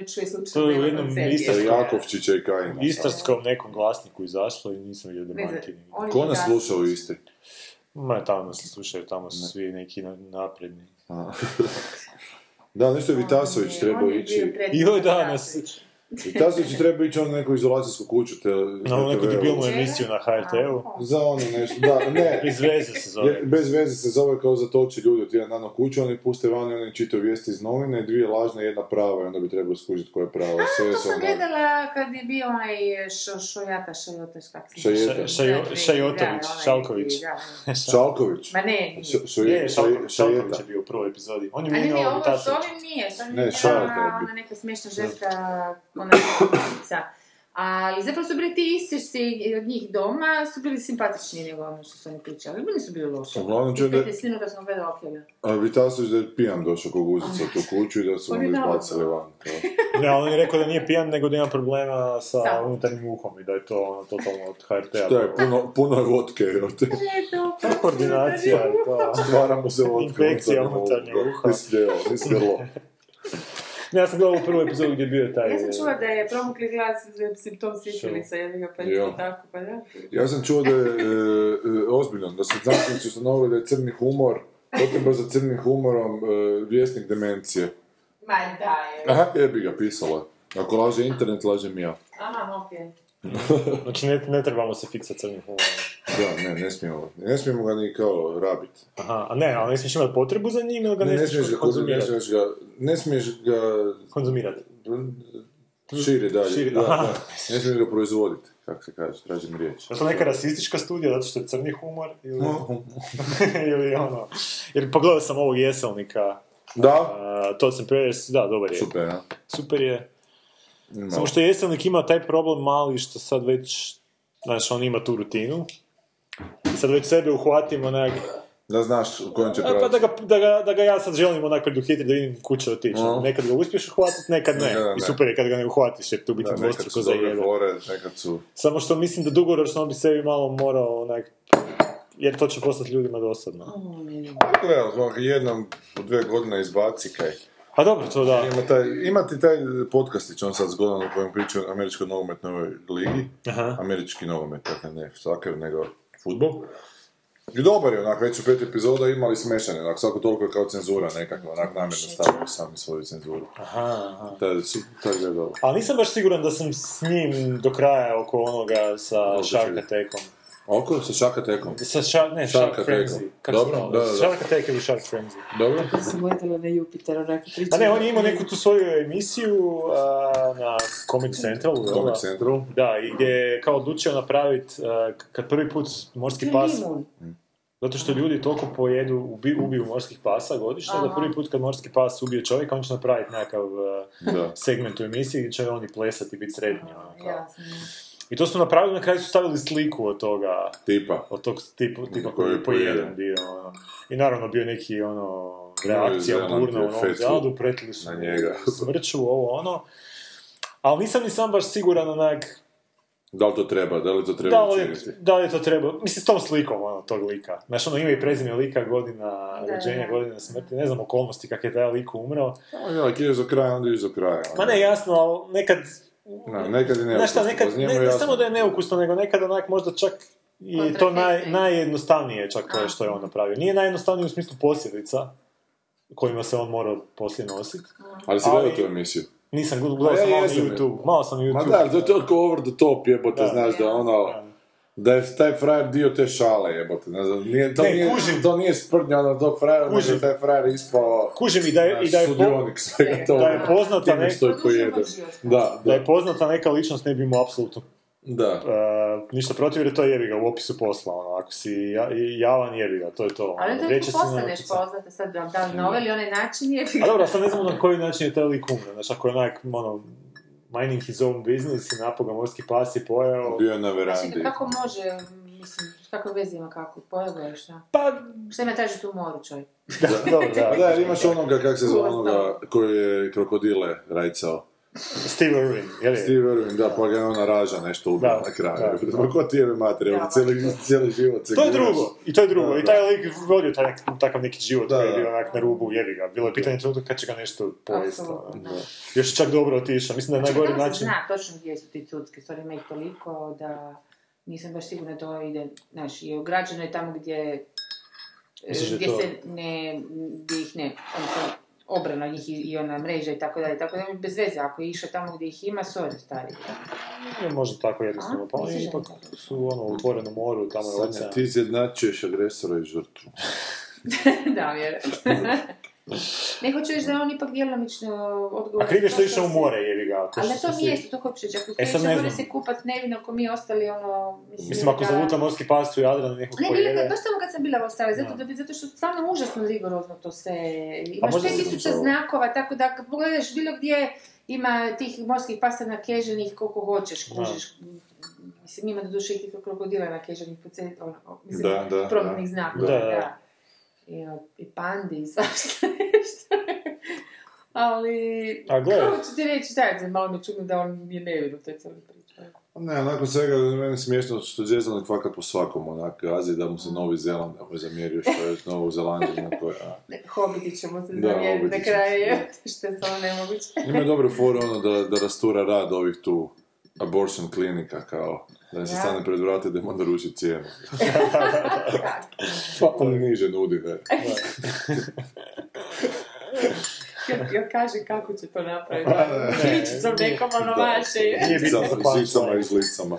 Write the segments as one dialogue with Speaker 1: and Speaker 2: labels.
Speaker 1: Ne čuje slučajno.
Speaker 2: To je u jednom
Speaker 3: Jakovčića i Kajina.
Speaker 2: istarskom nekom glasniku izašlo i nisam vidio
Speaker 1: oni
Speaker 3: Ko nas
Speaker 1: da-
Speaker 3: sluša u Istri?
Speaker 2: Ma tamo se slušaju, tamo su svi neki na- napredni.
Speaker 3: Da, nešto je Vitasović trebao ići.
Speaker 2: Joj, danas.
Speaker 1: Vitasović.
Speaker 3: Vitasović je trebao ići on na neku izolacijsku kuću. Te,
Speaker 2: Na ovu neku debilnu emisiju na HRT-u.
Speaker 3: Za ono nešto, da, ne.
Speaker 2: Bez veze se zove.
Speaker 3: Je- Bez veze se zove kao zatoči ljudi od tjedan dana u kuću, oni puste van i oni čitaju vijesti iz novine, dvije lažne, jedna prava i onda bi trebalo skužiti koja je prava. Sve
Speaker 1: To
Speaker 3: su
Speaker 1: sam gledala kad je bio onaj šo, Šojata, Šojotaš, kak se
Speaker 3: Šajeta.
Speaker 1: zove.
Speaker 2: Ša- Šajo-
Speaker 1: Da,
Speaker 2: Šajotović, Šalković.
Speaker 3: Šalković.
Speaker 1: Ma ne, nije.
Speaker 2: Šalković. Šalković je bio u prvoj epizodi. On je
Speaker 1: A ne, ne,
Speaker 2: mijenjao
Speaker 1: ovo s
Speaker 2: Vitasović.
Speaker 1: ovim nije, s ovim
Speaker 3: Ne,
Speaker 1: je
Speaker 3: Šajata
Speaker 1: bila
Speaker 3: je bio.
Speaker 1: ona neka smiješna ženska, ona kućica. Ali zapravo su bili ti istisci od njih doma, su bili simpatični nego ono što su oni pričali. Ali bili su bili loši.
Speaker 3: Uglavnom čujem da-
Speaker 1: 15 minuta sam gledala okljega.
Speaker 3: A Vitasović da je pijan došao kog uzica u tu kuću i da su mu
Speaker 1: je
Speaker 3: izbacili van.
Speaker 2: Ne, ali on je rekao da nije pijan, nego da ima problema sa
Speaker 1: Sa.
Speaker 2: unutarnjim uhom i da je to ono, totalno od HRT-a.
Speaker 3: Šta je, puno, puno je vodke, evo te.
Speaker 2: Koordinacija, to.
Speaker 3: Stvaramo se vodke.
Speaker 2: Infekcija
Speaker 3: unutarnjeg uha. nisi grlo.
Speaker 2: Ne, ja sam gledao u prvoj epizodi gdje je bio taj...
Speaker 1: Ja sam čula da je promukli glas simptom sjetilica, jedin ga pa isto tako, pa da.
Speaker 3: Ja sam čuo da je, e, e, ozbiljno, da su znanstvenici ustanovili da je crni humor, potreba za crnim humorom, e, vjesnik demencije.
Speaker 1: Ma daj.
Speaker 3: Aha, jebi ga, pisala. Ako laže internet, lažem ja.
Speaker 1: Aha, okej.
Speaker 2: Znači ne, ne trebamo se fiksati crnim humorom.
Speaker 3: Da, ne, ne smijemo. Ne smijemo ga ni kao rabiti.
Speaker 2: Aha, a ne, ali ne smiješ imati potrebu za njim ili ga
Speaker 3: Ne,
Speaker 2: ne,
Speaker 3: ne
Speaker 2: smiješ
Speaker 3: smiješ ga, ne
Speaker 2: konzumirati?
Speaker 3: smiješ ga, ne smiješ ga
Speaker 2: Konzumirati.
Speaker 3: širi dalje.
Speaker 2: Širi,
Speaker 3: da, da. Ne smiješ ga proizvoditi, kako se kaže, tražim riječ.
Speaker 2: Je to neka rasistička studija zato što je crni humor ili, ili ono... Jer pogledao sam ovog jeselnika,
Speaker 3: Da?
Speaker 2: uh, Thoughts and Prayers, da, dobar je.
Speaker 3: Super, ja.
Speaker 2: Super je.
Speaker 3: Ima.
Speaker 2: Samo što jeselnik ima taj problem mali što sad već, znaš, on ima tu rutinu. I sad već sebe uhvatim onak,
Speaker 3: Da znaš u kojem će
Speaker 2: a, pa da ga, da, ga, da ga ja sad želim onak preduhitriti da vidim kud će otići.
Speaker 3: Aha.
Speaker 2: Nekad ga uspiješ uhvatiti, nekad ne.
Speaker 3: Nekada
Speaker 2: I
Speaker 3: ne.
Speaker 2: super je kad ga ne uhvatiš jer tu bi ti
Speaker 3: Da, nekad
Speaker 2: dvostruko
Speaker 3: su dobre
Speaker 2: zajebe.
Speaker 3: fore, nekad su...
Speaker 2: Samo što mislim da dugoročno on bi sebi malo morao onak, jer to će postati ljudima dosadno.
Speaker 3: Gledaj, jednom u dvije godine izbaci kaj.
Speaker 2: Pa dobro, to da.
Speaker 3: Ima, taj, ima ti taj podcastić, on sad zgodan u kojem priča o američkoj nogometnoj ligi.
Speaker 2: Aha.
Speaker 3: Američki nogomet, dakle ne soccer, nego futbol. I dobar je, onak, već su pet epizoda imali smešanje, onak, svako toliko je kao cenzura nekakva, onak, namjerno stavljaju sami svoju cenzuru.
Speaker 2: Aha, aha.
Speaker 3: Taj, su, taj je dobro.
Speaker 2: Ali nisam baš siguran da sam s njim do kraja oko onoga sa Shark. Attackom.
Speaker 3: Oko, sa Shark Attackom.
Speaker 2: Sa Shark, ne,
Speaker 3: Shark
Speaker 2: Shark. Frenzy.
Speaker 3: Dobro, da, da.
Speaker 2: Shark Attack ili Shark Frenzy.
Speaker 3: Dobro?
Speaker 1: Ja sam gledala na Jupiter, onako priča.
Speaker 2: A ne, on je imao neku tu svoju emisiju a, na Comedy Centralu, jel da?
Speaker 3: Comic Central.
Speaker 2: Da, i gdje je kao odlučio napraviti, kad prvi put morski pas, zato što ljudi toliko pojedu, ubi, ubiju morskih pasa godišnje, da prvi put kad morski pas ubije čovjeka, on će napraviti nekakav
Speaker 3: Da.
Speaker 2: segment u emisiji gdje će oni plesati i biti sretni. ono, kao.
Speaker 1: Jasno.
Speaker 2: I to su napravili, na kraju su stavili sliku od toga,
Speaker 3: Tipa.
Speaker 2: od tog tipa, tipa
Speaker 3: Koji
Speaker 2: koji
Speaker 3: je
Speaker 2: je pojeden bio, ono. I naravno bio neki, ono, reakcija burna u Novom Zeladu, pretili su
Speaker 3: na njega.
Speaker 2: smrću, ovo, ono. Ali nisam ni sam baš siguran, onak,
Speaker 3: Da li to treba, da li to
Speaker 2: da
Speaker 3: treba
Speaker 2: li, je,
Speaker 3: učiniti?
Speaker 2: da li je to treba, mislim, s tom slikom, ono, tog lika. Znaš, ono, ima i prezime lika, godina
Speaker 1: Da,
Speaker 2: rođenja,
Speaker 1: da.
Speaker 2: godina smrti, ne znam okolnosti kak je taj lik umro.
Speaker 3: On je, ideš do kraja, onda ideš do kraja.
Speaker 2: Ma ne, jasno, ali nekad,
Speaker 3: Ne, nekad je
Speaker 2: znaš
Speaker 3: neukusno.
Speaker 2: šta, nekad,
Speaker 3: njemu
Speaker 2: ne, samo da je neukusno, nego nekad onak možda čak i to naj, najjednostavnije čak to je što je on napravio. Nije najjednostavnije u smislu posljedica kojima se on morao poslije nositi.
Speaker 3: Ali si gledao tu emisiju?
Speaker 2: Nisam gledao sam malo na. YouTube, malo sam na
Speaker 3: Ma
Speaker 2: YouTube.
Speaker 3: da, to je toliko over the top jebote,
Speaker 2: Da.
Speaker 3: znaš da ono... Da je taj frajer dio te šale jebote, ne znam, nije, to,
Speaker 2: Ne,
Speaker 3: nije,
Speaker 2: kužim.
Speaker 3: to nije sprdnja ono tog frajera, nego je taj frajer ispao
Speaker 2: Kužim i da je, i da je, po-
Speaker 3: sudionik svega toga.
Speaker 2: da je poznata
Speaker 3: pojedan. Da,
Speaker 2: da
Speaker 3: da,
Speaker 2: je poznata neka ličnost ne bi mu apsolutno
Speaker 3: da.
Speaker 2: uh, ništa protiv jer to je jebi ga u opisu posla, ono, ako si ja, javan jebi ga, to je to.
Speaker 1: Ali
Speaker 2: ono,
Speaker 1: to je tu
Speaker 2: na
Speaker 1: postaneš poznata, sad da, da li na ovaj ili onaj način je...
Speaker 2: A dobro, sad ne znam na koji način je taj lik umro, znaš, ako je onak, ono, minding his own business i napao ga morski pas i pojeo.
Speaker 3: Bio je na
Speaker 1: Znači,
Speaker 3: verandi.
Speaker 1: kako može, mislim, kakve veze ima kako, pojave je šta?
Speaker 2: Pa,
Speaker 1: Šta ima tražiti u moru, čovjek?
Speaker 2: da, dobro, da.
Speaker 3: da, imaš onoga, kak se zove, onoga koji je krokodile rajcao.
Speaker 2: Steve Irwin, je li?
Speaker 3: Steve Irwin, da, pa ga je ona raža nešto ubila na kraju.
Speaker 2: da.
Speaker 3: Ko ti jebe mater,
Speaker 1: Da.
Speaker 3: cijeli, cijeli život se
Speaker 2: To je drugo, i to je drugo,
Speaker 3: Da,
Speaker 2: i taj lik vodio taj nek, takav neki život
Speaker 3: Da,
Speaker 2: koji je bio onak na rubu, jebi ga. Bilo je pitanje trenutka kad će ga nešto pojesti. Ono. Još je čak dobro otišao, mislim da je
Speaker 1: Čekaj,
Speaker 2: najgori
Speaker 1: kako se
Speaker 2: način...
Speaker 1: zna točno gdje su ti cudski, stvari ima ih toliko da nisam baš sigurna da to ide, znaš, i ograđeno je tamo gdje,
Speaker 2: Misliš je
Speaker 1: gdje
Speaker 2: to-
Speaker 1: se ne, gdje ih ne, odnosno obrana njih i, i ona mreža i tako dalje, tako da bez veze, ako je išao tamo gdje ih ima, sorry, stari.
Speaker 2: Ne može tako jednostavno, pa oni ipak su ono, u otvorenom moru, tamo je
Speaker 3: ti izjednačuješ agresora i žrtvu.
Speaker 1: da, vjerujem. ne hoću reći da je on ipak djelomično odgovor.
Speaker 2: A kriv je što išao u more, jebi ga. to
Speaker 1: Ali
Speaker 2: su svi-
Speaker 1: mjestu, to hoću reći, ako
Speaker 2: E, sad ne
Speaker 1: more se kupat nevino, ako mi ostali, ono...
Speaker 2: Mislim, ako
Speaker 1: da-
Speaker 2: zaluta morski pas u Jadran nekog
Speaker 1: Ne,
Speaker 2: pojede...
Speaker 1: baš tamo kad sam bila u Australiji, zato,
Speaker 2: Da.
Speaker 1: bi, zato što stvarno užasno rigorozno to sve. Imaš
Speaker 2: možda sam
Speaker 1: 5000
Speaker 2: to-
Speaker 1: znakova, tako da kad pogledaš bilo gdje ima tih morskih pasa nakeženih koliko hoćeš, kužiš. Mislim, ima do duše i tih krokodila nakeženih po centru, ono, mislim, prometnih znakova,
Speaker 2: Da,
Speaker 1: da.
Speaker 2: da.
Speaker 1: I, I pandi i svašta nešto. Ali,
Speaker 2: A gle.
Speaker 1: kako ću ti reći, je, malo mi čudno da on je nevin u toj cijeloj priči.
Speaker 3: Ne, nakon svega, meni je smiješno što Jason kvaka po svakom onak gazi, da mu se Novi Zeland, da mu je zamjerio što je Novu Zelandiju, na koje, a.
Speaker 1: Ne, Hobiti ćemo se
Speaker 3: Da,
Speaker 1: zamjeriti na kraju, je, što je stvarno nemoguće.
Speaker 3: Ima je dobru foru ono da, da rastura rad ovih tu abortion klinika, kao, da se
Speaker 1: Da.
Speaker 3: stane pred vrate da im onda ruči cijenu. Pa on niže nudi, ne.
Speaker 1: Ja, ja kaže kako će to napraviti.
Speaker 3: Pa.
Speaker 1: Kličicom nekom ono vaše.
Speaker 3: Žicama, i žlicama.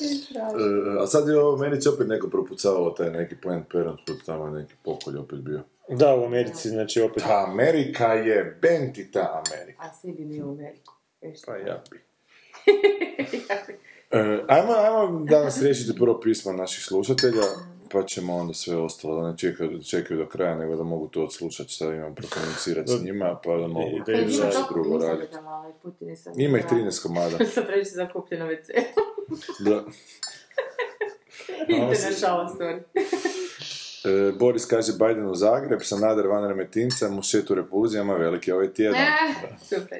Speaker 3: E, a sad je ovo, meni će opet neko propucavao taj neki Planned Parenthood, tamo neki pokolj opet bio.
Speaker 2: Da, u Americi, znači opet...
Speaker 3: Ta Amerika je bentita Amerika.
Speaker 1: A svi bi mi u Ameriku. Još
Speaker 3: Pa ja bi. E, ajmo, ajmo danas riješiti prvo pismo naših slušatelja, pa ćemo onda sve ostalo, da ne čekaju, čekaju do kraja, nego da mogu to odslušati šta imam prokomunicirati s njima, pa da mogu
Speaker 2: Da
Speaker 1: E,
Speaker 3: nešto
Speaker 1: toliko,
Speaker 3: drugo raditi.
Speaker 1: ovaj
Speaker 3: Ima ih
Speaker 1: gledala.
Speaker 3: 13 komada.
Speaker 1: Sam previše zakupljena WC.
Speaker 3: Da.
Speaker 1: Idite na šala story.
Speaker 3: E, Boris kaže Biden u Zagreb, Sanader van Remetinca, Mušet u Repulzijama, veliki ovaj tjedan.
Speaker 1: Eh, super.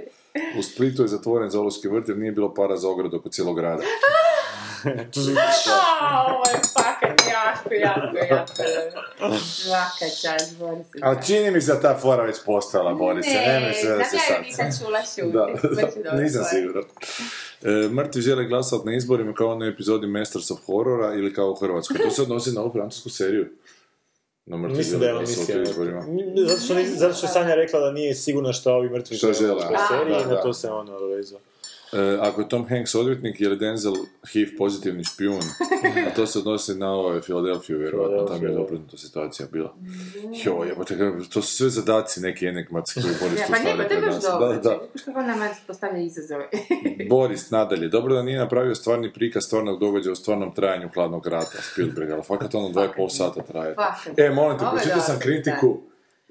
Speaker 3: U Splitu je zatvoren zoološki vrt jer nije bilo para za ogradu oko cijelog grada.
Speaker 1: A, ovo je fakat jako, jako, jako. dobro. Svaka čast, Boris.
Speaker 3: Ali čini mi se da ta fora već postala, Boris. Ne, ne, se da se
Speaker 1: znam ja
Speaker 3: sad.
Speaker 1: nisam čula šuti.
Speaker 3: Da, nisam siguran. E, mrtvi žele glasovati na izborima kao onoj epizodi Masters of Horrora ili kao u Hrvatskoj. To se odnosi na ovu francusku seriju. Na mrtvi
Speaker 2: Mislim da
Speaker 3: žele
Speaker 2: je emisija. Zato što, zato što je Sanja rekla da nije sigurna što ovi mrtvi
Speaker 3: Što žele,
Speaker 2: u toj
Speaker 3: a,
Speaker 2: seriji
Speaker 3: da,
Speaker 2: i na
Speaker 3: da.
Speaker 2: to se ono dovezao.
Speaker 3: E, ako je Tom Hanks odvjetnik, je li Denzel HIV pozitivni špijun? A to se odnosi na ovo Filadelfiju, vjerojatno, tam je obrnuta situacija bila. Jo, jebote, to su sve zadaci neki enigmatski koji Boris
Speaker 1: Ja, pa
Speaker 3: stavlja
Speaker 1: pa to je baš dobro.
Speaker 3: Da, da.
Speaker 1: On nama postavlja izazove.
Speaker 3: Boris, nadalje, dobro da nije napravio stvarni prikaz stvarnog događaja u stvarnom trajanju hladnog rata Spielberg, ali fakat ono dva i pol sata traje.
Speaker 1: Fakat.
Speaker 3: E, molim te,
Speaker 1: Ovo je
Speaker 3: pročitao sam kritiku,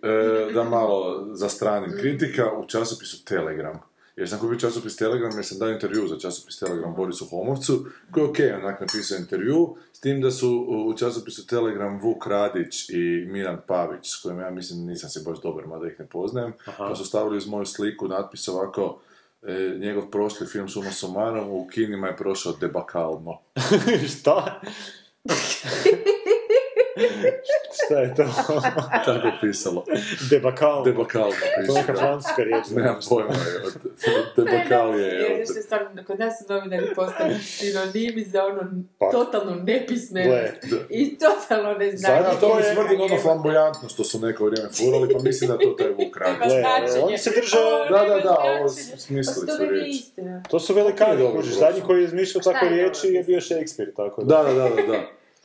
Speaker 3: e, da malo zastranim. Kritika u časopisu Telegram. Jer sam kupio časopis Telegram jer sam dao intervju za časopis Telegram Borisu Homovcu, koji je okej, onak napisao intervju, s tim da su u časopisu Telegram Vuk Radić i Milan Pavić, s kojim ja mislim nisam se baš dobar, mada ih ne poznajem, pa su stavili uz moju sliku natpis ovako, e, njegov prošli film Suma Sumarom u kinima je prošao debakalno.
Speaker 2: Šta? Šta je to?
Speaker 3: Tako je pisalo.
Speaker 2: Debakal.
Speaker 3: Debakalno
Speaker 2: To je neka francuska riječ.
Speaker 3: Nemam pojma, debakal je,
Speaker 1: Jer
Speaker 3: te.
Speaker 1: se stvarno, kod nas su novinari postali sinonimi za ono
Speaker 2: Pa.
Speaker 1: totalno nepismenost i totalno neznanje.
Speaker 3: Zajedno to
Speaker 1: koje-
Speaker 3: smrdi ono flamboyantno što su neko vrijeme furali, pa mislim da to taj Vuk radi.
Speaker 1: Značenje.
Speaker 2: oni se drže-
Speaker 3: Da, da, da, ovo smislili
Speaker 1: Pa
Speaker 3: su riječ.
Speaker 2: To su velikani. Zadnji koji je izmišljao tako
Speaker 1: je
Speaker 2: riječi je bio Shakespeare, tako. Da,
Speaker 3: da, da, da, da.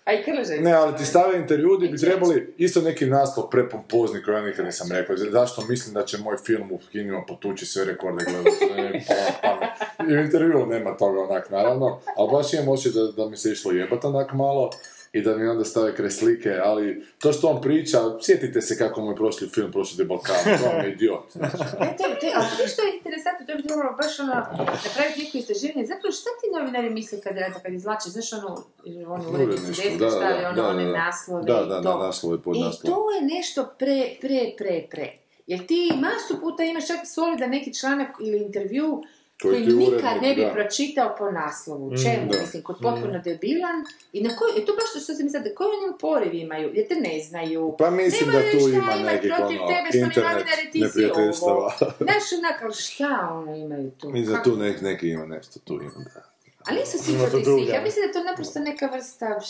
Speaker 1: A i Krleža je
Speaker 3: Ne, ali ti stave intervju gdje bi trebali isto neki naslov prepompozni koji ja nikad nisam rekao. Zašto mislim da će moj film u kinima potući sve rekorde gledati? Ne, pa, pa. I u intervju nema toga onak naravno, ali baš imam osjećaj da, da mi se išlo jebat onak malo. I da mi onda stave kraj slike, ali to što on priča, sjetite se kako mu je prošli film, prošli de Balkan, to on je idiot. znači.
Speaker 1: Ne, to, to, ali to što je interesantno, to bi trebalo baš ono, napraviti neko istraživanje. Zapravo šta ti novinari misle kad, rade, kad izvlače, znaš ono, ono urednici desno
Speaker 3: da, da,
Speaker 1: stavi ono,
Speaker 3: da,
Speaker 1: one
Speaker 3: da.
Speaker 1: naslove
Speaker 3: Da,
Speaker 1: i
Speaker 3: da,
Speaker 1: to.
Speaker 3: da, naslove pod
Speaker 1: I
Speaker 3: naslove.
Speaker 1: to je nešto pre, pre, pre, pre. Jer ti masu puta imaš čak solidan neki članak ili intervju
Speaker 3: Koji
Speaker 1: koji nikad
Speaker 3: urednik,
Speaker 1: ne bi
Speaker 3: da.
Speaker 1: pročitao po naslovu. Čemu?
Speaker 3: da.
Speaker 1: Mislim, kod potpuno debilan. I na koji, to baš što se mi sad, koji oni poriv imaju? Jer te ne znaju.
Speaker 3: Pa mislim da
Speaker 1: Nemaju
Speaker 3: tu
Speaker 1: šta
Speaker 3: ima nekih ono,
Speaker 1: oni
Speaker 3: internet neprijateljstava.
Speaker 1: Znaš, onak, ali šta ono imaju tu?
Speaker 3: Mislim da tu nek, neki ima nešto, tu ima, da.
Speaker 1: Ali nisu svi protiv. Ja mislim da je to naprosto neka vrsta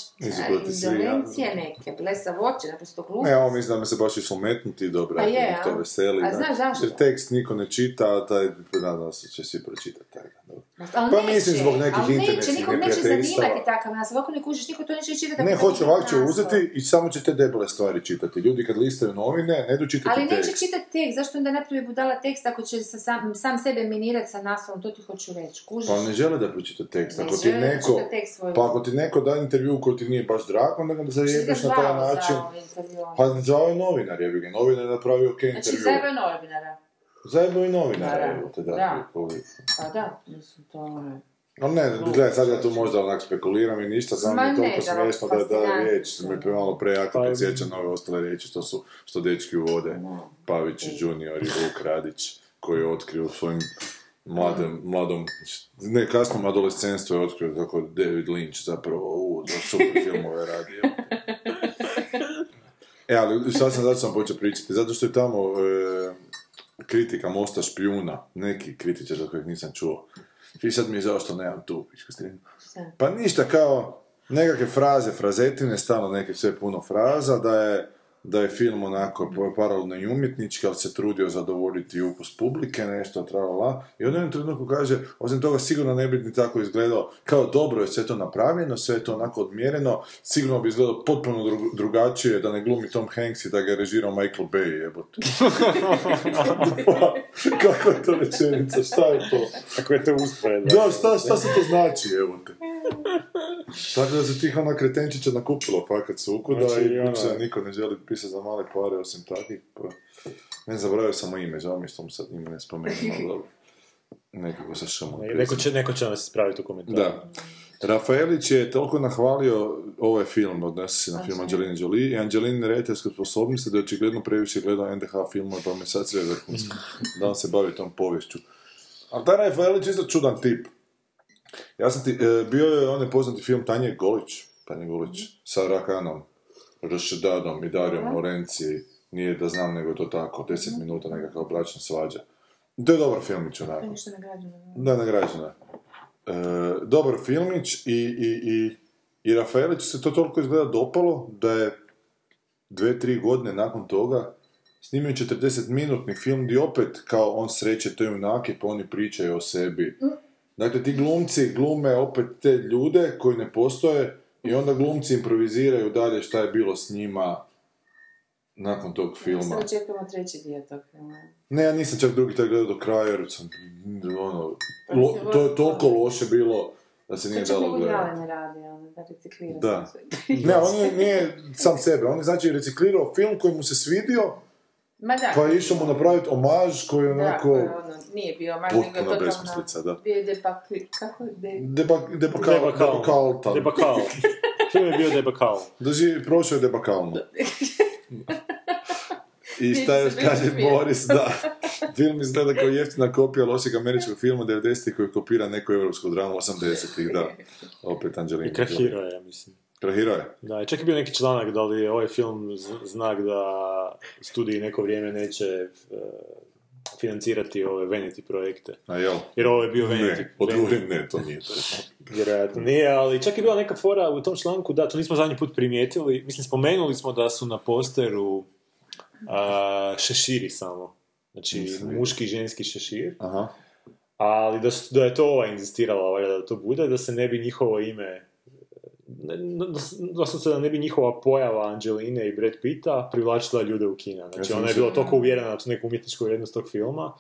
Speaker 1: indolencije neke, blesavoće, naprosto gluposti.
Speaker 3: Ne, ovo mislim da me se baš išlo metnuti, dobro,
Speaker 1: Pa je,
Speaker 3: to veseli.
Speaker 1: A znaš zašto?
Speaker 3: Jer tekst niko ne čita, a taj, nadam se će svi pročitati. taj, dobro.
Speaker 1: Ali
Speaker 3: Pa
Speaker 1: neće,
Speaker 3: mislim zbog nekih
Speaker 1: ali neće,
Speaker 3: internetskih
Speaker 1: nikom neće zanimati takav nas, ovako ne kužiš, niko to neće čitati.
Speaker 3: Ne,
Speaker 1: ako
Speaker 3: hoće, ovako će uzeti i samo će te debele stvari čitati. Ljudi kad listaju novine, ne du čitati
Speaker 1: Ali neće
Speaker 3: tekst.
Speaker 1: čitati tekst, zašto onda napravi budala tekst ako će sa sam, sam sebe minirati sa naslovom, to ti hoću reći, kužiš?
Speaker 3: Pa ne žele da pročita tekst.
Speaker 1: Ne
Speaker 3: Ako ti neko,
Speaker 1: čita tekst svoj.
Speaker 3: pa ako ti neko da intervju koji ti nije baš drag, onda ga zajebeš na taj način.
Speaker 1: ovaj intervju?
Speaker 3: Pa zvao je novinar, jebi ga. Novinar je napravio ok
Speaker 1: Znači,
Speaker 3: intervju.
Speaker 1: zajebao novinara.
Speaker 3: Zajebao i novinara,
Speaker 1: Da,
Speaker 3: evo te da.
Speaker 1: Pa da, mislim, to ono...
Speaker 3: No ne, gledaj, sad ja tu možda onak spekuliram i ništa, samo mi je toliko smiješno da, da
Speaker 1: fascinantno.
Speaker 3: riječ mi je premalo prejako
Speaker 2: Pa-
Speaker 3: podsjeća na ove ostale riječi što su, što dečki uvode. Pavić junior i Vuk Radić, koji je otkrio u svojim mladem, mladom, ne, kasnom adolescenstvu je otkrio kako David Lynch zapravo u super filmove radio. E, ali sad sam, zato sam počeo pričati, zato što je tamo e, kritika Mosta špijuna, neki kritičar za kojeg nisam čuo. I sad mi je žao što nemam tu pičku strinu. Pa ništa kao nekakve fraze, frazetine, stalno neke sve puno fraza, da je, da je film onako paralelno i umjetnički, ali se trudio zadovoljiti ukus publike, nešto, tralala. I on u jednom trenutku kaže, osim toga sigurno ne bi ni tako izgledao, kao dobro je sve to napravljeno, sve je to onako odmjereno, sigurno bi izgledao potpuno dru- drugačije da ne glumi Tom Hanks i da ga je režirao Michael Bay, jebote. Kako je to rečenica, šta je to?
Speaker 2: Kako je to usporedno?
Speaker 3: Da, šta, šta se to znači, evo te? Tako da se tih ona kretenčića nakupilo fakat suku, da
Speaker 2: Znači,
Speaker 3: i
Speaker 2: ono-
Speaker 3: da niko ne želi pisati za male pare osim takvih, pa... Ne zaboravio sam mu ime, žao mi što mu sad ime ne spomenuo, ali dobro. Nekako sa šumom.
Speaker 2: Neko će, neko će nas ispraviti u komentaru.
Speaker 3: Da. Rafaelić je toliko nahvalio ovaj film, odnosi se na film Angelina Jolie, i Angelina redateljske sposobnosti da je očigledno previše gledao NDH filmove, pa mi sad sve vrhunsko. Da on se bavi tom povješću. Ali taj Rafaelić je isto čudan tip. Ja sam ti, e, bio je onaj poznati film Tanje Golić, Tanje Golić, sa Rakanom, Ršedadom i Darijom Lorenci, nije da znam nego to tako, 10 minuta nekakva bračna svađa. To je dobar filmić onako.
Speaker 1: Nešto nagrađeno.
Speaker 3: Da, nagrađena. je. E, dobar filmić i, i, i, i Rafaeliću se to toliko izgleda dopalo da je dve, tri godine nakon toga snimio 40-minutni film gdje opet kao on sreće te junake pa oni pričaju o sebi. Dakle, ti glumci glume opet te ljude koji ne postoje i onda glumci improviziraju dalje šta je bilo s njima nakon tog filma.
Speaker 1: Sad očekujemo treći dio tog filma.
Speaker 3: Ne, ja nisam čak drugi taj gledao do kraja jer sam, ono,
Speaker 1: Pa
Speaker 3: lo- to je toliko loše bilo da se nije dalo gledati.
Speaker 1: Ne radi, ono, da reciklira
Speaker 3: Da. Ne, on je, nije sam sebe, on je znači reciklirao film koji mu se svidio,
Speaker 1: Ma da.
Speaker 3: pa je išao mu napraviti omaž koji je
Speaker 1: Da,
Speaker 3: onako
Speaker 1: je ono, nije bio, maž nego
Speaker 3: potpuno
Speaker 1: totalno...
Speaker 3: besmislica, da.
Speaker 1: Bio je debakli, kako je de...
Speaker 3: Deba, debakal,
Speaker 2: Debakal. Debakal. Film je bio debakal.
Speaker 3: Drži, prošao je debakalno. I šta još kaže. Boris, da. Film izgleda kao jeftina kopija lošeg američkog filma 90-ih koji kopira neku evropsku dramu 80-ih, da. Opet Angelina.
Speaker 2: I krahirao je, ja mislim.
Speaker 3: Krahirao je.
Speaker 2: Da, čak je bio neki članak da li je ovaj film znak da studiji neko vrijeme neće e, financirati ove Vanity projekte.
Speaker 3: A jel?
Speaker 2: Jer ovo je bio Vanity.
Speaker 3: Ne, odgovorim ne, to nije to.
Speaker 2: Vjerojatno nije, ali čak je bila neka fora u tom članku, da, to nismo zadnji put primijetili. Mislim, spomenuli smo da su na posteru a, šeširi samo. Znači,
Speaker 3: vidio.
Speaker 2: muški i ženski šešir.
Speaker 3: Aha.
Speaker 2: Ali da, su- da je to ova inzistirala ovaj, da to bude, da se ne bi njihovo ime ne- da s- doslovce da ne bi njihova pojava Angeline i Brad Pitta privlačila ljude u kina. Znači, ona je bila toliko uvjerena na tu neku umjetničku vrijednost tog filma.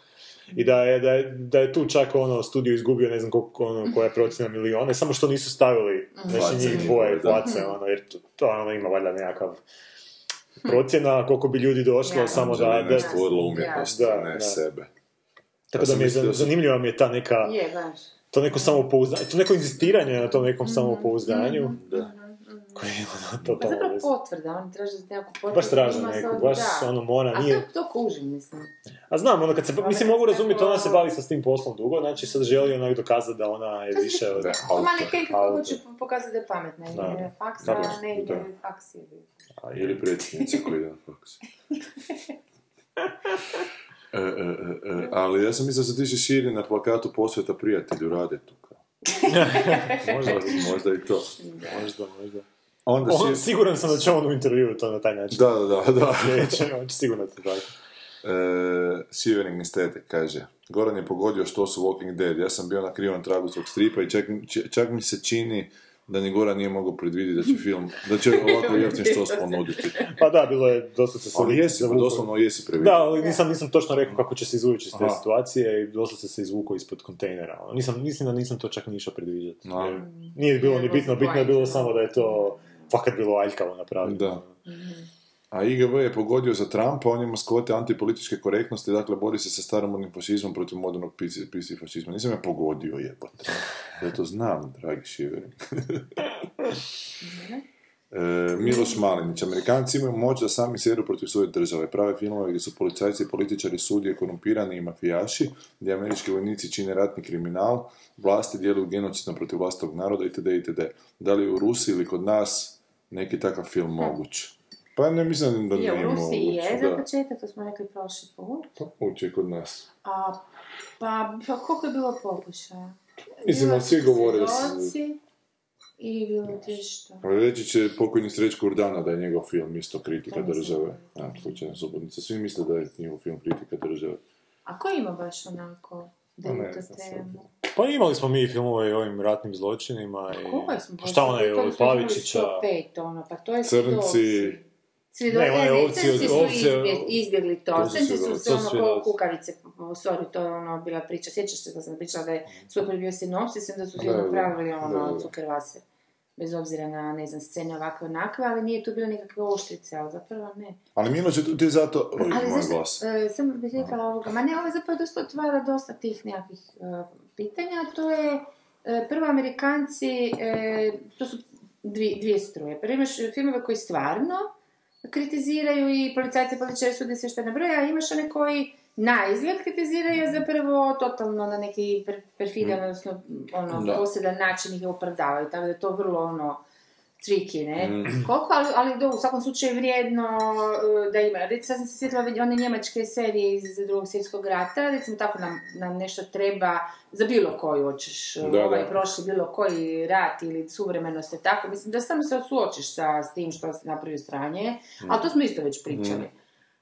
Speaker 2: I da je, da, je, da je tu čak ono studio izgubio ne znam koliko, ono, koja je procjena milione, samo što nisu stavili znači njih dvoje
Speaker 3: da.
Speaker 2: face, ono, jer to, to ono ima valjda nekakav procjena koliko bi ljudi došlo
Speaker 1: Ja.
Speaker 2: samo da,
Speaker 3: Angelina
Speaker 2: da,
Speaker 3: je stvorila umjetnost,
Speaker 2: Da,
Speaker 3: ne
Speaker 2: da.
Speaker 3: sebe.
Speaker 2: tako da mi je zanimljiva mi je ta neka,
Speaker 1: Je, baš.
Speaker 2: To neko samopouzdanje, to neko inzistiranje na tom nekom samopouzdanju,
Speaker 3: Da.
Speaker 2: koje je ono
Speaker 1: Pa
Speaker 2: totalno
Speaker 1: zapravo potvrda, oni traže nekakvu potvrdu.
Speaker 2: Baš traže
Speaker 1: Ima
Speaker 2: neku, baš
Speaker 1: da.
Speaker 2: ono mora,
Speaker 1: A
Speaker 2: nije...
Speaker 1: to, to kužim, mislim.
Speaker 2: A znam, ono kad se, mislim mogu razumjeti, ona se bavi sa s tim poslom dugo, znači sad želi onak dokazati da ona je više od...
Speaker 3: Da.
Speaker 1: To
Speaker 2: autor.
Speaker 1: hoće pokazati da je pametna.
Speaker 2: Da.
Speaker 1: Jer faks,
Speaker 2: Da,
Speaker 1: a ne ide
Speaker 3: da.
Speaker 1: faks je.
Speaker 2: A,
Speaker 3: Ili predsjednica koja ide na faks. E, e, e, e, ali ja sam mislio da se tiče širi na plakatu posveta prijatelju rade tu.
Speaker 2: možda,
Speaker 3: Možda i to.
Speaker 2: možda, možda.
Speaker 3: Onda
Speaker 2: On,
Speaker 3: šir...
Speaker 2: siguran sam da će on u intervju to na taj način.
Speaker 3: Da, da, da, da.
Speaker 2: Neće, on će sigurno to tako.
Speaker 3: E, Shivering Aesthetic kaže Goran je pogodio što su Walking Dead. Ja sam bio na krivom tragu svog stripa i čak, čak mi se čini da ni Goran nije mogao predvidjeti da će film, da će ovako jeftin što ponuditi.
Speaker 2: Pa da, bilo je dosta se
Speaker 3: Ali jesi,
Speaker 2: zavukao.
Speaker 3: doslovno jesi previdio.
Speaker 2: Da, ali nisam, nisam točno rekao kako će se izvući iz te
Speaker 3: Aha.
Speaker 2: situacije i doslovno se izvukao ispod kontejnera. Nisam, mislim da nisam to čak ni išao predviđati.
Speaker 3: A.
Speaker 2: Jer Nije bilo ni bitno, bitno je bilo samo da je to fakat bilo aljkavo napravljeno.
Speaker 3: Da. A IGV je pogodio za Trumpa, on je maskote antipolitičke korektnosti, dakle bori se sa staromodnim fašizmom protiv modernog PC, fašizma. Nisam ja pogodio jebote. Ja to znam, dragi Shivering. E, Miloš Malinić, Amerikanci imaju moć da sami sjedu protiv svoje države. Prave filmove gdje su policajci i političari sudije korumpirani i mafijaši, gdje američki vojnici čine ratni kriminal, vlasti djeluju genocidno protiv vlastog naroda itd. itd. Da li u Rusiji ili kod nas neki takav film moguć? Pa ne mislim da
Speaker 1: Je,
Speaker 3: nije
Speaker 1: u Rusiji je za početak, to smo rekli prošli put.
Speaker 3: Moguće je kod nas.
Speaker 1: A, pa, pa koliko je bilo pokušaja?
Speaker 3: Mislim, ali svi govore da se-
Speaker 1: I bilo ti što?
Speaker 3: Ali reći će pokojni Srećko Urdana da je njegov film isto kritika države. Ja, slučajno subodnica. Svi misle da je njegov film kritika države.
Speaker 1: A ko ima baš onako
Speaker 3: Pa sad.
Speaker 1: temu?
Speaker 2: Pa imali smo mi filmove o ovim ratnim zločinima i...
Speaker 1: Koje smo
Speaker 2: Pa šta onaj Pavičića?
Speaker 1: 105, ono, pa to je
Speaker 3: Crnci.
Speaker 1: Svjedo...
Speaker 2: Ne, ovci od-
Speaker 1: su
Speaker 2: ovce-
Speaker 1: izbje- izbjegli to. Crnci su se ono ko kukavice, sorry, to je ono bila priča. Sjećaš se da sam pričala da je super bio sinopsis da su
Speaker 3: da,
Speaker 1: napravili ono
Speaker 3: da.
Speaker 1: cukervase. Bez obzira na, ne znam, scene ovakve onakve, ali nije tu bilo nikakve oštrice, ali zapravo ne.
Speaker 3: Ali Miloš je tu ti zato... Oj,
Speaker 1: Ali
Speaker 3: moj glas.
Speaker 1: e, samo bih rekla ovoga, ma ne, ovo zapravo dosta otvara dosta tih nekakvih e, pitanja, to je, e, prvo Amerikanci, e, to su dvije, dvije struje. Prvo imaš filmove koji stvarno kritiziraju i policajci političari sude sve što nabroja, a imaš one koji na izgled kritiziraju, zapravo totalno na neki per, perfidan, odnosno ono,
Speaker 3: Da.
Speaker 1: posjedan način ih opravdavaju, tako da je to vrlo ono, tricky, ne?
Speaker 3: Mm.
Speaker 1: Koliko, ali, ali da, u svakom slučaju vrijedno e, da ima. Recimo, sad sam se sjetila one njemačke serije iz drugog svjetskog rata, recimo tako nam, nam nešto treba za bilo koju hoćeš, e,
Speaker 3: Da,
Speaker 1: ovaj
Speaker 3: da.
Speaker 1: prošli bilo koji rat ili suvremenost je tako, mislim da samo se suočiš sa s tim što se napravio stranje, ali to smo isto već pričali.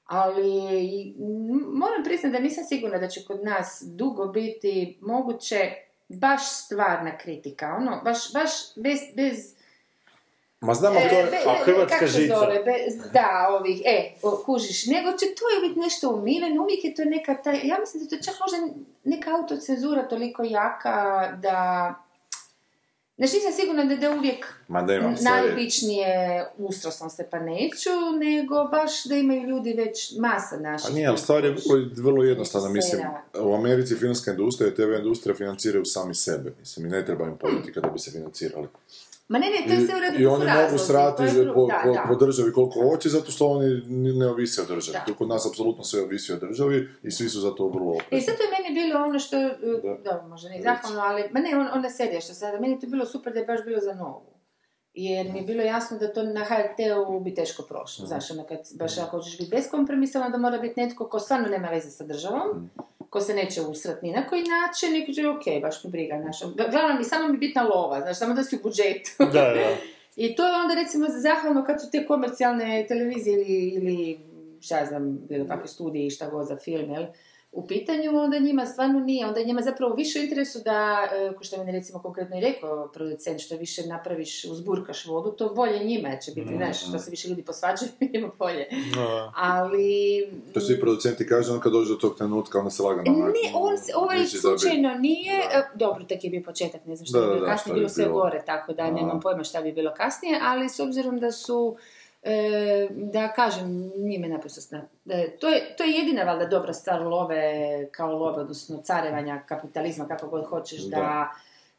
Speaker 1: Ali i, m, moram priznati da nisam sigurna da će kod nas dugo biti moguće baš stvarna kritika, ono, baš, baš bez, bez
Speaker 3: Ma znam, ali to je...
Speaker 2: a hrvatska žica?
Speaker 1: zove? Be- da, ovih, e, o, kužiš, nego će to je biti nešto umireno, uvijek je to neka taj, ja mislim da to je čak možda neka autocenzura toliko jaka da, znači nisam sigurna da, da uvijek
Speaker 3: Ma da imam
Speaker 1: najobičnije ustrosno se pa neću, nego baš da imaju ljudi već masa naših.
Speaker 3: A nije, ali stvar je vrlo jednostavna, mislim, u Americi filmska industrija i TV industrija financiraju sami sebe, mislim, i ne treba im politika da bi se financirali.
Speaker 1: Ma ne, ne, to je sve u redu,
Speaker 3: I, oni mogu srati po,
Speaker 1: da,
Speaker 3: po,
Speaker 1: da.
Speaker 3: po državi koliko hoće, zato što oni ni- ne ovise o državi.
Speaker 1: Da.
Speaker 3: Kod nas apsolutno sve ovisi o državi i svi su za to vrlo
Speaker 1: I
Speaker 3: oprezni.
Speaker 1: zato je meni bilo ono što,
Speaker 3: Da.
Speaker 1: da, da možda ne zahvalno, ali, ma ne, on, onda serija što sada, meni je to bilo super da je baš bilo za novu. Jer mi je bilo jasno da to na HRT-u bi teško prošlo. Znaš, ono kad baš ako hoćeš biti beskompromisan, onda mora biti netko ko stvarno nema veze sa državom, ko se neće usrat ni na koji način, i kaže, ok, baš mi briga, znaš. Glavno mi, samo mi bitna lova, znaš, samo da si u budžetu.
Speaker 2: Da, da.
Speaker 1: I to je onda recimo zahvalno kad su te komercijalne televizije ili, ili šta ja znam, bilo kakve studije i šta god za film, jel? U pitanju, onda njima stvarno nije, onda je njima zapravo više u interesu da, e, ko što je meni recimo konkretno i rekao producent, što više napraviš, uzburkaš vodu, to bolje njima će biti, znaš, što se više ljudi posvađaju, njima bolje.
Speaker 2: No.
Speaker 1: Ali...
Speaker 3: To svi producenti kažu, on kad dođe do tog trenutka, onda se lagano
Speaker 1: Ne, on se, ovaj
Speaker 3: da bi-
Speaker 1: slučajno nije,
Speaker 3: Da.
Speaker 1: e, dobro, tek je bio početak, ne znam što
Speaker 3: Da,
Speaker 1: bi
Speaker 3: da,
Speaker 1: bilo
Speaker 3: da,
Speaker 1: kasnije, bilo
Speaker 3: bi
Speaker 1: sve gore, tako da nemam pojma šta bi bilo kasnije, ali s obzirom da su, da kažem, nije me naprosto sna. e, to, je, to je jedina valjda dobra stvar love, kao love, odnosno carevanja kapitalizma, kako god hoćeš, da,
Speaker 3: Da.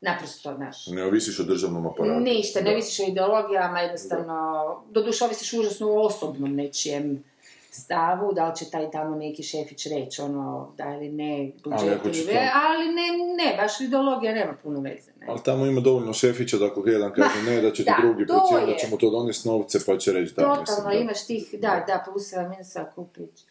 Speaker 1: naprosto, znaš,
Speaker 3: Ne ovisiš o državnom aparatu.
Speaker 1: Ništa, ne
Speaker 3: Da.
Speaker 1: visiš o ideologijama, jednostavno, doduše ovisiš užasno o osobnom nečijem stavu, da li će taj tamo neki šefić reći ono, da ili ne,
Speaker 3: Ali ako
Speaker 1: budžet
Speaker 3: će
Speaker 1: ili
Speaker 3: to-
Speaker 1: ve- ali ne, ne, baš ideologija nema puno veze, ne.
Speaker 3: Ali tamo ima dovoljno šefića da ako jedan kaže ne, da će
Speaker 1: da,
Speaker 3: drugi procijeniti da
Speaker 1: je.
Speaker 3: će mu to donesti novce pa će reći da, mislim,
Speaker 1: Totalno,
Speaker 3: da.
Speaker 1: imaš tih, da, da, pluseva, minusa, kupić.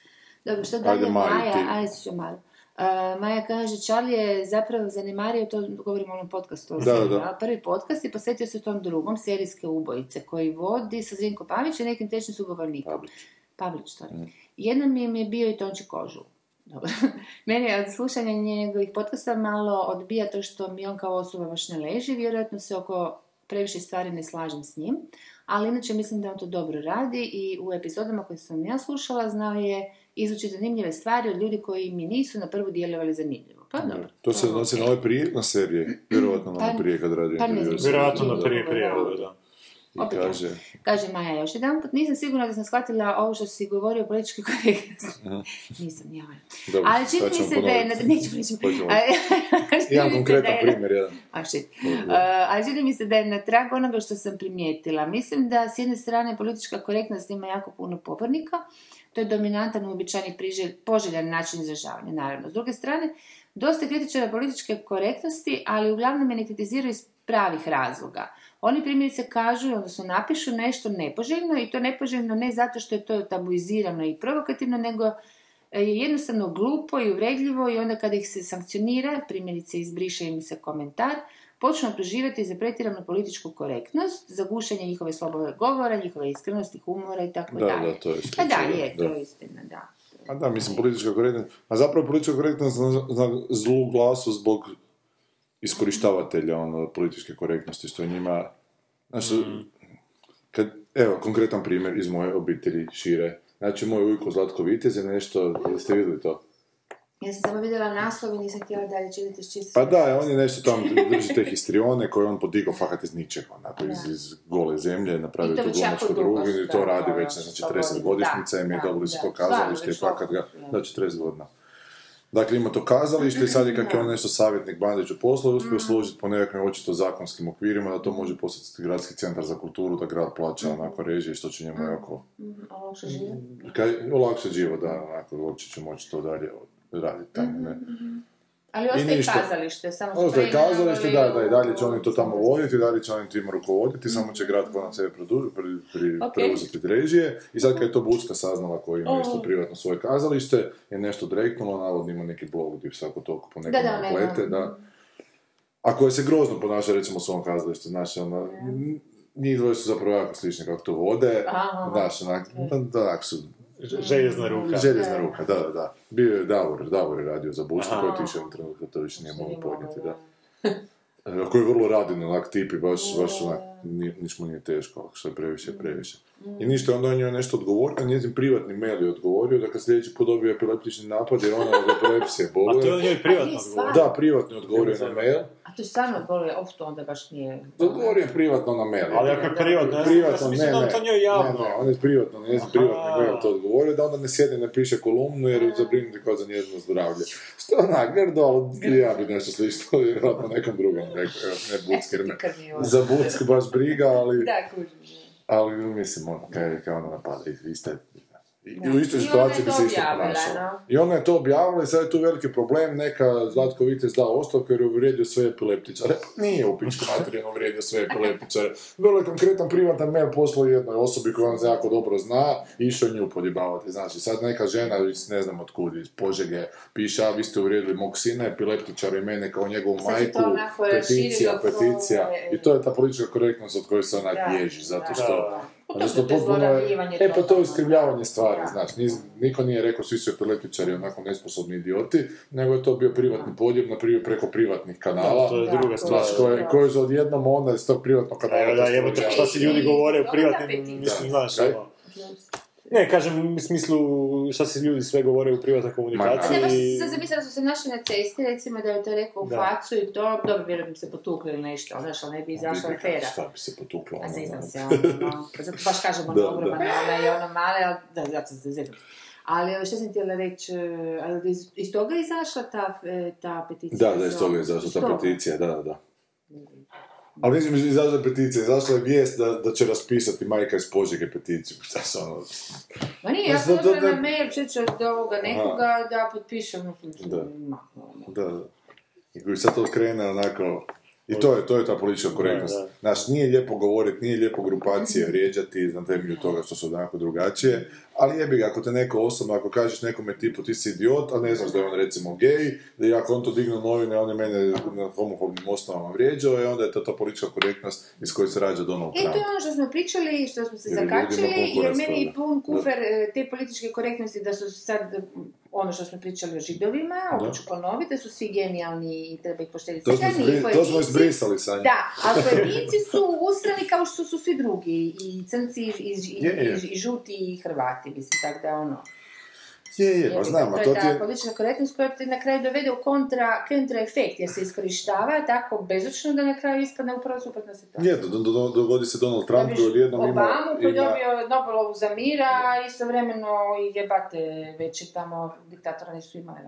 Speaker 1: Dobro, što
Speaker 3: Ajde,
Speaker 1: dalje,
Speaker 3: Mari,
Speaker 1: Maja,
Speaker 3: ti.
Speaker 1: ajde ću malo. Uh, Maja kaže, Charlie je zapravo zanemario, to govorimo o onom podcastu, o
Speaker 3: Da, da.
Speaker 1: prvi podcast i posvetio se tom drugom, serijske ubojice, koji vodi sa Zrinko Pavić i nekim tečnim sugovornikom.
Speaker 3: Pavlić.
Speaker 1: Pavlić, to je. Jednom im je bio i Tonči Kožul. Dobro. Mene od slušanja njegovih podcasta malo odbija to što mi on kao osoba baš ne leži, vjerojatno se oko previše stvari ne slažem s njim, ali inače mislim da on to dobro radi i u epizodama koje sam ja slušala znao je izvući zanimljive stvari od ljudi koji mi nisu na prvu djelovali zanimljivo. Pa dobro.
Speaker 3: To se
Speaker 1: je
Speaker 3: odnosi na ove prije, na serije, vjerojatno na
Speaker 1: Pa-
Speaker 3: one prije kad radi
Speaker 1: pa.
Speaker 2: Vjerojatno na prije prije, da,
Speaker 1: Opet
Speaker 3: kaže,
Speaker 1: Kaže Maja još jedan put, nisam sigurna da sam shvatila ovo što si govorio o političkoj korektnosti. Nisam, ja.
Speaker 3: dobro,
Speaker 1: Ali čini mi se da je, neću reći,
Speaker 3: Jedan konkretan
Speaker 1: je-
Speaker 3: primjer, jedan.
Speaker 1: A shit. Uh, ali čini mi se da je na tragu onoga što sam primijetila. Mislim da s jedne strane politička korektnost ima jako puno pobornika, to je dominantan, uobičajeni, poželjan način izražavanja, naravno. S druge strane, dosta kritičara političke korektnosti, ali uglavnom je ne kritiziraju iz pravih razloga. Oni primjerice kažu, odnosno napišu nešto nepoželjno i to nepoželjno ne zato što je to tabuizirano i provokativno, nego e, je jednostavno glupo i uvredljivo i onda kada ih se sankcionira, primjerice izbriše im se komentar, počnu optuživati za pretjeranu političku korektnost, za gušenje njihove slobode govora, njihove iskrenosti, humora i tako
Speaker 3: Da,
Speaker 1: dalje.
Speaker 3: da, to je
Speaker 1: Pa da,
Speaker 3: istina,
Speaker 1: je,
Speaker 3: da.
Speaker 1: to je istina, da.
Speaker 3: A da, mislim, politička korektnost, a zapravo politička korektnost zna, zna zlu glasu zbog iskorištavatelja ono, političke korektnosti, što je njima, znaš, kad, evo, konkretan primjer iz moje obitelji šire. Znači, moj ujko Zlatko Vitez je nešto, jeste vidjeli to?
Speaker 1: Ja sam samo vidjela naslov i nisam htjela dalje čitati s čisto.
Speaker 3: Pa da, on je nešto tamo, drži te histrione koje je on podigao fakat iz ničega, onako, iz, iz gole zemlje, napravio
Speaker 1: to
Speaker 3: tu glumačku
Speaker 1: dugo
Speaker 3: drugu i to radi
Speaker 1: da,
Speaker 3: već,
Speaker 1: sto
Speaker 3: 40
Speaker 1: godina.
Speaker 3: godišnjica im je su
Speaker 1: da,
Speaker 3: to kazalište i
Speaker 1: Stvarno,
Speaker 3: fakat ga, da, 40 godina. Dakle, ima to kazalište i sad je kak je on nešto savjetnik Bandiću posla uspio služiti po nekakvim očito zakonskim okvirima da to može postati gradski centar za kulturu, da grad plaća onako režije što će njemu jako
Speaker 1: Mhm, a lakše žive.
Speaker 3: kaj, olakšati život, da, onako, uopće će moći to dalje raditi tamo, ne.
Speaker 1: Ali ostaje kazalište, samo
Speaker 3: Ostaje kazalište, da, da, i dalje će oni to tamo voditi, i dalje će oni tim rukovoditi, samo će grad kod na sebe pri, pri,
Speaker 1: Ok.
Speaker 3: preuzeti režije. I sad kad je to Bucka saznala koji ima isto
Speaker 1: Oh.
Speaker 3: privatno svoje kazalište, je nešto direktnulo, navodno ima neki blog gdje svako toliko po nekom
Speaker 1: Da, da,
Speaker 3: plete. A koje se grozno ponaša, recimo, u svom kazalištu, znaš, ono, njih dvoje su zapravo jako slični kako to vode,
Speaker 1: Aha.
Speaker 3: znaš, onak, da, da, su
Speaker 2: Željezna ruka.
Speaker 3: Željezna ruka, da, da, da. Bio je Davor, Davor je radio za Bucku, koji je otišao trenutku, to više nije
Speaker 1: nije
Speaker 3: podnijeti, da. E, Koji je vrlo radin, onak tip i baš, baš onak, ni- niš mu nije teško, ako je previše, previše. I ništa, onda on njoj nešto odgovorio, a njezin privatni mail je odgovorio da kad sljedeći put dobije epileptični napad jer ona od epilepsije
Speaker 2: A to je
Speaker 3: boluje.
Speaker 2: njoj privatno odgovorio.
Speaker 3: Da, privatno je odgovorio na mail.
Speaker 1: A to je stvarno bolje, of, to onda baš nije...
Speaker 3: Odgovorio je privatno na mail.
Speaker 2: Ali ako je privatno,
Speaker 3: privatno, ne, ne,
Speaker 2: to njoj javno.
Speaker 3: ne, ne, on je privatno, njezin privatni mail to odgovorio, da onda ne sjedi ne piše kolumnu jer je zabrinuti kao za njezino zdravlje. Što onak, grdo, ali ja bi nešto slično, vjerojatno nekom drugom, ne Bucki, jer me
Speaker 1: Kad mi je ovo-
Speaker 3: za Bucku baš briga, ali,
Speaker 1: Da, kužim.
Speaker 3: ali mislim, ono, kaj, kaj ona napada, iste, i
Speaker 1: Da.
Speaker 3: u istoj situaciji
Speaker 1: ona
Speaker 3: bi
Speaker 1: to
Speaker 3: se isto
Speaker 1: no.
Speaker 3: I ona je to objavila i sad je tu veliki problem, neka Zlatko Vitez dao ostavku jer je uvrijedio sve epileptičare. Nije u pičku materinu uvrijedio sve epileptičare. Vrlo je konkretan privatan mail poslao jednoj osobi koju on jako dobro zna i išao nju podjebavati. Znači, sad neka žena ne znam od kud, iz Požege, piše, a vi ste uvrijedili mog sina, epileptičara i mene kao njegovu
Speaker 1: Sad se
Speaker 3: majku, peticija, peticija. I to je ta politička korektnost od koje se onak
Speaker 1: Da,
Speaker 3: bježi, zato
Speaker 1: da.
Speaker 3: što
Speaker 2: Da.
Speaker 1: te
Speaker 3: potpuno je-
Speaker 1: zlorabljivanje
Speaker 3: E pa to je iskrivljavanje stvari,
Speaker 1: Da.
Speaker 3: znaš, niz, niko nije rekao svi su epileptičari onako nesposobni idioti, nego je to bio privatni podjeb, na primjer preko privatnih kanala.
Speaker 2: To je
Speaker 1: Da,
Speaker 2: druga stvar.
Speaker 3: Znaš, koje, koje su odjednom onda iz tog privatnog kanala...
Speaker 2: Da, da, jebote, šta si ljudi govore u
Speaker 1: Dobro,
Speaker 2: privatnim,
Speaker 1: da,
Speaker 2: mislim,
Speaker 3: Da.
Speaker 2: znaš,
Speaker 3: Kaj?
Speaker 2: ono. Ne, kažem u smislu šta si ljudi sve govore u privatnoj komunikaciji.
Speaker 1: ne, baš sam sad zamislila da su se našli na cesti, recimo da je to rekao u
Speaker 2: Da.
Speaker 1: facu i to, dobro, vjerujem bi se potukli ili nešto, ali znaš, ali ne bi izašla afera.
Speaker 3: Šta bi se potuklo?
Speaker 1: A
Speaker 3: ono,
Speaker 1: zeznam
Speaker 3: ono.
Speaker 1: se, ono, no. Pa zato baš kažemo
Speaker 3: Da,
Speaker 1: ono ogroman,
Speaker 3: da.
Speaker 1: ona i ono male, ali da, zato se. Ali što sam htjela reći, e, ali iz, iz toga je izašla ta, e, ta peticija?
Speaker 3: Da, da, iz toga je izašla
Speaker 1: iz
Speaker 3: ta peticija, da, da, da. Ali mislim, izašla je peticija, izašla je vijest da, da će raspisati majka iz Požege peticiju. Šta se ono...
Speaker 1: Ma nije, ja sam došla na
Speaker 3: da-
Speaker 1: mail čeće od ovoga nekoga da potpišem.
Speaker 3: Da.
Speaker 1: Ono.
Speaker 3: Da, da. I koji sad to krene onako... I to je, to je ta politička korektnost. Znaš, nije lijepo govoriti, nije lijepo grupacije vrijeđati na temelju toga što su onako drugačije, ali jebi ga, ako te neko osobno, ako kažeš nekome tipu ti si idiot, a ne znaš da je on recimo gej, da i ako on to digne novine, on je mene na homofobnim osnovama vrijeđao, i onda je to ta politička korektnost iz koje se rađa Donald
Speaker 1: E,
Speaker 3: Trump.
Speaker 1: to je ono što smo pričali, što smo se
Speaker 3: Jer
Speaker 1: zakačili, jer meni je pun kufer e, te političke korektnosti da su sad, e, ono što smo pričali o židovima, opet ću ponoviti, da su svi genijalni i treba ih poštediti.
Speaker 3: To to smo izbrisali sa njim.
Speaker 1: Da, ali pojedinci su ustrani kao što su svi drugi, i crnci, i, i žuti, i hrvati, mislim, tako da ono...
Speaker 3: Je, je, pa znam, a
Speaker 1: to
Speaker 3: to
Speaker 1: je ta politička korektnost koja te na kraju dovede u kontra, kontra efekt, jer se iskorištava tako bezočno da na kraju ispadne upravo suprotna situacija.
Speaker 3: Je, do, do, do- dogodi se Donald Trump koji odjednom ima...
Speaker 1: Obamu koji
Speaker 3: ima-
Speaker 1: dobio Nobelovu za mira, a istovremeno i jebate veći tamo diktatora nisu imali.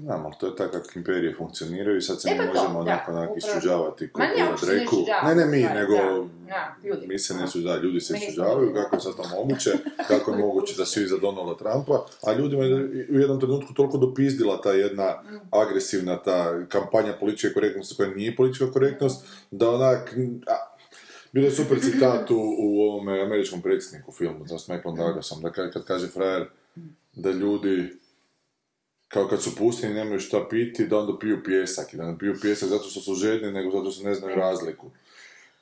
Speaker 3: Znam, ali to je tako kako imperije funkcioniraju i sad se
Speaker 1: E,
Speaker 3: mi
Speaker 1: pa to,
Speaker 3: možemo onako onak
Speaker 1: upravo.
Speaker 3: isčuđavati
Speaker 1: Ma ne,
Speaker 3: reku. Ne, ne mi, nego
Speaker 1: da. Da, ljudi.
Speaker 3: mi se ne suđavaju, ljudi se
Speaker 1: da.
Speaker 3: kako je sad to moguće, kako je moguće da svi za Donalda Trumpa, a ljudima je u jednom trenutku toliko dopizdila ta jedna agresivna ta kampanja političke korektnosti koja nije politička korektnost, da onak, a, bilo je super citat u, u ovome američkom predsjedniku filmu, sa Michaelom Douglasom, da ka- kad kaže frajer da ljudi kao kad su pustini nemaju šta piti, da onda piju pjesak. I da ne piju pjesak zato što su žedni, nego zato što ne znaju razliku.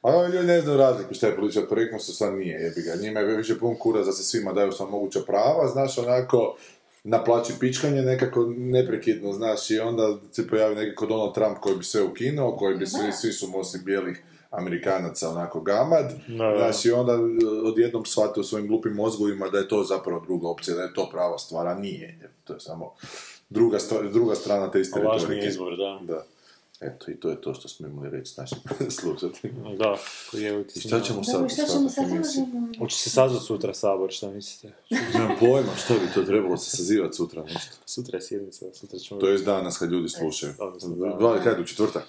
Speaker 3: A ovi ljudi ne znaju razliku šta je politička korektnost, sad nije, jebi ga. Njima je više pun kura da se svima daju sva moguća prava, znaš, onako, na plaći pičkanje nekako neprekidno, znaš, i onda se pojavi nekako Donald Trump koji bi sve ukinuo, koji bi svi, svi su osim bijelih Amerikanaca onako gamad,
Speaker 2: da.
Speaker 3: znaš, i onda e, odjednom shvate u svojim glupim mozgovima da je to zapravo druga opcija, da je to prava stvar, a nije, to je samo druga, stva- druga strana te iste retorike.
Speaker 2: izvor, da.
Speaker 3: Da. Eto, i to je to što smo imali reći s našim slušateljima.
Speaker 2: Da, je
Speaker 3: I šta ćemo sad?
Speaker 1: Dobro, šta ćemo sad?
Speaker 2: Hoće se sazvati sutra sabor, šta mislite?
Speaker 3: Nemam pojma, što bi to trebalo se sazivati sutra nešto.
Speaker 2: Sutra je sjednica, sutra ćemo...
Speaker 3: To je danas kad ljudi slušaju.
Speaker 2: odnosno, da.
Speaker 3: Dva, kad, u četvrtak?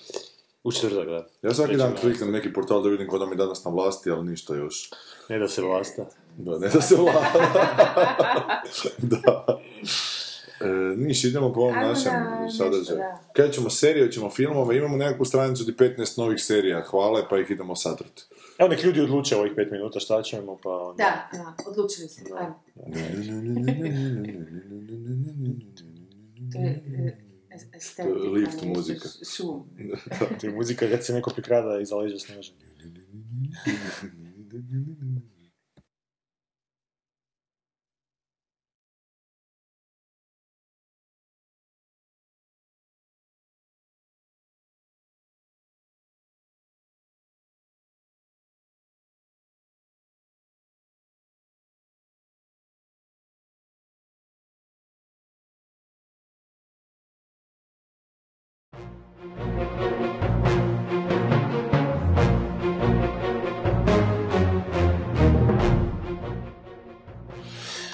Speaker 2: U četvrtak, da.
Speaker 3: Ja svaki dan kliknem neki portal da vidim ko nam je danas na vlasti, ali ništa još.
Speaker 2: Ne da se vlasta.
Speaker 3: Da, ne da se vlada. da. E, niš, idemo po ovom
Speaker 1: Ajmo
Speaker 3: našem
Speaker 1: nešto,
Speaker 3: sadržaju. Kad ćemo serije, ćemo filmove, imamo nekakvu stranicu di 15 novih serija, hvale, pa ih idemo satrati.
Speaker 2: Evo nek ljudi odluče ovih pet minuta šta ćemo, pa onda...
Speaker 1: Da, da, odlučili smo. Ajmo. To je e,
Speaker 3: To je lift muzika.
Speaker 1: Šum.
Speaker 2: To je muzika kad se neko prikrada iza leđa sneža.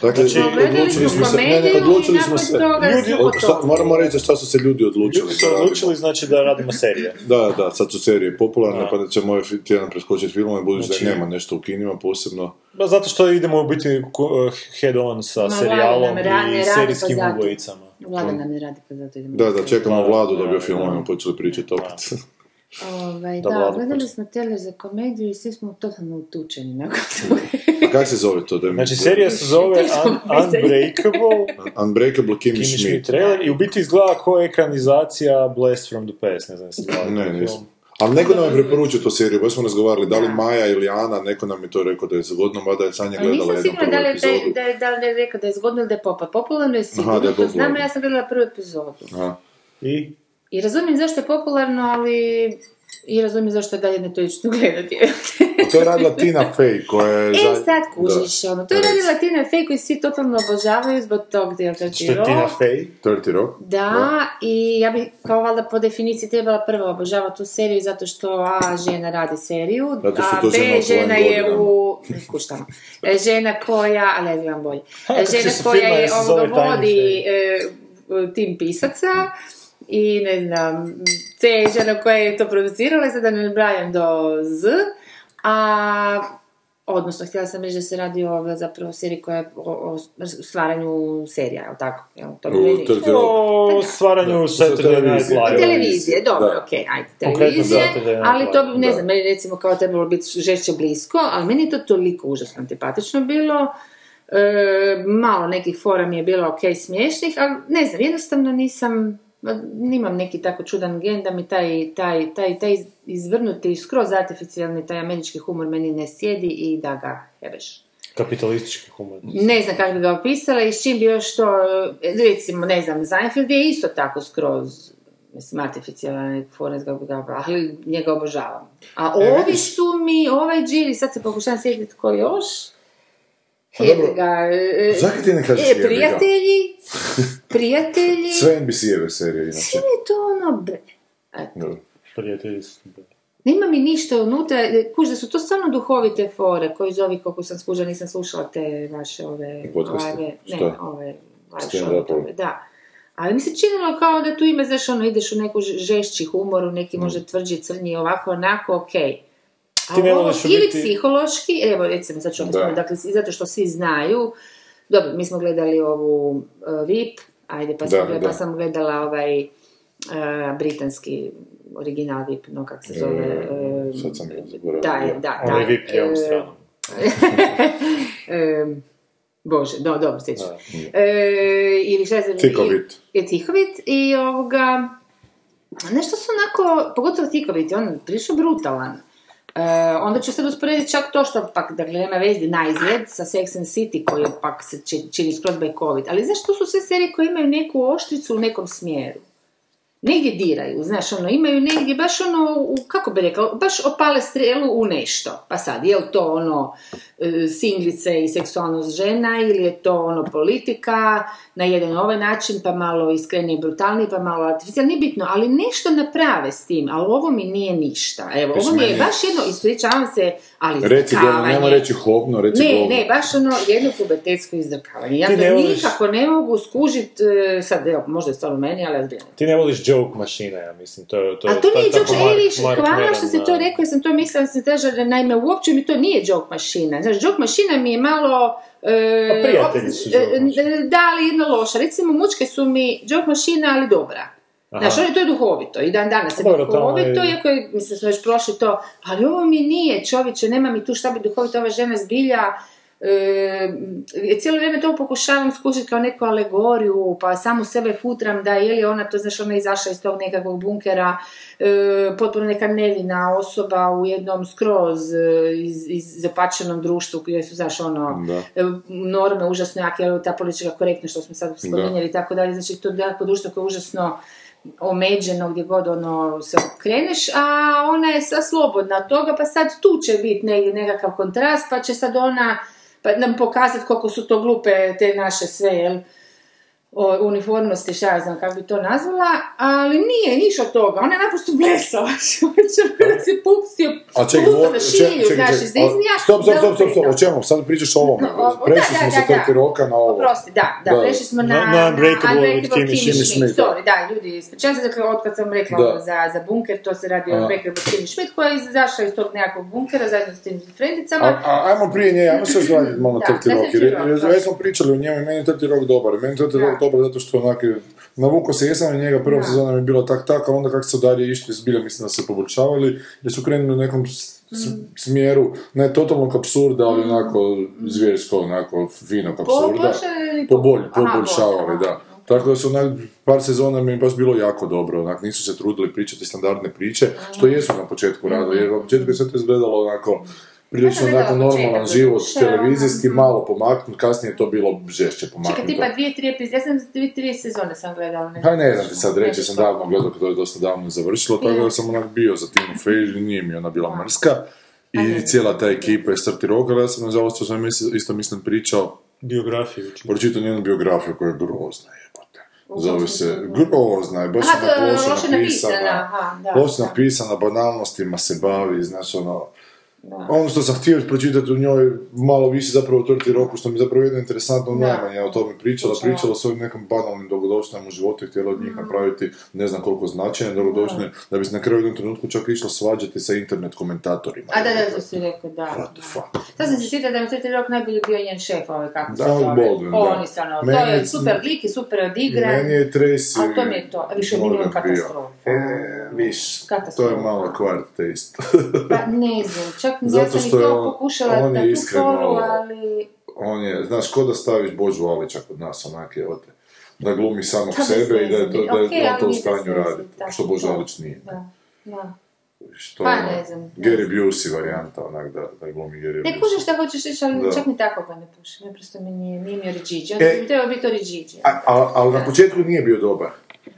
Speaker 3: Dakle,
Speaker 2: Znači,
Speaker 3: odlučili smo se, ne, ne, odlučili smo se.
Speaker 2: Ljudi-
Speaker 3: Šta,
Speaker 1: to.
Speaker 3: moramo reći šta su se ljudi odlučili.
Speaker 2: Ljudi su
Speaker 3: da
Speaker 2: odlučili, znači da radimo serije.
Speaker 3: Da, da, sad su serije popularne,
Speaker 2: Da.
Speaker 3: pa da ćemo ovaj tjedan preskočiti filmove, budući
Speaker 2: Znači-
Speaker 3: da nema nešto u kinima posebno.
Speaker 2: Ba, zato što idemo u biti ko- head on sa
Speaker 1: Ma,
Speaker 2: serijalom i
Speaker 1: radi,
Speaker 2: serijskim
Speaker 1: pa zato.
Speaker 2: ubojicama.
Speaker 1: Vlada nam ne radi, pa zato idemo.
Speaker 3: Da, da, čekamo vladu da bi o filmovima počeli pričati opet.
Speaker 1: Ovaj,
Speaker 2: Da,
Speaker 1: da, gledali smo tele za komediju i svi smo totalno utučeni nakon toga.
Speaker 3: A kako se zove to? Da mi-
Speaker 2: Znači, serija se zove Un-. Unbreakable,
Speaker 3: Unbreakable Kimmy
Speaker 2: Kimmy
Speaker 3: Schmidt.
Speaker 2: Trailer, i u biti izgleda kao ekranizacija Blast from the Past, ne znam gledali
Speaker 3: Ne, nisam. Ali neko nam je preporučio tu seriju, baš smo razgovarali, da li Maja ili Ana, neko nam je to rekao da je zgodno, mada je Sanja gledala jednu prvu
Speaker 1: da li, je,
Speaker 3: epizodu.
Speaker 1: da, je, da li je rekao da je zgodno ili da je popa. Popularno je sigurno,
Speaker 3: da je
Speaker 1: to znam, ja sam gledala prvu epizodu.
Speaker 3: Aha.
Speaker 2: I?
Speaker 1: I razumijem zašto je popularno, ali i razumijem zašto je dalje ne to gledati.
Speaker 3: A to je radila Tina Fey, koja je...
Speaker 1: E, sad kužiš,
Speaker 3: da.
Speaker 1: ono, to je radila Tina Fey koji svi totalno obožavaju zbog tog
Speaker 2: Što je Tina Fey?
Speaker 3: 30 Rock?
Speaker 1: Da, i ja bih kao valjda po definiciji trebala prvo obožavati tu seriju zato što A, žena radi seriju,
Speaker 3: Zato što
Speaker 1: a
Speaker 3: to
Speaker 1: B,
Speaker 3: žena
Speaker 1: je u... Kuštamo. E, Žena koja, a ne znam bolje, žena koja je ovoga vodi e, tim pisaca i ne znam, C je žena koja je to producirala, sada ne brajam do Z, a odnosno htjela sam reći da se radi o zapravo seriji koja je o, o stvaranju serija, jel tako? Jel, to bi
Speaker 3: U
Speaker 1: meni-
Speaker 3: 30 Rock.
Speaker 2: O stvaranju
Speaker 3: Sa
Speaker 2: Saturday Night
Speaker 3: televizije.
Speaker 2: Live.
Speaker 1: Televizije, dobro,
Speaker 3: Da.
Speaker 1: ok, ajde, televizije, ali to bi, ne znam, meni recimo kao trebalo biti žešće blisko, ali meni je to toliko užasno antipatično bilo, e, malo nekih fora mi je bilo ok smiješnih, ali ne znam, jednostavno nisam, nimam neki tako čudan gen da mi taj, taj, taj, taj izvrnuti, skroz artificijalni, taj američki humor meni ne sjedi i da ga jebeš.
Speaker 2: Kapitalistički humor.
Speaker 1: Ne znam kako bi ga opisala i s čim bi još to, recimo, ne znam, Seinfeld je isto tako skroz, mislim, artificijalan Forrest ga, ali njega obožavam. A
Speaker 3: E,
Speaker 1: ovi
Speaker 3: vidiš.
Speaker 1: su mi, ovaj Giri, sad se pokušavam sjetiti ko još,
Speaker 3: A dobro,
Speaker 1: Jebi ga, e,
Speaker 3: Zakaj ti ne kažeš
Speaker 1: e, prijatelji, prijatelji,
Speaker 3: Sve NBC-eve serije, inače.
Speaker 1: sve mi je to ono, bre. Eto.
Speaker 2: Prijatelji su.
Speaker 1: Nema mi ništa unutra, e, kuž da su to stvarno duhovite fore, koji iz ovih, koliko sam skužila, nisam slušala te vaše ove
Speaker 3: Podcaste?
Speaker 1: ne,
Speaker 3: Šta?
Speaker 1: ove live
Speaker 3: upove?
Speaker 1: da. Ali mi se činilo kao da tu ima, znaš, ono, ideš u neku žešći humor, u neki možda tvrđi, crnji, ovako, onako, okej.
Speaker 2: Ti ne
Speaker 1: Ali ovo, ili
Speaker 2: biti-
Speaker 1: psihološki, evo recimo sad ću vam
Speaker 3: Da.
Speaker 1: spomenuti, dakle zato što svi znaju, dobro, mi smo gledali ovu uh, VIP, ajde, pa,
Speaker 3: Da,
Speaker 1: gled-
Speaker 3: da.
Speaker 1: pa sam gledala ovaj uh, britanski original VIP, no kak se zove.
Speaker 3: E,
Speaker 1: um,
Speaker 3: sad sam zaboravio.
Speaker 1: Da, je, da, da.
Speaker 2: Ovaj VIP lijevom
Speaker 1: e,
Speaker 2: stranom.
Speaker 1: em, Bože, no, dobro, sjećam. E, ili šta je za...
Speaker 3: Tikovit.
Speaker 1: Je Tihovit i ovoga... Nešto su onako, pogotovo Tikovit, on je prilično brutalan. E, onda ću sad usporediti čak to što pak, dakle, nema veze na izgled sa Sex and City koji pak se či- čini skroz bajkovit. Ali znaš, to su sve serije koje imaju neku oštricu u nekom smjeru. Negdje diraju, znaš, ono, imaju negdje baš ono, kako bi rekla, baš opale strelu u nešto. Pa sad, je li to ono singlice i seksualnost žena ili je to ono politika na jedan ovaj način, pa malo iskrenije, brutalniji, pa malo artificijalni, nije bitno, ali nešto naprave s tim, ali ovo mi nije ništa. Evo, ovo mi je
Speaker 3: meni-
Speaker 1: baš jedno, ispričavam se, ali
Speaker 3: Reci nema reći hovno, reci
Speaker 1: Ne,
Speaker 3: govno.
Speaker 1: ne, baš ono jedno pubertetsko izdrkavanje. Ja to
Speaker 2: ne voliš-
Speaker 1: nikako ne mogu skužit, e, sad, evo, možda je stvarno meni, ali ozbiljno.
Speaker 2: Ti ne voliš joke mašina, ja mislim. To, je- to,
Speaker 1: A to
Speaker 2: je
Speaker 1: nije joke,
Speaker 2: Mark-
Speaker 1: e,
Speaker 2: Mark
Speaker 1: hvala što si to rekao, ja sam to mislila da se teža, da naime uopće mi to nije joke mašina. Znaš, joke mašina mi je malo... E,
Speaker 2: Pa prijatelji su
Speaker 1: e, e, Da, ali jedna loša. Recimo, mučke su mi joke mašina, ali dobra.
Speaker 2: Aha.
Speaker 1: Znaš, ono, to je duhovito i dan danas je
Speaker 2: Dobro, to
Speaker 1: duhovito,
Speaker 2: je-
Speaker 1: iako je, mislim, smo već prošli to, ali ovo mi nije, čovječe, nema mi tu šta bi duhovito, ova žena zbilja, e, cijelo vrijeme to pokušavam skužiti kao neku alegoriju, pa samu sebe futram da je li ona to, znaš, ona izašla iz tog nekakvog bunkera, e, potpuno neka nevina osoba u jednom skroz e, iz, izopačenom društvu gdje su, znaš, ono,
Speaker 3: Da.
Speaker 1: e, norme užasno jake, evo ta politička korektnost što smo sad spominjali i tako dalje, znači to je jako društvo koje je užasno omeđeno gdje god ono se kreneš, a ona je sva slobodna od toga, pa sad tu će biti negdje nekakav kontrast, pa će sad ona pa nam pokazati koliko su to glupe te naše sve, jel, o, uniformnosti, šta ja znam kako bi to nazvala, ali nije ništa od toga, ona je naprosto blesava, čovječ se pupstio, puta šilju, znaš, iz Disneya,
Speaker 3: Stop, stop, stop, stop, stop, o čemu? Sad pričaš o ovome.
Speaker 1: O, o,
Speaker 3: Prešli smo
Speaker 1: da,
Speaker 3: Teti Roka na ovo.
Speaker 1: Oprosti, da, da, prešli smo na,
Speaker 2: Na- Unbreakable Kimmy
Speaker 3: Schmidt.
Speaker 1: Sorry, da, ljudi, ispričavam se, dakle, od kad sam rekla za, za bunker, to se radi o. Unbreakable Kimmy Schmidt, koja je izašla iz tog nekakvog bunkera zajedno s tim frendicama.
Speaker 3: Ajmo prije nje, ajmo se zvaditi malo Trti
Speaker 1: na
Speaker 3: Rock, jer, smo pričali o njemu i meni je Trti Rock dobar. Meni je Trti Rock Dobar zato što onak je, navuko se jesam na njega, prva sezona mi je bila tak tak, a onda kako su dalje išli, zbilja mislim da se poboljšavali, jer su krenuli u nekom
Speaker 1: Mm.
Speaker 3: smjeru, ne totalnog apsurda, ali onako zvjersko, onako finog apsurda. Pobolj, poboljšavali, da. Tako da su onak, par sezona mi je baš bilo jako dobro, onak, nisu se trudili pričati standardne priče, što jesu na početku radili, jer na početku je sve to izgledalo onako, prilično onako
Speaker 1: gledala
Speaker 3: normalan život,
Speaker 1: više,
Speaker 3: televizijski,
Speaker 1: ono,
Speaker 3: malo pomaknut, kasnije je to bilo žešće pomaknuto.
Speaker 1: Čekaj, tipa dvije, tri epizode, ja sam dvije, tri sezone sam gledala. Ne,
Speaker 3: Pa ne znam ti sad reći, sam davno gledao kad to je dosta davno završilo, tako da sam onak bio za Tinu Fey, nije mi ona bila mrska. I cijela ta ekipa je ali ja sam nažalost, to sam isto mislim pričao,
Speaker 2: Biografiju.
Speaker 3: pročitao njenu biografiju koja je grozna. Zove se, grozna je, baš
Speaker 1: Aha,
Speaker 3: loše napisana.
Speaker 1: napisana, aha, da,
Speaker 3: Loše napisana, banalnostima se bavi, znači ono,
Speaker 1: Da.
Speaker 3: ono što sam htio pročitati u njoj, malo više zapravo o Trti Roku, što mi zapravo jedno interesantno
Speaker 1: Da.
Speaker 3: najmanje o tome pričala,
Speaker 1: Pričala.
Speaker 3: o svojim nekim banalnim dogodovštinama u životu i htjela od
Speaker 1: Mm.
Speaker 3: njih napraviti ne znam koliko značajne dogodovštine, da bi se na kraju u jednom trenutku čak išla svađati sa internet komentatorima.
Speaker 1: A da, da, to si rekao, da.
Speaker 3: What the fuck?
Speaker 1: Sad sam se sjetila da je u Treti Rock najbolji bio njen šef, ovaj kako se zove.
Speaker 3: Baldwin, da.
Speaker 1: On stvarno, to
Speaker 3: Meni
Speaker 1: je super lik i super odigran.
Speaker 3: Meni je Tracy...
Speaker 1: A to mi je to, više
Speaker 3: bio.
Speaker 1: katastrofa.
Speaker 3: E, viš, to je malo kvart taste.
Speaker 1: Pa ne znam, čak
Speaker 3: Zato što je on-
Speaker 1: pokušala
Speaker 3: on je iskreno-
Speaker 1: ali...
Speaker 3: On je, znaš, ko da staviš Božu Alića kod nas, onak je, ote. Da glumi samog
Speaker 1: Da,
Speaker 3: sebe i da je, to,
Speaker 1: veze.
Speaker 3: da je
Speaker 1: Okej,
Speaker 3: on to u stanju raditi. Što Božu
Speaker 1: da.
Speaker 3: Alić nije.
Speaker 1: Da, da.
Speaker 3: Što
Speaker 1: Pa
Speaker 3: je ono,
Speaker 1: ne znam, ne
Speaker 3: Gary. Busey varijanta, onak da, da glumi Gary
Speaker 1: Ne
Speaker 3: Busey.
Speaker 1: kužiš šta hoćeš reći, ali
Speaker 3: Da.
Speaker 1: čak ni tako ga ne pušim. Naprosto mi nije, nije mi oriđiđi. On
Speaker 3: E.
Speaker 1: bi trebao biti
Speaker 3: a, ali na početku nije bio dobar.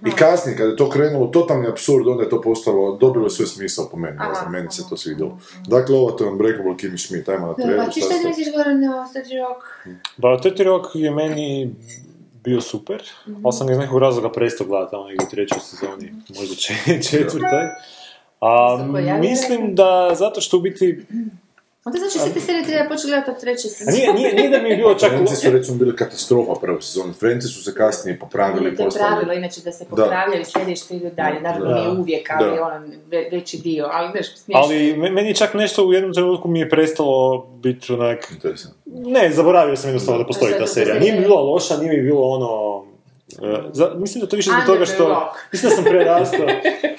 Speaker 3: I kasnije, kada je to krenulo, totalni apsurd, onda je to postalo, dobilo svoj smisao po meni, ne
Speaker 1: Aha,
Speaker 3: znam, meni se to svidjelo. Dakle, ovo to je Unbreakable Kimmy Schmidt, ajmo na trailer,
Speaker 1: pa ti
Speaker 3: šta ste-
Speaker 1: misliš Goran o Strati Rock?
Speaker 2: Pa Trti Rock je meni bio super, ali sam ga iz nekog razloga prestao gledati, tamo negdje u trećoj sezoni, možda če- četvrtoj. A mislim da, zato što u biti,
Speaker 1: Onda znači sve te serije treba početi gledati od treće sezone.
Speaker 2: nije, nije, nije da mi je bilo čak...
Speaker 3: Friendsi su recimo bili katastrofa prvu sezonu. Friendsi su se kasnije popravili
Speaker 1: to je
Speaker 3: postali...
Speaker 1: pravilo, inače da se popravljaju sljedeće što idu dalje. Naravno
Speaker 2: Da.
Speaker 1: nije uvijek, ali
Speaker 3: Da.
Speaker 1: ono ve- veći dio. Ali znaš, smiješno.
Speaker 2: Ali me- meni čak nešto u jednom trenutku mi je prestalo biti onak... Ne, zaboravio sam jednostavno da postoji ta serija. Nije mi bilo loša, nije mi bilo ono... e, za, mislim da to više zbog toga što...
Speaker 1: rock.
Speaker 2: Mislim da sam prerastao...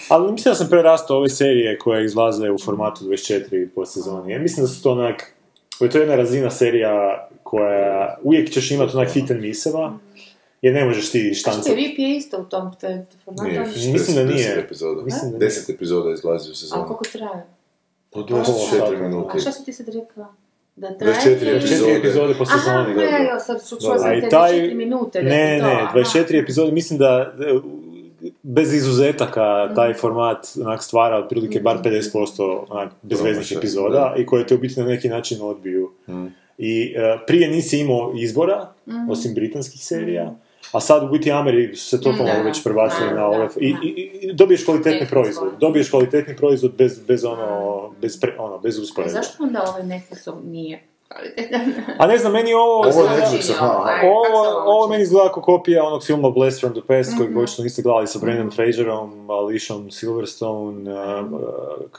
Speaker 2: ali mislim da sam prerastao ove serije koje izlaze u formatu 24 po sezoni. Ja mislim da su to onak... To je to jedna razina serija koja uvijek ćeš imati onak hit and misseva, jer ne možeš ti
Speaker 1: A što
Speaker 2: štancati.
Speaker 1: je VIP je isto u tom te- formatu?
Speaker 3: Nije,
Speaker 2: Mislim da
Speaker 3: deset-
Speaker 2: nije.
Speaker 3: deset epizoda.
Speaker 2: Mislim da nije.
Speaker 3: Deset epizoda izlazi u
Speaker 1: A
Speaker 3: sezonu.
Speaker 1: koliko traje?
Speaker 3: Po
Speaker 2: A,
Speaker 3: 24
Speaker 2: a,
Speaker 3: minuti.
Speaker 1: A šta si ti sad rekla? Da traje?
Speaker 3: 24
Speaker 1: ili-
Speaker 2: 24 epizode po
Speaker 1: Aha,
Speaker 2: sezoni.
Speaker 1: ja, ja, sad ču- čula
Speaker 2: A
Speaker 1: sam
Speaker 2: i
Speaker 1: te
Speaker 2: taj-
Speaker 1: 24 minute.
Speaker 2: Ne,
Speaker 1: to,
Speaker 2: ne,
Speaker 1: aha.
Speaker 2: 24 epizode, mislim da bez izuzetaka taj format onak stvara otprilike bar 50% onak bezveznih epizoda i koje te u biti na neki način odbiju. I e, prije nisi imao izbora, osim britanskih serija, a sad u biti Ameri se totalno
Speaker 1: Da,
Speaker 2: već prebacili
Speaker 1: da,
Speaker 2: na ove... I,
Speaker 1: da.
Speaker 2: i, i dobiješ kvalitetni
Speaker 1: Netflix,
Speaker 2: proizvod. Dobiješ kvalitetni proizvod bez, bez ono, bez, pre, ono, bez usporedbe.
Speaker 1: zašto onda ovaj Netflixom nije kvalitetan?
Speaker 2: A ne znam, meni ovo...
Speaker 3: Ovo je Netflix,
Speaker 1: ovo, aj, kako se
Speaker 2: Ovo, meni izgleda kao kopija onog filma Blast from the Past, kojeg
Speaker 1: Mhm.
Speaker 2: očito niste gledali sa Brendan Fraserom, Alishom Silverstone, uh,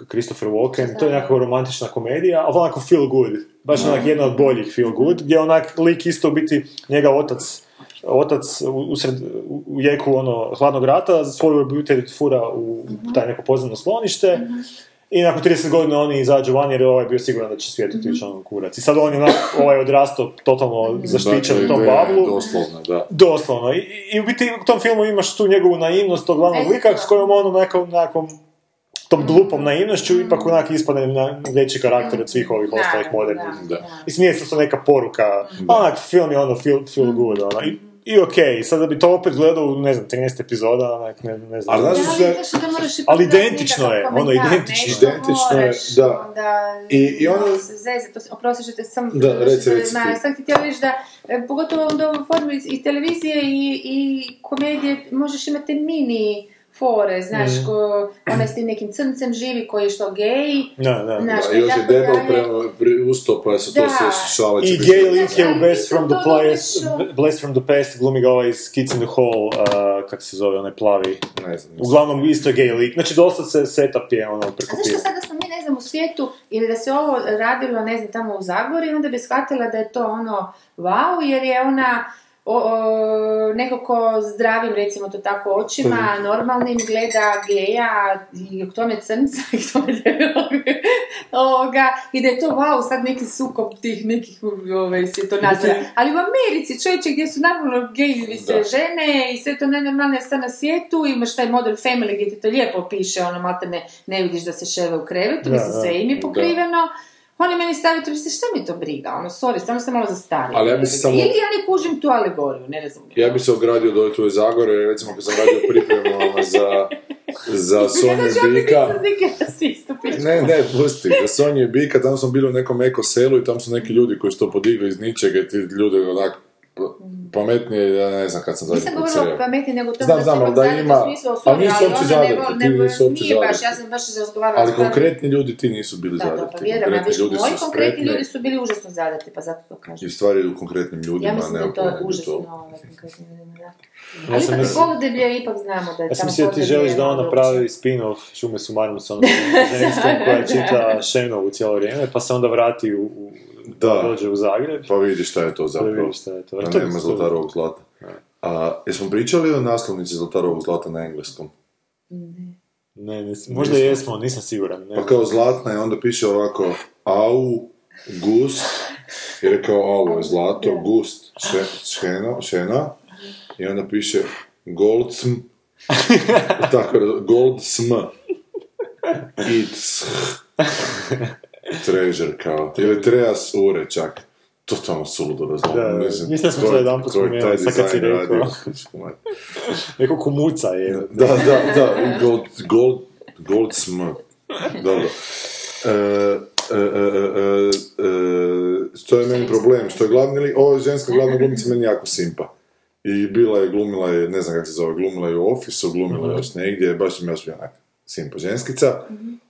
Speaker 2: Christopher Walken. To je nekakva romantična komedija, ali onako feel good. Baš onak jedna od boljih feel good, gdje onak lik isto biti njega otac otac u- usred, u jeku ono, hladnog rata, svoju obitelj fura u
Speaker 1: Mhm.
Speaker 2: taj neko podzemno sklonište i nakon 30 godina oni izađu van jer je ovaj bio siguran da će svijet
Speaker 1: Mhm.
Speaker 2: otići ono kurac. I sad on je onak, ovaj odrastao totalno zaštićen u tom bablu.
Speaker 3: Doslovno, da.
Speaker 2: Doslovno. I, I u biti u tom filmu imaš tu njegovu naivnost tog glavnog
Speaker 1: E,
Speaker 2: lika
Speaker 1: da.
Speaker 2: s kojom on nekom, nekom tom glupom naivnošću ipak onak ispadne na veći karakter od svih ovih
Speaker 1: Da,
Speaker 2: ostalih
Speaker 1: da,
Speaker 2: modernih.
Speaker 1: da,
Speaker 3: Da.
Speaker 1: da.
Speaker 2: I smije se to neka poruka. Onak, film je ono feel, feel good, ono. I, i okej, sad da bi to opet gledao u, ne znam, 13 epizoda, onak, ne, ne znam.
Speaker 3: Ali znaš
Speaker 1: Da,
Speaker 3: što
Speaker 1: ali moraš
Speaker 2: identično je, ono, identično.
Speaker 3: Identično je, da.
Speaker 1: onda
Speaker 3: I- i ono-
Speaker 1: zeze, to se- oprosti što te sam...
Speaker 3: Da, reci, reci ti.
Speaker 1: sam ti htjela reći da, e, pogotovo u formi i televizije i, i komedije, možeš imati mini fore, znaš,
Speaker 3: Mhm.
Speaker 1: ko, onaj s tim nekim crncem živi koji je što gej,
Speaker 2: Da, da.
Speaker 1: znaš,
Speaker 3: Da,
Speaker 1: i
Speaker 3: još je debel
Speaker 1: dalje.
Speaker 3: prema pri usto, pa su to šale. će
Speaker 2: I gay lik je u Best from the
Speaker 1: dobro
Speaker 2: Blast from the Past, glumi ga ovaj iz Kids in the Hall, uh, kak se zove, onaj plavi.
Speaker 3: Ne znam.
Speaker 2: Uglavnom isto je gay lik. Znači dosta se setup je ono
Speaker 1: A zašto
Speaker 2: prekopiran.
Speaker 1: sada smo mi, ne znam, u svijetu, ili da se ovo radilo, ne znam, tamo u Zagori, onda bi shvatila da je to ono wow, jer je ona o, o, neko ko zdravim, recimo to tako, očima, normalnim, gleda geja i k tome crnca i k tome ovoga, i da je to, wow, sad neki sukob tih nekih ovaj, svjetonazora. Ali u Americi, čovječe, gdje su naravno geji se žene i sve to najnormalnije sta na svijetu, imaš taj model family gdje ti to lijepo piše, ono, malte ne, ne vidiš da se ševe u krevetu, mislim, sve im je
Speaker 3: Da.
Speaker 1: Oni meni stavio to, mislim, šta mi to briga, ono, sorry, stvarno ste malo zastarili.
Speaker 3: Ali ja bi se samo-
Speaker 1: Ili ja ne kužim tu alegoriju, ne razumijem.
Speaker 3: Ja bi se ogradio od ove tvoje Zagore, recimo kad sam radio pripremama za, za Sonju
Speaker 1: Znači, opet
Speaker 3: Bika,
Speaker 1: nisam neki rasist u pičku.
Speaker 3: Ne, ne, pusti. Za Sonju Bika, tamo smo bili u nekom eko selu i tamo su neki ljudi koji su to podigli iz ničega i ti ljudi onak pa- pametnije, ja ne znam kad sam zadnji
Speaker 1: Nisam
Speaker 3: put
Speaker 1: govorila o
Speaker 3: sreo.
Speaker 1: pametni, nego o tome
Speaker 3: Znam,
Speaker 1: da
Speaker 3: znam, da ima-
Speaker 1: u sorry,
Speaker 3: nisu uopće
Speaker 1: ne-
Speaker 3: zadrti, ti
Speaker 1: ne-
Speaker 3: nisu uopće
Speaker 1: Nije baš, ja sam baš razgovarala
Speaker 3: Ali konkretni ljudi ti nisu bili
Speaker 1: Da, da, pa vjerujem, a
Speaker 3: Konkretni
Speaker 1: viš,
Speaker 3: ljudi
Speaker 1: moji konkretni ljudi su bili užasno zadati, pa zato to kažem.
Speaker 3: i stvari u konkretnim ljudima,
Speaker 1: Ja mislim da je to
Speaker 3: pojma
Speaker 1: užasno,
Speaker 3: to.
Speaker 1: ovaj, konkretni ljudima, Ali ipak poludeblje ipak znamo da je
Speaker 2: Ja sam
Speaker 1: tamo
Speaker 2: mislio da ti želiš da on
Speaker 1: malo
Speaker 2: napravi
Speaker 1: drugčije.
Speaker 2: spin-off šume su marmu s onom ženskom koja čita Šenovu cijelo vrijeme, pa se onda vrati u, u
Speaker 3: Da.
Speaker 2: dođe u Zagreb.
Speaker 3: Pa vidi šta je to
Speaker 2: Da
Speaker 3: zapravo.
Speaker 2: vidiš šta je to.
Speaker 3: A
Speaker 2: To-
Speaker 3: nema Zlatarovog zlata. A, jesmo pričali o naslovnici Zlatarovog zlata na engleskom?
Speaker 2: Ne, nis- možda jesmo, nisam siguran. Ne.
Speaker 3: Pa kao zlatna je, onda piše ovako au, gust, i rekao au je zlato, gust, še, šeno, šena, i onda piše gold sm, tako, gold sm, it's treasure kao, ili treas ure čak. Totalno suludo
Speaker 2: Da,
Speaker 3: razumno.
Speaker 2: da, mislim da smo to jedanput spomenuli, sad kad si rekao. Neko kumuca je.
Speaker 3: Da, da, da, gold, gold, gold sm. Dobro. E, e, e, e, e, e, što je meni problem? Što je glavni lik, ovo je ženska glavna glumica meni jako simpa. I bila je, glumila je, ne znam kako se zove, glumila je u Office-u, glumila je još negdje, baš mi je onak simpa ženskica.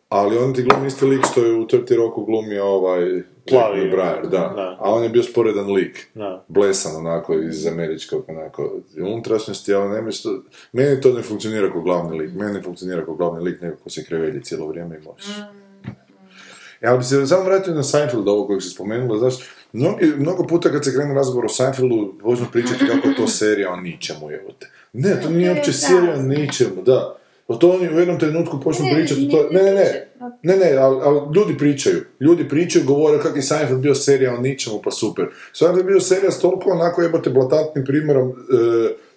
Speaker 3: Ali on ti glumi isti lik što je u Trti roku glumio ovaj
Speaker 2: Plavi,
Speaker 3: McBrayer, da.
Speaker 2: da.
Speaker 3: A on je bio sporedan lik
Speaker 2: Da.
Speaker 3: blesan onako iz američkog onako unutrašnjosti, ali nema što... Meni to ne funkcionira kao glavni lik, meni ne funkcionira kao glavni lik, nego ko se krevelji cijelo vrijeme i možeš. Ja bi se samo vratio na Seinfeld, ovo kojeg si spomenula, znaš, mnogi, mnogo puta kad se krene razgovor o Seinfeldu, počnu pričati kako je to serija o ničemu, te. Ne, to nije
Speaker 1: je
Speaker 3: uopće serija o ničemu, da. O to oni u jednom trenutku počnu
Speaker 1: Ne,
Speaker 3: pričati,
Speaker 1: ne,
Speaker 3: to,
Speaker 1: ne
Speaker 3: ne, ne, ne, ne, ali, ali ljudi pričaju. Ljudi pričaju, govore kako je Seinfeld bio serija o ničemu, pa super. Seinfeld je bio serija s toliko onako jebate blatantnim primjerom e,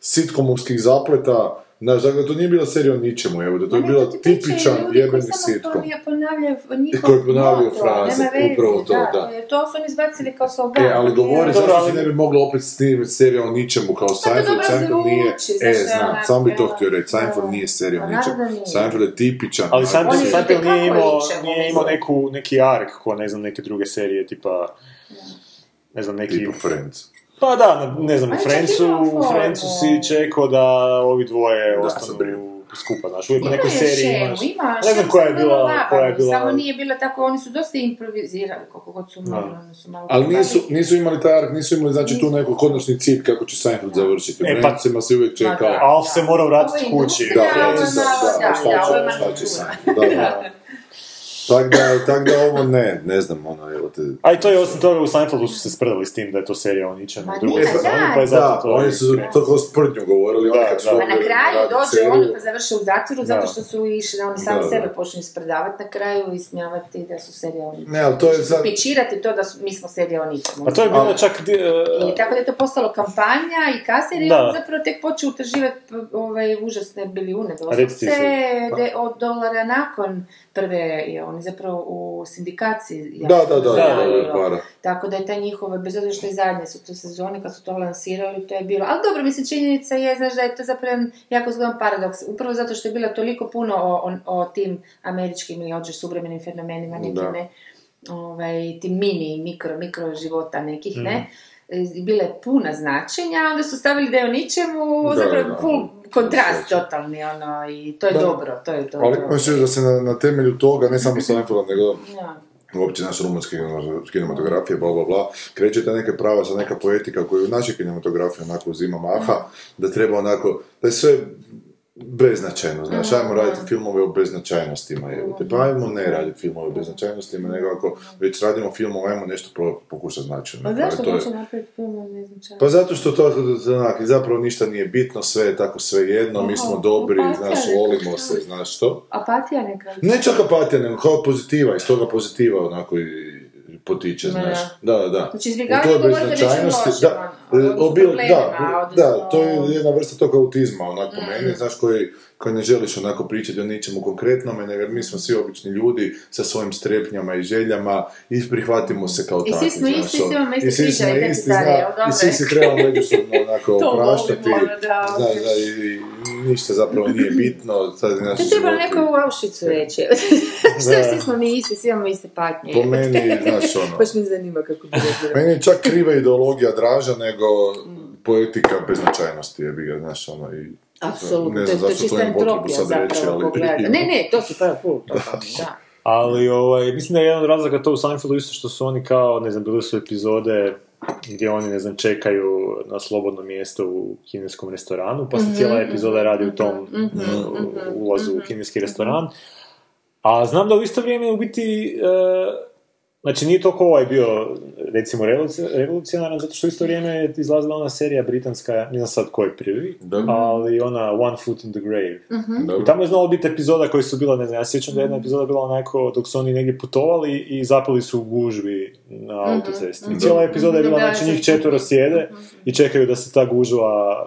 Speaker 3: sitkomovskih zapleta, Znaš, dakle, to nije bila serija o ničemu, evo, da to je bila tipičan jebeni
Speaker 1: koji samo
Speaker 3: sitkom.
Speaker 1: ponavlja- ponavljaju njihov
Speaker 3: koji ponavljaju fraze, upravo to, da.
Speaker 1: to su oni izbacili kao slogan.
Speaker 3: E, ali govori zašto se ne bi moglo opet snimiti serija o ničemu kao Seinfeld, Seinfeld nije, e,
Speaker 1: znaš,
Speaker 3: znam,
Speaker 1: onako,
Speaker 3: sam bi to htio reći, Seinfeld nije serija o ničemu. Seinfeld je tipičan.
Speaker 2: Ali Seinfeld, nije imao, nije imao neku, neki ark, ko ne znam, neke druge serije, tipa, ne znam, neki...
Speaker 3: Tipa Friends.
Speaker 2: Pa da, na- ne znam, u Friendsu,
Speaker 1: ima
Speaker 2: u. Friendsu si čekao da ovi dvoje
Speaker 3: Da,
Speaker 2: ostanu skupa, znaš, uvijek u nekoj seriji
Speaker 1: šemu,
Speaker 2: imaš...
Speaker 1: ima,
Speaker 2: ne znam koja je bila,
Speaker 1: labavni,
Speaker 2: koja je bila...
Speaker 1: Samo nije bila tako, oni su dosta improvizirali koliko god su mogli, oni su malo...
Speaker 3: Ali nisu, nisu imali taj ark, nisu imali znači tu neku konačni cilj kako će Seinfeld završiti.
Speaker 2: E, pa-
Speaker 3: Friendsima se uvijek čekao.
Speaker 1: da.
Speaker 2: Alf se mora vratiti
Speaker 1: Ovo je
Speaker 2: kući.
Speaker 3: Da,
Speaker 1: industrija,
Speaker 3: Friends, da,
Speaker 1: ono,
Speaker 3: da,
Speaker 1: da,
Speaker 3: šta
Speaker 1: da, ovo je
Speaker 3: će, šta će
Speaker 1: manufaktura.
Speaker 3: Seinfeld, da, da. Tako da, tak da ovo ne, ne znam, ono, evo te...
Speaker 2: A i to je osim toga u Seinfeldu su se sprdali s tim da je to serija o ničemu. Drugoj
Speaker 1: nije,
Speaker 2: sezoni,
Speaker 1: da.
Speaker 2: pa je zato
Speaker 3: Da,
Speaker 2: to...
Speaker 3: oni su to kao sprdnju govorili, oni
Speaker 2: Da,
Speaker 3: kad su
Speaker 2: da.
Speaker 1: A
Speaker 3: dobili
Speaker 1: na kraju dođe
Speaker 3: seriju.
Speaker 1: oni pa završe u zatvoru zato što su išli, da oni sami
Speaker 3: Da, da.
Speaker 1: sebe počnu ispredavati na kraju i smijavati da su serija o ničemu.
Speaker 3: Ne, ali to je sad...
Speaker 1: Pičirati to da su, mi smo serija o ničemu.
Speaker 2: Pa to je bilo
Speaker 3: Ali-
Speaker 2: čak... di- e,
Speaker 1: I tako da je to postalo kampanja i kasnije
Speaker 2: Da.
Speaker 1: je on zapravo tek počeo utrživati ovaj, užasne bilijune doslovce
Speaker 2: se.
Speaker 1: de, od dolara nakon prve je on je zapravo u sindikaciji
Speaker 3: Da, da, da, da, da, da.
Speaker 1: Tako da je taj njihov, bez obzira što je zadnje su to sezone kad su to lansirali, to je bilo. Ali dobro, mislim, činjenica je, znaš, da je to zapravo jako zgodan paradoks. Upravo zato što je bilo toliko puno o, o, o tim američkim ili ođe suvremenim fenomenima, nekim, ne, ovaj, tim mini, mikro, mikro života nekih,
Speaker 3: Mhm.
Speaker 1: ne, E, bile puna značenja, onda su stavili da je o ničemu,
Speaker 3: Da,
Speaker 1: zapravo
Speaker 3: da,
Speaker 1: full kontrast
Speaker 3: Sreća.
Speaker 1: totalni, ono, i to je
Speaker 3: Da.
Speaker 1: dobro, to je to.
Speaker 3: Ali hoćeš da se na, na temelju toga, ne samo Seinfelda, nego
Speaker 1: Ja.
Speaker 3: uopće naš rumunski kinematografije, bla, bla, bla, kreće ta neka prava sa neka poetika koju u našoj kinematografiji onako uzima maha, da treba onako, da je sve beznačajno, znaš, ajmo raditi filmove o beznačajnostima, jebote. Pa ajmo ne raditi filmove o beznačajnostima, nego ako već radimo filmove, ajmo nešto pokušati značajno.
Speaker 1: Pa zašto
Speaker 3: to je-
Speaker 1: napraviti film znam čemu?
Speaker 3: Pa zato što to onak, zapravo ništa nije bitno, sve je tako sve jedno, mi smo dobri,
Speaker 1: apatija
Speaker 3: znaš, volimo se, znaš što?
Speaker 1: Apatija neka.
Speaker 3: Ne čak apatija, nego kao pozitiva, iz toga pozitiva onako i potiče, znaš.
Speaker 1: da.
Speaker 3: Da, da.
Speaker 1: Znači, izbjegavanje
Speaker 3: beznačajnosti-
Speaker 1: lošem,
Speaker 3: da,
Speaker 1: ono,
Speaker 3: e, da, da, to je jedna vrsta tog autizma, onak po
Speaker 1: Mm.
Speaker 3: meni, znaš, koji, koji ne želiš onako pričati o ničemu konkretnome, nego mi smo svi obični ljudi sa svojim strepnjama i željama i prihvatimo se kao
Speaker 1: I svi
Speaker 3: takvi,
Speaker 1: smo isti, svi
Speaker 3: ono.
Speaker 1: imamo iste
Speaker 3: I svi smo isti, zna, i svi se trebamo međusobno onako opraštati,
Speaker 1: da,
Speaker 3: da, i, i ništa zapravo nije bitno, sad naši
Speaker 1: To treba
Speaker 3: životi-
Speaker 1: neko u Auschwitzu reći. Što svi smo mi isti, svi imamo iste patnje.
Speaker 3: Po meni, znaš, ono,
Speaker 1: Baš me zanima kako bi.
Speaker 3: Meni je čak kriva ideologija draža nego poetika beznačajnosti, je bi ga, znaš, ono, i...
Speaker 1: Apsolutno,
Speaker 3: ne
Speaker 1: to,
Speaker 3: znam
Speaker 1: to je čista entropija
Speaker 3: sad reći,
Speaker 1: zapravo
Speaker 3: ali...
Speaker 1: Ne, ne, to si prvo put, da.
Speaker 2: Ali ovaj, mislim da je jedan od razloga to u Seinfeldu isto što su oni kao, ne znam, bili su epizode gdje oni, ne znam, čekaju na slobodno mjesto u kineskom restoranu, pa se
Speaker 1: Mhm,
Speaker 2: cijela epizoda radi u tom
Speaker 1: mhm,
Speaker 2: uh,
Speaker 1: mhm,
Speaker 2: ulazu u
Speaker 1: mhm.
Speaker 2: kineski restoran. A znam da u isto vrijeme u biti, e, znači nije toliko ovaj bio, recimo, revoluci- revolucionaran, zato što u isto vrijeme je izlazila ona serija britanska, ne znam sad koji je prvi, ali ona One Foot in the Grave.
Speaker 1: Mhm.
Speaker 2: I tamo je znalo biti epizoda koje su bila, ne znam, ja se sjećam da je jedna epizoda bila onako dok su oni negdje putovali i zapeli su u gužvi na
Speaker 1: Mhm,
Speaker 2: autocesti.
Speaker 1: mhm.
Speaker 2: I cijela epizoda je bila,
Speaker 1: Da,
Speaker 2: znači njih četvero sjede i čekaju da se ta gužva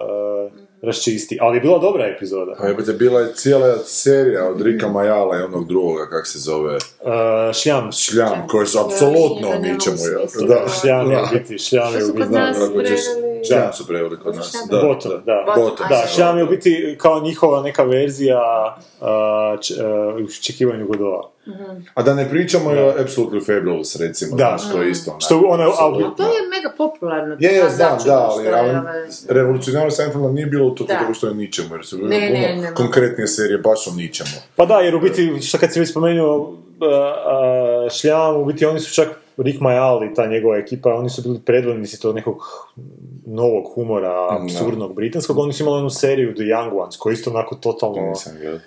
Speaker 2: e, raščisti. Ali je bila dobra epizoda.
Speaker 3: Pa jebate, bila je cijela serija od Rika Majala i onog drugoga, kak se zove,
Speaker 2: E, šljam.
Speaker 3: Šljam, koji su apsolutno o ničemu, je. Da,
Speaker 2: Šljam je
Speaker 3: da.
Speaker 2: u biti, šljam je
Speaker 1: To
Speaker 2: u
Speaker 1: su kod
Speaker 2: biti.
Speaker 3: Šljam su preveli kod nas. Da,
Speaker 2: Bottom, da.
Speaker 3: Bottom.
Speaker 2: Da, šljam je u biti kao njihova neka verzija uh, č, uh, u očekivanju godova.
Speaker 3: A da ne pričamo i o Absolutely Fabulous, recimo,
Speaker 2: Da.
Speaker 3: znaš, to je isto.
Speaker 2: Što a-
Speaker 3: apsolutno.
Speaker 1: To je mega popularno.
Speaker 3: Je, je, znam, da, ali,
Speaker 1: je,
Speaker 3: ali revolucionarno Seinfelda nije bilo to
Speaker 1: Da.
Speaker 3: toga što je ničemu, jer su
Speaker 1: Ne, ne,
Speaker 3: konkretnije serije baš o ničemu.
Speaker 2: Pa da, jer u biti, što kad si već spomenuo uh, uh, šljam, u biti oni su čak Rick Mayall i ta njegova ekipa, oni su bili predvodnici tog nekog novog humora, absurdnog britanskog, oni su imali onu seriju The Young Ones, koja je isto onako totalno...
Speaker 3: Nisam gledao.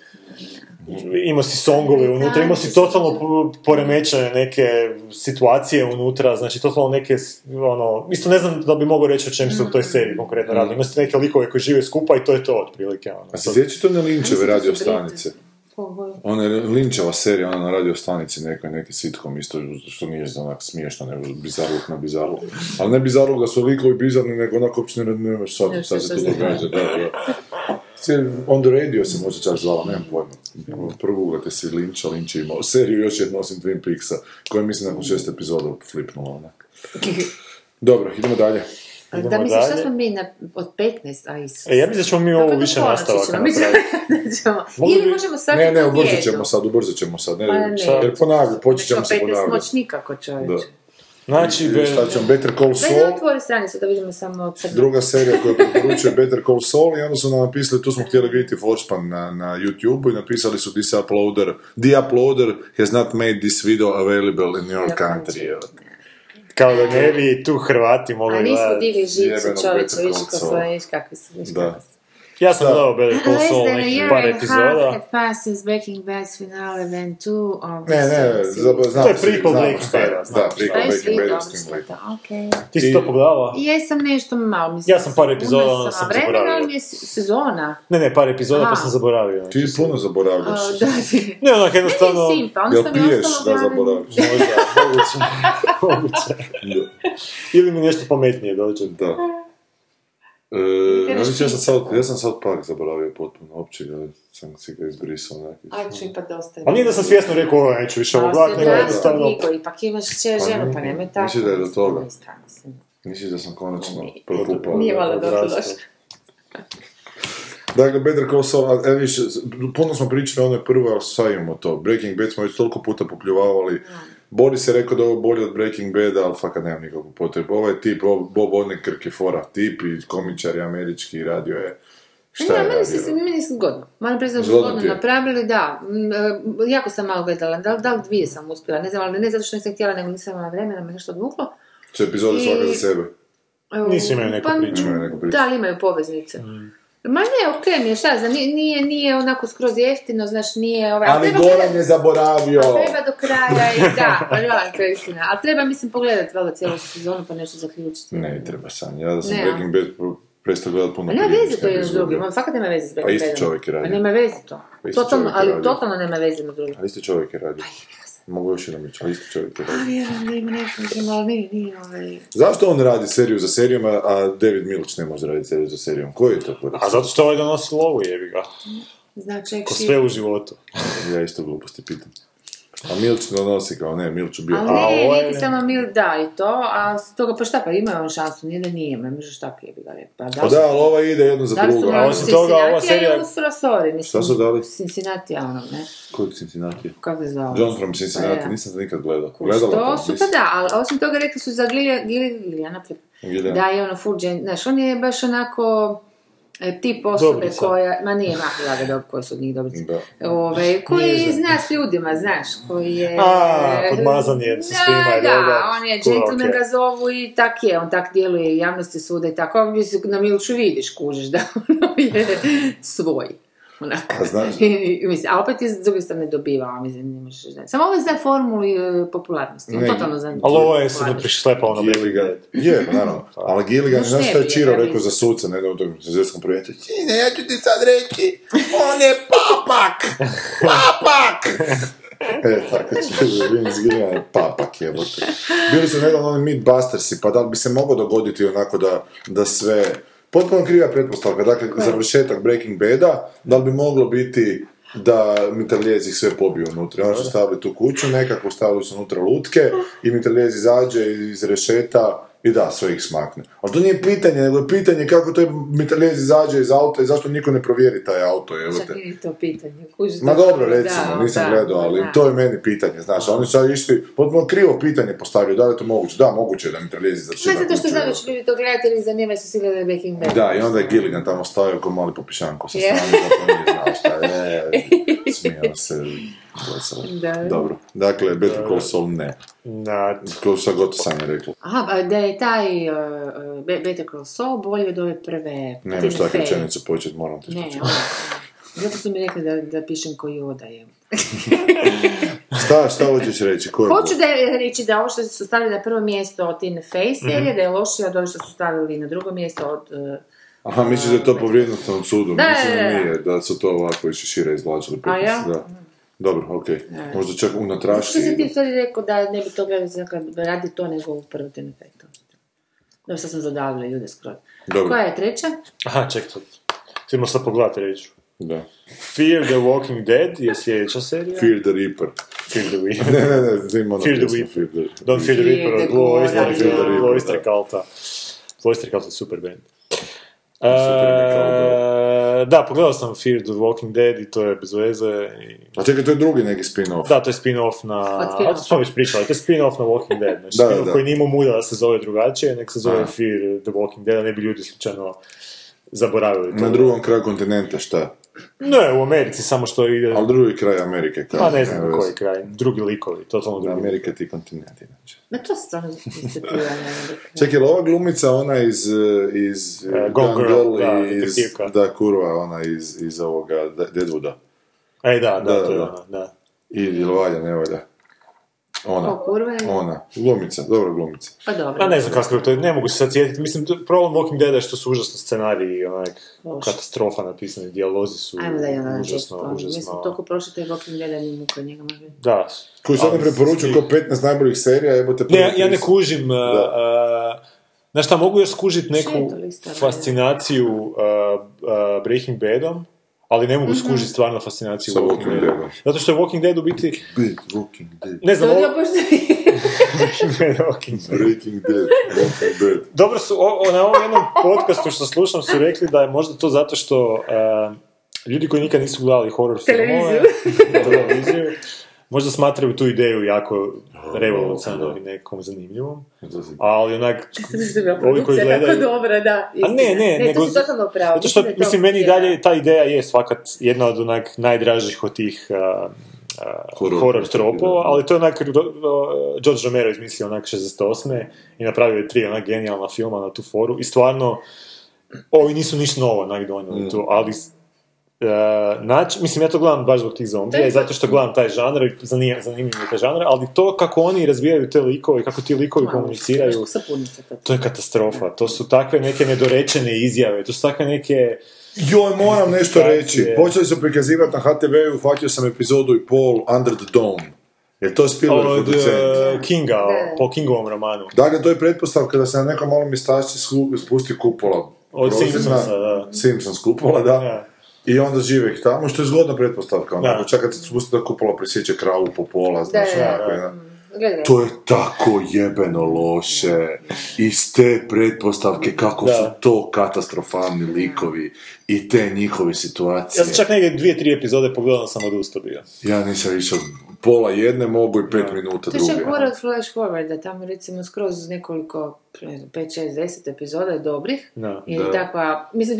Speaker 2: Imao si songove unutra, imao si totalno po- poremećene neke situacije unutra, znači totalno neke, ono, isto ne znam da bi mogao reći o čem se u toj seriji konkretno radilo. Imao ste neke likove koji žive skupa i to je to otprilike. Ono.
Speaker 3: A se sjećate one Linčeve radio stanice? Ona je Linčeva serija, ona na radio stanici nekoj, neki sitcom isto, što nije onak smiješno, nego bizarluk na bizarluk. Ali ne bizarluk da su likovi bizarni, nego onako uopće ne ne nemaš sad,
Speaker 1: Ne,
Speaker 3: sad
Speaker 1: šta
Speaker 3: se to događa, da, da. On the Radio se može čak zvala, nemam pojma. Progooglate si Linča, Linč je imao seriju još jednu osim Twin Peaksa, koja je mislim nakon šest epizoda flipnula onak. Dobro, idemo dalje.
Speaker 2: Idemo
Speaker 1: Da misliš šta
Speaker 2: dalje.
Speaker 1: smo mi na, od 15, a Isus.
Speaker 2: E, ja mislim da ćemo mi ovo više
Speaker 1: ponoći
Speaker 2: nastavaka
Speaker 1: ćemo, mi ćemo-
Speaker 2: napraviti.
Speaker 1: ćemo-
Speaker 2: Mogli
Speaker 1: Ili možemo sad
Speaker 3: Ne, ne, ubrzat ćemo sad, ubrzat ćemo sad. Ne,
Speaker 1: Pa ne.
Speaker 3: Jer ponavljaju, počet ćemo se
Speaker 1: 15
Speaker 3: ponavljati.
Speaker 1: moć nikako čovječe.
Speaker 2: Znači,
Speaker 3: I
Speaker 2: be-
Speaker 3: Šta ćemo, Better Call Saul,
Speaker 1: da otvori stranicu da vidimo samo od crnog.
Speaker 3: druga serija koju preporučuje Better Call Saul i onda su nam napisali, tu smo htjeli vidjeti Forspan na, na YouTube-u i napisali su this uploader, the uploader has not made this video available in your country.
Speaker 2: kao da ne bi tu Hrvati mogli
Speaker 1: A nismo
Speaker 2: gledati.
Speaker 1: digli žicu čovječe,
Speaker 3: Better
Speaker 1: viš
Speaker 3: Call
Speaker 1: kako
Speaker 3: Saul.
Speaker 1: smo, viš kakvi su, viš
Speaker 2: Da. Ja sam gledao Better Call Saul nekih par epizoda.
Speaker 1: had passed since Breaking Bad's finale when two of the
Speaker 3: Ne, ne, zab- znam
Speaker 2: To je prequel Breaking. Bada, znam
Speaker 3: Da, prequel Breaking Bada s tim likom.
Speaker 1: okej.
Speaker 2: Ti si to pogledala?
Speaker 1: Jesam nešto malo, mislim.
Speaker 2: Ja sam par epizoda, onda
Speaker 1: sam, a vremena
Speaker 2: zaboravio.
Speaker 1: ali mi je se- sezona.
Speaker 2: Ne, ne, par epizoda pa sam zaboravio.
Speaker 3: Ti puno zaboravljaš.
Speaker 2: Ne, onak jednostavno...
Speaker 1: Simpa, ono mi
Speaker 3: piješ
Speaker 1: ostalo
Speaker 3: da zaboraviš?
Speaker 2: Možda, moguće, moguće. Ili mi nešto pametnije dođe.
Speaker 3: Da. E, ja sam. South, ja sam South Park zaboravio potpuno, uopće ga sam si ga izbrisao neki.
Speaker 1: Aj, ću ipak dosta.
Speaker 2: A nije da sam svjesno rekao, ovo neću više ovo
Speaker 1: A,
Speaker 2: gledat, nego
Speaker 1: da,
Speaker 2: jednostavno...
Speaker 1: Niko, ipak imaš će
Speaker 3: Pa
Speaker 1: ženu, pa nemoj tako.
Speaker 3: misliš da je do toga? Misliš da sam konačno propupao?
Speaker 1: Nije dotle
Speaker 2: odrastao.
Speaker 1: došlo.
Speaker 3: Dakle, Better Call Saul, a, e, više, puno smo pričali o onoj prvoj, ali sad imamo to. Breaking Bad smo već toliko puta popljuvavali. Boris je rekao da je ovo bolje od Breaking Bada, ali fakat nemam nikakvu potrebu. Ovaj tip, Bob, Odenkirk je fora tip i komičar je američki, radio je... Šta
Speaker 1: Ne,
Speaker 3: je
Speaker 1: meni se, meni se zgodno. Moram priznati da su
Speaker 3: Zgodno
Speaker 1: napravili, da. Mm, e, Jako sam malo gledala, da, li- da li dvije sam uspjela, ne znam, ali ne zato što nisam htjela, nego nisam imala vremena, me nešto odvuklo.
Speaker 3: Su epizode
Speaker 1: I-
Speaker 3: svaka za sebe.
Speaker 2: Neku
Speaker 1: pa,
Speaker 2: priču.
Speaker 3: Imaju neku priču.
Speaker 1: Da, ali imaju poveznice. Ma ne, okej mi je, šta znam, nije, nije, onako skroz jeftino, znaš, nije ovaj...
Speaker 3: Ali Goran je zaboravio.
Speaker 1: a treba do kraja i da, pa da, to je istina. Ali treba, mislim, pogledati valjda cijelu sezonu pa nešto zaključiti.
Speaker 3: Ne, treba Sanja. Ja da sam
Speaker 1: Ne, a?
Speaker 3: Breaking Bad prestao gledati puno
Speaker 1: Pa nema
Speaker 3: prije,
Speaker 1: veze to jedno s drugim, on fakat nema veze s
Speaker 3: Pa
Speaker 1: Breaking
Speaker 3: isti
Speaker 1: Badom.
Speaker 3: čovjek je radio.
Speaker 1: Pa nema veze to.
Speaker 3: Pa isti
Speaker 1: Totalno, ali
Speaker 3: radio.
Speaker 1: totalno nema veze na drugim.
Speaker 3: Ali isti čovjek je radio. Mogu još jednom reći, ali isti čovjek je radio.
Speaker 1: Vjerujem da ima nešto, ali nije, nije ovaj...
Speaker 3: Zašto on radi seriju za serijom, a- David Milch ne može raditi seriju za serijom? Koji je to korak?
Speaker 2: A zato što ovaj donosi lovu, jebi ga.
Speaker 1: Znači,
Speaker 2: Ko sve u životu.
Speaker 3: Ja isto gluposti pitam. A Milch donosi kao ne, Milch bio...
Speaker 1: Ali
Speaker 2: A
Speaker 1: ne,
Speaker 2: ovo je-
Speaker 1: neki samo mil, da, i to, a s toga, pa šta, pa ima on šansu, nije da nije, ma možeš tako je ga Pa da,
Speaker 3: Pa da, ali ova ide jedno za
Speaker 1: da su
Speaker 3: drugo.
Speaker 2: A osim toga, ova serija-
Speaker 1: a i Sorry, mislim.
Speaker 3: Šta su dali?
Speaker 1: Cincinnati, a ono, ne?
Speaker 3: Kojeg Cincinnati?
Speaker 1: Kako se zove?
Speaker 3: John from Cincinnati,
Speaker 1: Pa
Speaker 3: nisam to nikad gledao. Gledala
Speaker 1: To su, pa da, ali osim toga rekli su za Flip.
Speaker 3: Gillian.
Speaker 1: Da je ono full gen, znaš, on je baš onako tip osobe
Speaker 2: Dobrica.
Speaker 1: koja, ma nije mah, da ga dob, koji su od njih.
Speaker 3: Da.
Speaker 1: Ove, koji zna s ljudima, znaš, koji je...
Speaker 2: A, podmazan je sa svima
Speaker 1: Da, da, on je
Speaker 2: okej.
Speaker 1: ga zovu i tak je, on tak djeluje javnosti suda i tako, ovdje se na Milču vidiš, kužiš da ono je svoj. Onako.
Speaker 3: A znaš-
Speaker 1: I, mislim, a opet je s druge strane dobivao, mislim, ne možeš reći. Samo ovo je za formulu e, popularnosti, on
Speaker 3: Ne,
Speaker 1: totalno za
Speaker 2: Ali ovo je se ne prišlepao na Breaking
Speaker 3: Gilligan. Je, pa naravno. Ali Gilligan, znaš što je Čiro rekao za suca, ne da u tom svjetskom projektu? Sine, ja ću ti sad reći, on je papak! Papak! E, tako će Vince Gilligan je papak, jebote. Bili su nedavno oni Mythbustersi, pa da li bi se moglo dogoditi onako da, da sve... Potpuno kriva pretpostavka, dakle, završetak Breaking Bada, da li bi moglo biti da mitraljez ih sve pobiju unutra. Oni su stavili tu kuću nekako, stavili su unutra lutke i mitraljez izađe iz rešeta i da, sve ih smakne. Ali to nije pitanje, nego je pitanje kako to mitraljez izađe iz auta i zašto niko ne provjeri taj auto,
Speaker 1: Čak nije to pitanje, kužiš.
Speaker 3: Ma
Speaker 1: da-
Speaker 3: dobro,
Speaker 1: da,
Speaker 3: recimo, nisam
Speaker 1: da,
Speaker 3: gledao, ali
Speaker 1: da.
Speaker 3: to je meni pitanje, znaš, a oni su sad išli, potpuno krivo pitanje postavio, da li je to moguće? Da, moguće je da mitraljez izađe
Speaker 1: Ne zato što znam da će ljudi to gledati ili zanimaju se svi gledali Breaking Bad.
Speaker 3: Da, i onda je Gilligan tamo stavio ko mali popišanko sa
Speaker 1: Je.
Speaker 3: strane, zato nije znao šta je, smijao se.
Speaker 1: Da.
Speaker 3: Dobro, dakle, Better Call Saul ne,
Speaker 2: Na,
Speaker 3: kao šta god Sanja rekla.
Speaker 1: Aha, pa da je taj uh, Be- Better Call Saul bolji od ove prve Tina
Speaker 3: takvu
Speaker 1: Fey.
Speaker 3: rečenicu početi, moram te
Speaker 1: Ne, zato su mi rekli da, da pišem ko Yoda je.
Speaker 3: Šta, šta hoćeš reći? Ko je
Speaker 1: Hoću da je reći da ovo što su stavili na prvo mjesto od Tina Fey
Speaker 3: Mhm.
Speaker 1: serije, da je lošije od ovo što su stavili na drugo mjesto od... Uh,
Speaker 3: Aha, misliš da je to po vrijednostnom sudu,
Speaker 1: Da,
Speaker 3: mislim da
Speaker 1: da, da.
Speaker 3: nije, da su to ovako iš šire izvlačili.
Speaker 1: A ja?
Speaker 3: Da. Dobro, okej. Možda čak
Speaker 1: što
Speaker 3: unatrašci.
Speaker 1: si ti sad rekao da ne bi to gledali radi to nego u prvo Tina To. Dobro, sad sam zadavila ljude skroz.
Speaker 3: Dobro,
Speaker 1: Koja je treća?
Speaker 2: aha, ček, sad. Idemo sad pogledati reći.
Speaker 3: da.
Speaker 2: Fear the Walking Dead je sljedeća serija.
Speaker 3: Fear the Reaper.
Speaker 2: Fear the Weaver.
Speaker 3: Ne, ne, ne, zim ono
Speaker 2: Fear the Reaper.
Speaker 3: Fear the
Speaker 2: Don't Fear the
Speaker 1: Fear
Speaker 2: Reaper
Speaker 1: the
Speaker 2: od Blue Oyster,
Speaker 1: da.
Speaker 3: Reaper, da.
Speaker 2: Culta. Blue Oyster Cult je super band. Da, pogledao sam Fear the Walking Dead i to je bez veze. I...
Speaker 3: A čekaj, to je drugi neki spin-off.
Speaker 2: Da, to je spin-off na... A to smo već pričali, to je spin-off na Walking Dead. Znači,
Speaker 3: Da,
Speaker 2: spin-off
Speaker 3: da.
Speaker 2: koji nije imao muda da se zove drugačije, nek se zove
Speaker 3: Aha.
Speaker 2: Fear the Walking Dead, a ne bi ljudi slučajno zaboravili to.
Speaker 3: Na drugom kraju kontinenta, šta?
Speaker 2: Ne, u Americi, samo što ide...
Speaker 3: Ali drugi kraj Amerike. Kao,
Speaker 2: Pa ne znam koji kraj, drugi likovi, totalno drugi.
Speaker 3: Amerika ti kontinent, inače.
Speaker 1: Ma to stvarno.
Speaker 3: Čekaj, ova glumica, ona iz, eh, iz Eh,
Speaker 2: Gone Girl,
Speaker 3: Girl
Speaker 2: da,
Speaker 3: iz, da, kurva, ona iz, iz ovoga De- Deadwooda.
Speaker 2: E, da, da,
Speaker 3: Da,
Speaker 2: to je
Speaker 3: da.
Speaker 2: ona, da.
Speaker 3: I ili valja, ne valja. Ona,
Speaker 1: kurva je?
Speaker 3: ona, glumica, dobra glumica.
Speaker 1: Pa dobro.
Speaker 2: Pa ne znam kako je to, ne mogu se sad sjetiti. Mislim, to- problem Walking Dead je što su užasno scenariji i onak
Speaker 1: Loše.
Speaker 2: katastrofa napisani, dijalozi su
Speaker 1: Ajmo da je ono
Speaker 2: užasno,
Speaker 1: Mislim,
Speaker 2: užasno...
Speaker 1: toliko prošli te Walking Dead ni muka njega može.
Speaker 2: Da.
Speaker 3: Koju sad ne
Speaker 2: Ali
Speaker 3: preporučuju kao 15 najboljih serija, jebote
Speaker 2: Ne, ja, ne kužim... Uh, znaš šta, mogu još skužit neku
Speaker 1: je to
Speaker 2: fascinaciju uh, uh, Breaking Badom, ali ne mogu skužit stvarno fascinaciju
Speaker 3: Sa
Speaker 2: Walking
Speaker 3: Walking
Speaker 2: Deadom.
Speaker 3: Deadom.
Speaker 2: Zato što je Walking Dead u biti...
Speaker 3: Bad Walking Dead.
Speaker 2: Ne znam, ovo... Walking Dead.
Speaker 3: Breaking Dead, Walking Dead.
Speaker 2: Dobro su, o, o- na ovom jednom podcastu što slušam su rekli da je možda to zato što uh, ljudi koji nikad nisu gledali horror filmove, televiziju, možda smatraju tu ideju jako revolucionarnom i nekom zanimljivom, ali onak, Ovi koji
Speaker 1: Produkcija je tako
Speaker 2: gledaju-
Speaker 1: dobra, da.
Speaker 2: A ne, ne,
Speaker 1: ne,
Speaker 2: nego...
Speaker 1: to si totalno pravo.
Speaker 2: Zato što, mislim, meni i dalje ta ideja je svakat jedna od onak najdražih od tih uh, uh,
Speaker 3: Horror
Speaker 2: horror,
Speaker 3: tropova,
Speaker 2: ali to je onak, George Romero izmislio onak 68. i napravio je tri onak genijalna filma na tu foru i stvarno ovi nisu ništa novo onak donijeli
Speaker 3: Mm.
Speaker 2: tu, ali Uh, nač, mislim, ja to gledam baš zbog tih zombija i zato što gledam taj žanr, i zanimljiv mi je taj žanr, ali to kako oni razvijaju te likove, kako ti likovi komuniciraju,
Speaker 1: Sapunica to.
Speaker 2: to je katastrofa. To su takve neke nedorečene izjave, to su takve neke...
Speaker 3: Joj, moram nešto reći. Počeli su prikazivati na HTV-u, uhvatio sam epizodu i pol Under the Dome. Je to Spielberg
Speaker 2: Od
Speaker 3: producent?
Speaker 2: uh, Kinga, po Kingovom romanu.
Speaker 3: Dakle, to je pretpostavka da se na nekom malom mjestašci sku- spusti kupola.
Speaker 2: Od. Simpsonsa, da.
Speaker 3: Simpsons kupola, da.
Speaker 2: Ja.
Speaker 3: I onda žive ih tamo, što je zgodna pretpostavka. Onako,
Speaker 2: Da.
Speaker 3: čak kad se spusti da kupola presjeće kravu po pola, znaš,
Speaker 1: Da, da,
Speaker 3: onako,
Speaker 1: Gledaj.
Speaker 3: To je tako jebeno loše. Iz te pretpostavke kako
Speaker 2: Da.
Speaker 3: su to katastrofalni likovi i te njihove situacije.
Speaker 2: Ja sam čak negdje dvije, tri epizode pogledao sam odustao bio.
Speaker 3: Ja nisam više od pola jedne mogu i pet
Speaker 2: Da.
Speaker 3: minuta
Speaker 1: To je
Speaker 3: druge.
Speaker 1: čak gore od Flash Forwarda, tamo recimo skroz nekoliko, ne znam, 5, 6, 10 epizoda dobrih.
Speaker 2: Da.
Speaker 1: I
Speaker 3: Da.
Speaker 1: takva, mislim,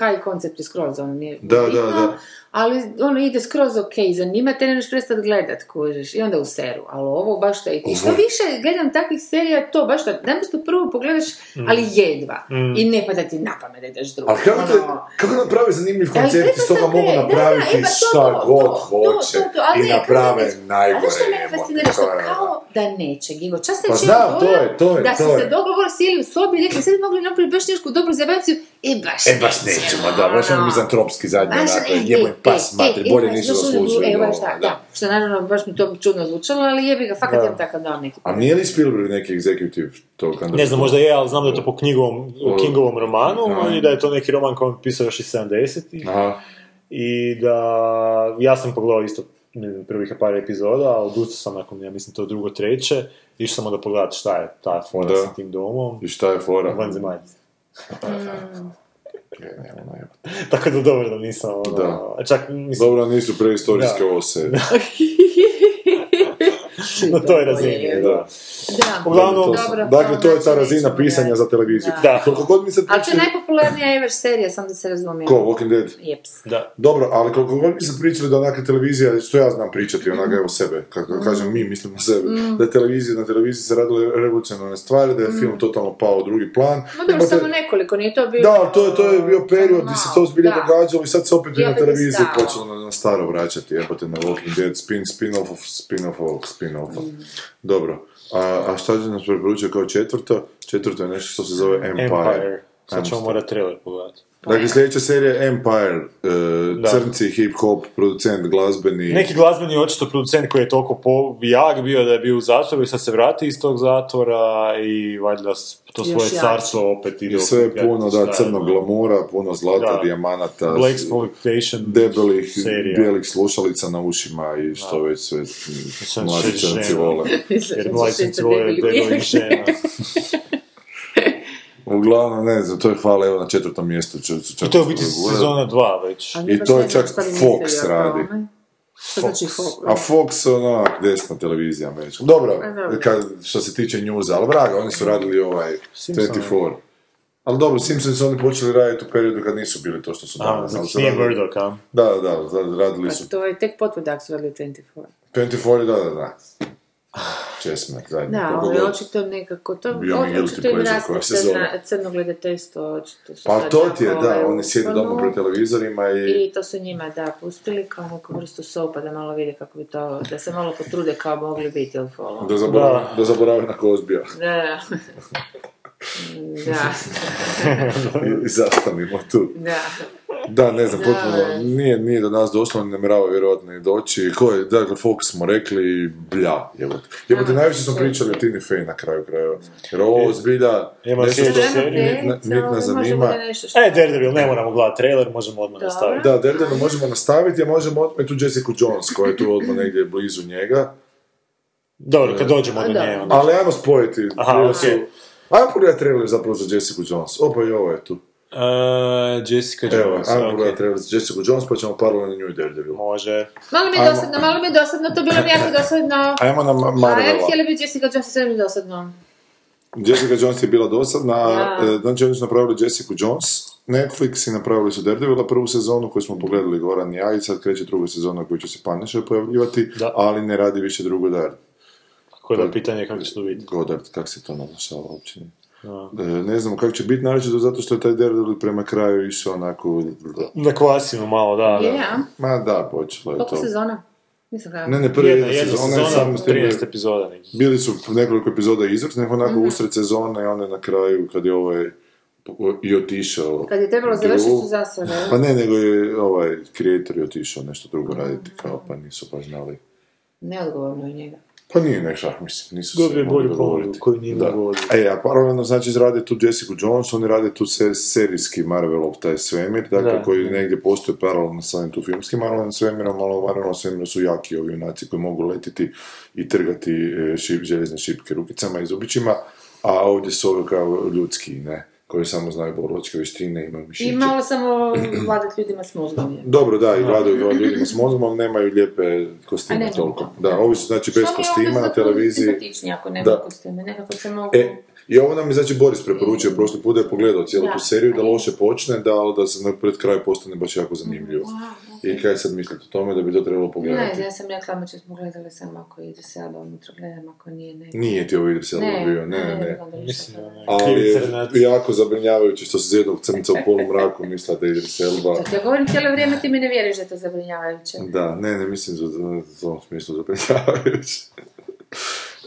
Speaker 1: high concept je skroz, ono nije
Speaker 3: Da, da, da.
Speaker 1: Ali ono ide skroz ok, zanima te, ne možeš prestat gledat, kužiš, i onda u seru, ali ovo baš to je, i što
Speaker 3: Ovo-
Speaker 1: više gledam takvih serija, to baš to, naprosto prvo pogledaš, ali jedva,
Speaker 2: Mm.
Speaker 1: i ne pada ti na pamet da ideš drugo.
Speaker 3: Ali kako, te,
Speaker 1: Ono,
Speaker 3: kako naprave zanimljiv
Speaker 1: Da, ali
Speaker 3: koncept, iz toga mogu
Speaker 1: je, da,
Speaker 3: napraviti
Speaker 1: da, e, pa to,
Speaker 3: šta
Speaker 1: to,
Speaker 3: god
Speaker 1: to,
Speaker 3: hoće
Speaker 1: to, to, ali
Speaker 3: i naprave
Speaker 1: da
Speaker 3: najgore.
Speaker 1: A znaš što mene fascinira? Što
Speaker 3: emocije.
Speaker 1: kao da neće, Gigo. Čas se
Speaker 3: Pa znam, to je, to je,
Speaker 1: Da su
Speaker 3: to
Speaker 1: se
Speaker 3: je.
Speaker 1: dogovor sjeli u sobi i rekli, sad mogli napraviti baš nešku dobru zabavaciju, e baš
Speaker 3: E, baš nećemo, da, baš ono mizantropski zadnji,
Speaker 1: Baš,
Speaker 3: onako,
Speaker 1: e,
Speaker 3: jebo
Speaker 1: e,
Speaker 3: pas,
Speaker 1: e,
Speaker 3: matri,
Speaker 1: e,
Speaker 3: bolje nisu zaslužili.
Speaker 1: E, baš
Speaker 3: ovo,
Speaker 1: da, da. Što naravno baš mi to čudno zvučalo, ali jebi ga, fakat
Speaker 2: Da.
Speaker 1: imam takav dojam neki.
Speaker 3: A nije li Spielberg neki executive tog Under
Speaker 2: Ne znam, možda je, ali znam da je to po knjigovom,
Speaker 3: O-
Speaker 2: Kingovom romanu
Speaker 3: Da.
Speaker 2: i da je to neki roman koji je pisao još iz 70-ih.
Speaker 3: Aha.
Speaker 2: I da, ja sam pogledao isto ne znam, prvih par epizoda, a odustao sam nakon, ja mislim, to drugo, treće. Išao sam onda pogledati šta je ta fora
Speaker 3: Da.
Speaker 2: sa tim domom.
Speaker 3: I šta je fora?
Speaker 2: Vanzemaljci.
Speaker 3: Nema.
Speaker 2: Tako da dobro da nisam, ono,
Speaker 3: Da.
Speaker 2: čak mislim,
Speaker 3: Dobro, nisu prehistorijske
Speaker 2: Da.
Speaker 3: ose.
Speaker 2: na toj razini,
Speaker 1: je.
Speaker 2: da.
Speaker 1: Da.
Speaker 2: Uglavnom,
Speaker 3: To
Speaker 1: Dobro,
Speaker 3: dakle, to je ta razina pisanja za televiziju.
Speaker 1: Da.
Speaker 2: Da.
Speaker 3: Koliko god mi sad
Speaker 1: Ali to je najpopularnija ever serija, sam da se razumijem.
Speaker 3: Ko, Walking Dead?
Speaker 1: Jeps.
Speaker 2: Da.
Speaker 3: Dobro, ali koliko god mi se pričali da onaka televizija, što ja znam pričati, onaga evo sebe, kako kažem mi, mislim na sebe, da je televizija, na televiziji se radile revolucionarne stvari, da je film totalno pao u drugi plan.
Speaker 1: Ma dobro, samo nekoliko, nije to bio...
Speaker 3: Da, to je, to je bio period gdje se to zbilja
Speaker 1: Da.
Speaker 3: događalo i sad se opet na televiziji počelo na, na staro vraćati, jebote na Walking Dead, spin, spin-off of spin-off of spin-offa.
Speaker 1: Mm.
Speaker 3: Dobro, a, a šta će nas preporučio kao četvrto? Četvrto je nešto što se zove Empire.
Speaker 2: Empire. Sad ćemo morati trailer pogledati.
Speaker 3: Dakle, sljedeća serija je Empire,
Speaker 2: Da.
Speaker 3: crnci, hip-hop, producent, glazbeni...
Speaker 2: Neki glazbeni očito producent koji je toliko po, jak bio da je bio u zatvoru i sad se vrati iz tog zatvora i valjda to
Speaker 1: Još
Speaker 2: svoje
Speaker 1: jači.
Speaker 2: carstvo opet ide
Speaker 3: I sve je puno, da, crnog glamura, puno zlata,
Speaker 2: Da.
Speaker 3: dijamanata,
Speaker 2: Black
Speaker 3: debelih,
Speaker 2: serija.
Speaker 3: bijelih slušalica na ušima i što već sve mladi crnci vole.
Speaker 2: Jer mlajcenci vole debelih žena.
Speaker 3: Uglavnom, ne znam, to je hvala evo na četvrtom mjestu. Čak
Speaker 2: I to je u biti sezona 2 već.
Speaker 3: I to je čak Fox radi.
Speaker 1: Šta znači Fox?
Speaker 3: A Fox, ono, desna televizija američka. Dobro,
Speaker 1: A, dobro.
Speaker 3: kad, što se tiče njuza, ali vraga, oni su radili ovaj
Speaker 2: Simpsone.
Speaker 3: 24. Ali dobro, Simpsons su oni počeli raditi u periodu kad nisu bili to što su
Speaker 2: A,
Speaker 3: danas. su
Speaker 2: nije Murdoch, a?
Speaker 3: Da, da, da, radili
Speaker 1: Pa
Speaker 3: su
Speaker 1: to je tek potvrda ako su radili 24.
Speaker 3: 24, da, da, da. Česme, zajedno.
Speaker 1: Da, ali
Speaker 3: god.
Speaker 1: očito nekako, to
Speaker 3: Bio mi guilty
Speaker 1: očito im raste crna, crno gledateljstvo, očito su
Speaker 3: Pa to ti je, da,
Speaker 1: ovaj,
Speaker 3: oni sjede doma
Speaker 1: u
Speaker 3: pred televizorima i...
Speaker 1: I to su njima, da, pustili kao neku vrstu sopa da malo vide kako bi to, da se malo potrude kao mogli biti, jel follow?
Speaker 3: Da zaborave, da. zaborave na Kozbija.
Speaker 1: Da. Da,
Speaker 3: I, i zastanimo tu.
Speaker 1: da.
Speaker 3: Da, ne znam, potpuno, nije, nije do nas došlo, ne namjerava vjerojatno ni doći. Ko je, dakle, Fox smo rekli, blja, jebote. Jebote, najviše smo pričali o Tini Fey na kraju krajeva. Jer ovo zbilja,
Speaker 2: Ima
Speaker 3: nešto što ne zanima.
Speaker 2: E, Daredevil, ne moramo gledati trailer, možemo odmah nastaviti.
Speaker 3: Da, Daredevil možemo nastaviti, a možemo otme tu Jessica Jones, koja je tu odmah negdje blizu njega.
Speaker 2: Dobro, kad dođemo do nje.
Speaker 3: Ali ajmo spojiti.
Speaker 2: Aha,
Speaker 3: jer
Speaker 2: ok.
Speaker 3: su- Ajmo pogledati trailer zapravo za Jessica Jones. Opa, i ovo je tu.
Speaker 2: E, Jessica
Speaker 3: Evo,
Speaker 2: Jones,
Speaker 3: ajmo
Speaker 2: ok.
Speaker 3: pogledati trailer za Jessica Jones, pa ćemo paralelno nju i Daredevil.
Speaker 2: Može.
Speaker 1: Malo mi je
Speaker 3: Ajmo.
Speaker 1: dosadno, malo mi je dosadno, to bilo mi jako dosadno.
Speaker 3: Ajmo na Ma-
Speaker 1: A ja bi
Speaker 3: Marvela.
Speaker 1: htjela biti Jessica Jones, sve mi je dosadno.
Speaker 3: Jessica Jones je bila dosadna,
Speaker 1: Da.
Speaker 3: e, znači oni su napravili Jessica Jones, Netflix i napravili su Daredevila prvu sezonu koju smo pogledali Goran i ja i sad kreće druga sezona koju će se Punisher pojavljivati,
Speaker 2: Da.
Speaker 3: ali ne radi više drugo Dard.
Speaker 2: Tako da pitanje je kako će to biti.
Speaker 3: Godard, kak se to naglašava uopće? E, ne znam kako će biti, naročito zato što je taj Daredevil prema kraju išao onako...
Speaker 2: Da kvasimo malo, da, da.
Speaker 3: Ma da, počelo je
Speaker 1: Koliko
Speaker 3: to.
Speaker 1: sezona? Nisam gledala.
Speaker 3: Ne, ne, prvi
Speaker 2: Jedna,
Speaker 3: jedna,
Speaker 2: jedna
Speaker 3: sezona, je
Speaker 2: sezona,
Speaker 3: samo s tim-
Speaker 2: 13 epizoda nekih.
Speaker 3: Bili su nekoliko epizoda izvrsnih, onako
Speaker 1: Mhm.
Speaker 3: usred sezone i onda na kraju kad je ovaj i otišao.
Speaker 1: Kad je trebalo završiti su zasade.
Speaker 3: Pa ne, nego je ovaj creator je otišao nešto drugo raditi, kao pa nisu baš znali.
Speaker 1: Neodgovorno je njega.
Speaker 3: Pa nije nešto, mislim, nisu
Speaker 2: Dobio
Speaker 3: se mogli dogovoriti.
Speaker 2: koju nije
Speaker 3: Da. E, a paralelno, znači, rade tu Jessica Jones, oni rade tu se, serijski Marvelov taj svemir, dakle,
Speaker 2: Da.
Speaker 3: koji negdje postoji paralelno sa tu filmskim Marvelovim svemirom, ali u Marvelovom svemiru su jaki ovi junaci koji mogu letiti i trgati e, šip, željezne šipke rukicama i zubićima, a ovdje su ovi kao ljudski, ne, koji samo znaju borilačke vještine, imaju mišiće.
Speaker 1: I malo samo vladat ljudima s mozgom. je.
Speaker 3: Dobro, da, i vladaju ljudima s mozgom, ali nemaju lijepe kostime
Speaker 1: nemaju,
Speaker 3: toliko. da. Ovi su znači bez
Speaker 1: Što mi je
Speaker 3: kostima
Speaker 1: onda
Speaker 3: na televiziji.
Speaker 1: simpatičnije ako nema
Speaker 3: Da.
Speaker 1: kostime, nekako se mogu...
Speaker 3: E, i ovo nam je znači Boris preporučio prošli put da je pogledao cijelu
Speaker 1: Da.
Speaker 3: tu seriju, da loše počne, da, da se na pred kraj postane baš jako zanimljivo. I kaj sad mislite o tome da bi to trebalo pogledati?
Speaker 1: Ne, ja sam rekla, ma smo gledali samo ako ide sada unutra, gledam ako nije, ne.
Speaker 3: Nije ti ovo Idris Elba
Speaker 1: Ne,
Speaker 3: bio, ne, ne, ne.
Speaker 2: Mislim, ono,
Speaker 3: Ali je jako zabrinjavajuće što se iz jednog crnca u polumraku misla da je Idris Elba.
Speaker 1: Zato ja govorim cijelo vrijeme, ti mi ne vjeruješ da je to zabrinjavajuće.
Speaker 3: Da, ne, ne mislim za, za, za tom smislu zabrinjavajuće.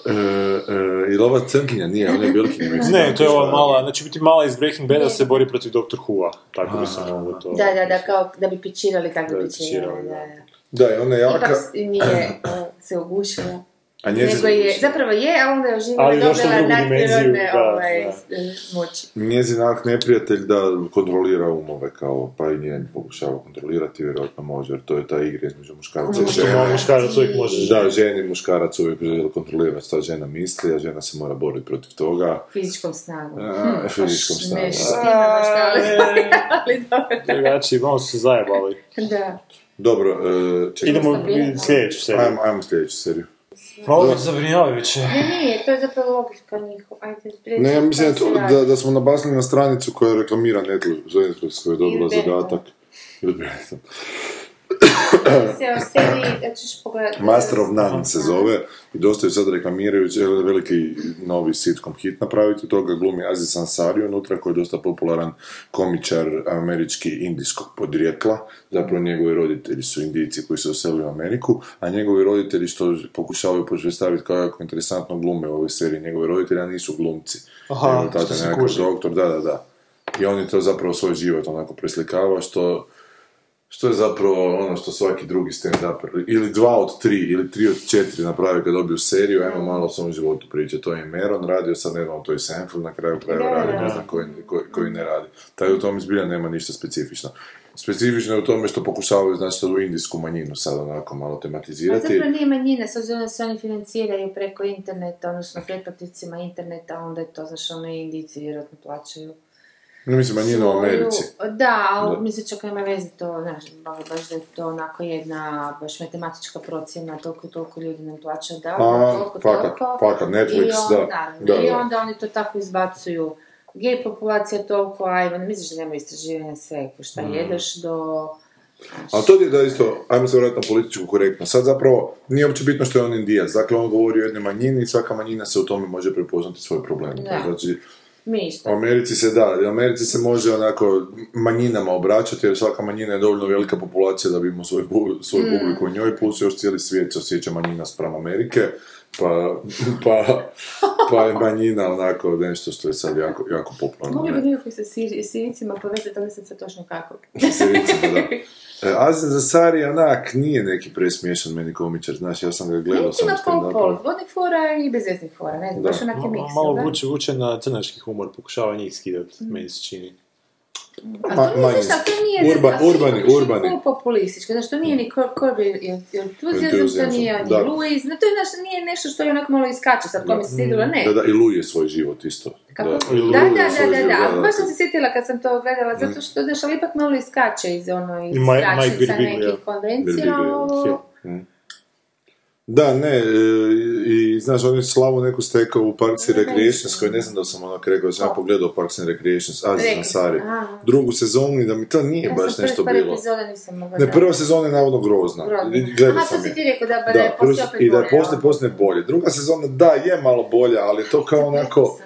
Speaker 3: E, e, I ova crnkinja nije, ona je bilkinja.
Speaker 2: Ne, to je ova mala, znači biti mala iz Breaking Bada se bori protiv Dr. Who-a. Tako bi se moglo to...
Speaker 1: Da, da, da, kao da bi pičirali, tako
Speaker 2: Da
Speaker 1: bi pičirali, da, da.
Speaker 3: Da, ona je jaka.
Speaker 1: Ipak nije o, se ugušila.
Speaker 3: A njezin,
Speaker 1: Nego je, zapravo je, a onda je oživjela
Speaker 2: Ali
Speaker 1: dobila nadprirodne
Speaker 2: da,
Speaker 1: ovaj,
Speaker 2: da.
Speaker 1: e, moći.
Speaker 3: njezin ak neprijatelj da kontrolira umove, kao, pa i njen pokušava kontrolirati, vjerojatno može, jer to je ta igra između muškarca i žene.
Speaker 2: muškarac uvijek može...
Speaker 3: Da, ženi i muškarac uvijek želi kontrolirati šta žena misli, a žena se mora boriti protiv toga.
Speaker 1: Fizičkom snagom.
Speaker 3: A,
Speaker 1: Hm,
Speaker 3: fizičkom snagom,
Speaker 1: dobro.
Speaker 2: Drugačiji, malo su se zajebali.
Speaker 1: Da.
Speaker 3: Dobro, e, čekaj,
Speaker 2: Idemo sljedeću seriju.
Speaker 3: ajmo, ajmo sljedeću seriju.
Speaker 2: Malo je zabrinjavajuće.
Speaker 1: Ne, nije, to je zapravo logika njihova. Ajde,
Speaker 3: Ne, ja mislim da, to- da, da smo nabasili na stranicu koja reklamira Netflix, koja je dobila
Speaker 1: Ili
Speaker 3: zadatak. Ili Benetton.
Speaker 1: Se o seriji, da ćeš pogledati.
Speaker 3: Master of None se zove i dosta ju sad reklamiraju, žele veliki novi sitcom hit napraviti, toga glumi Aziz Ansari unutra koji je dosta popularan komičar američki indijskog podrijetla, zapravo njegovi roditelji su indijci koji se uselili u Ameriku, a njegovi roditelji što pokušavaju predstaviti kao jako interesantno glume u ovoj seriji, njegovi roditelji a nisu glumci.
Speaker 2: Aha,
Speaker 3: Njegov tata nekakav doktor, da, da, da. I on je to zapravo svoj život onako preslikava, što što je zapravo ono što svaki drugi stand-up, ili dva od tri, ili tri od četiri napravi kad dobiju seriju, ajmo malo o svom životu pričati. To je Meron radio, sad ne znam, to je Seinfeld na kraju krajeva radi, ne znam koji, koji, koji ne radi. Taj u tom zbilja nema ništa specifično. Specifično je u tome što pokušavaju, znači, tu indijsku manjinu sad onako malo
Speaker 1: A
Speaker 3: tematizirati.
Speaker 1: zapravo nije manjina, s obzirom da se oni financiraju preko interneta, odnosno pretplaticima interneta, onda je to, znaš, ono Indijci vjerojatno plaćaju.
Speaker 3: Ne mislim manjina u
Speaker 1: svoju-
Speaker 3: Americi.
Speaker 1: Da, ali
Speaker 3: Da.
Speaker 1: mislim čak nema veze to, znaš, baš da je to onako jedna baš matematička procjena, toliko i toliko ljudi nam plaća da,
Speaker 3: A,
Speaker 1: toliko,
Speaker 3: fakat,
Speaker 1: toliko.
Speaker 3: fakat, Netflix,
Speaker 1: I onda,
Speaker 3: da. Da,
Speaker 1: I
Speaker 3: da.
Speaker 1: onda oni to tako izbacuju. Gej populacija toliko, ajmo, misliš da nema istraživanja sve, ko šta
Speaker 3: Mm.
Speaker 1: jedeš do...
Speaker 3: Ali to je da isto, ajmo se vratiti na političku korektnost. Sad zapravo nije uopće bitno što je on indijac. Dakle, on govori o jednoj manjini i svaka manjina se u tome može prepoznati svoj problem.
Speaker 1: Da.
Speaker 3: Znači,
Speaker 1: Mi isto.
Speaker 3: u Americi se da, u Americi se može onako manjinama obraćati jer svaka manjina je dovoljno velika populacija da bi imao svoju
Speaker 1: Mm.
Speaker 3: publiku u njoj, plus još cijeli svijet se osjeća manjina spram Amerike, pa, pa, pa je manjina onako nešto što je sad jako, jako popularno.
Speaker 1: Mogli bi nekako sa sir- sinicima povezati, ali znam sad točno kako.
Speaker 3: Siricima, da. E, Aziz Ansari onak nije neki presmiješan meni komičar, znaš, ja sam ga gledao sam
Speaker 1: Ima pol pol, zvodnih fora i bezveznih fora, ne znam,
Speaker 3: Da.
Speaker 1: baš onak je miks,
Speaker 2: Malo
Speaker 1: da?
Speaker 2: vuče, vuče na crnački humor, pokušava njih skidati,
Speaker 1: Mm.
Speaker 2: meni se čini.
Speaker 1: A
Speaker 3: Ma-
Speaker 1: to nije,
Speaker 3: manjinski.
Speaker 1: znaš, šta, to nije,
Speaker 3: Urba-
Speaker 1: a to je
Speaker 3: urbani,
Speaker 1: ipak
Speaker 3: urbani.
Speaker 1: populistički, znaš, to nije ni Corbyn entuzijazam, to
Speaker 3: Entuzijazam,
Speaker 1: nije ni
Speaker 3: da.
Speaker 1: Louis, no, to je, znaš, nije nešto što je onako malo iskače, sad kome se ne.
Speaker 3: Da, da, i Louis je svoj život isto.
Speaker 1: Kako?
Speaker 3: Da,
Speaker 1: Da, da, da, da, da, baš
Speaker 3: da.
Speaker 1: sam se sjetila kad sam to gledala, zato što, znaš, ali ipak malo iskače iz ono, iz
Speaker 2: Birbiglia.
Speaker 1: nekih konvencija, ovo...
Speaker 3: Da, ne, e, i znaš, on je slavu neku stekao u Parks and Recreations, koji ne znam da sam onak rekao, sam ja pogledao Parks and Recreations, Aziz Ansari, drugu sezonu i da mi to nije
Speaker 1: Ja
Speaker 3: baš nešto bilo. Ne, prva sezona je navodno grozna. Gledao
Speaker 1: Aha,
Speaker 3: sam
Speaker 1: to si ti rekao, da, da, je poslije opet
Speaker 3: I da je poslije poslije bolje. Druga sezona, da, je malo bolja, ali to kao onako...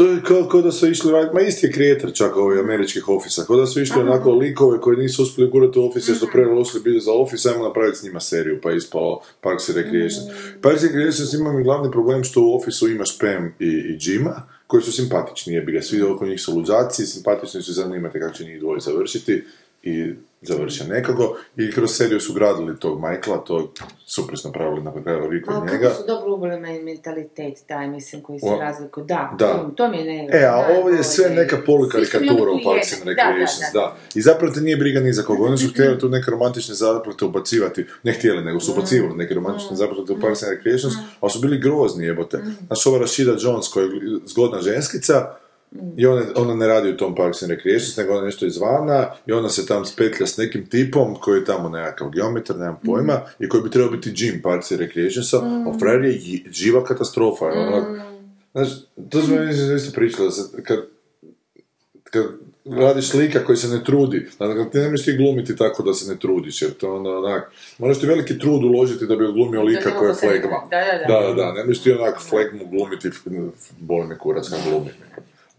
Speaker 3: To je kao, kao da su išli ma isti je kreator čak ovih američkih ofisa, kao da su išli onako likove koji nisu uspjeli gurati u ofis jer su prenosili bili za ofis, ajmo napraviti s njima seriju, pa je ispalo Parks and Recreation. Parks and Recreation ima mi glavni problem što u ofisu imaš Pam i, i Jima, koji su simpatični, jebi ga, svi oko njih su luđaci, simpatični su, zanimate kako će njih dvoje završiti i završe nekako i kroz seriju su gradili tog Michaela, to super su napravili na kraju
Speaker 1: Ali
Speaker 3: njega.
Speaker 1: kako su dobro ubili me- mentalitet taj, mislim, koji se
Speaker 3: O,
Speaker 1: razlikuje. Da,
Speaker 3: da.
Speaker 1: To, to mi je ne...
Speaker 3: E, a ovo je sve neka polukarikatura
Speaker 1: svi su
Speaker 3: u Parks and
Speaker 1: jednaki. Da, da,
Speaker 3: Recreations,
Speaker 1: da.
Speaker 3: I zapravo te nije briga ni za koga. Oni su htjeli tu neke romantične zaplete ubacivati, ne htjeli, nego
Speaker 1: Mm.
Speaker 3: su ubacivali neke romantične zaplete u Parks and Recreations, ali su bili grozni jebote.
Speaker 1: Mm.
Speaker 3: Znaš, ova Rashida Jones, koja je zgodna ženskica, i ona, ona ne radi u tom Parks and Recreations, nego ona nešto izvana i ona se tam spetlja s nekim tipom koji je tamo nekakav geometar, nemam pojma, i koji bi trebao biti Jim Parks and Recreationsa, a frajer je živa katastrofa. je onak, Znaš, to smo mi isto pričali, kad, kad radiš lika koji se ne trudi, znači ti ne možeš ti glumiti tako da se ne trudiš, jer to onda onak, moraš ti veliki trud uložiti da bi odglumio lika
Speaker 1: Da,
Speaker 3: koji je flegma.
Speaker 1: Da, da, da.
Speaker 3: da, da, ne možeš ti onak flegmu glumiti, boli me kurac kad glumi.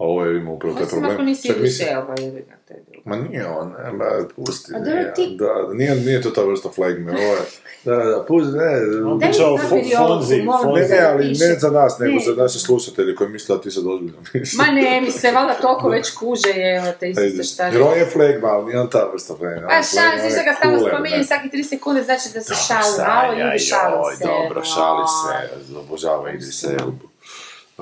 Speaker 3: A ovo je imao upravo taj
Speaker 1: Osim
Speaker 3: problem.
Speaker 1: ako nisi
Speaker 3: mislim-
Speaker 1: drugo.
Speaker 3: Ma nije on, ne, ma, pusti,
Speaker 1: A dobro,
Speaker 3: nije,
Speaker 1: ti-
Speaker 3: da, da, nije, nije to ta vrsta flegme, ovo je, da, da, pusti, ne,
Speaker 1: Daj mi
Speaker 2: Čao, Fonzi, Fonzi.
Speaker 3: ne, ne, ali ne za nas, nego
Speaker 1: Ne.
Speaker 3: za naše slušatelje koji misle da ti sad ozbiljno misliš.
Speaker 1: Ma ne, mi se valjda toliko već kuže je, te isto se šta
Speaker 3: Jer on je flegma, ali nije on ta vrsta flegma.
Speaker 1: Pa šalim, znaš da ga stalno spominjem svaki tri sekunde, znači da se šalim, malo ljudi šalim se.
Speaker 3: Dobro, šali se, obožava Idris Elbu.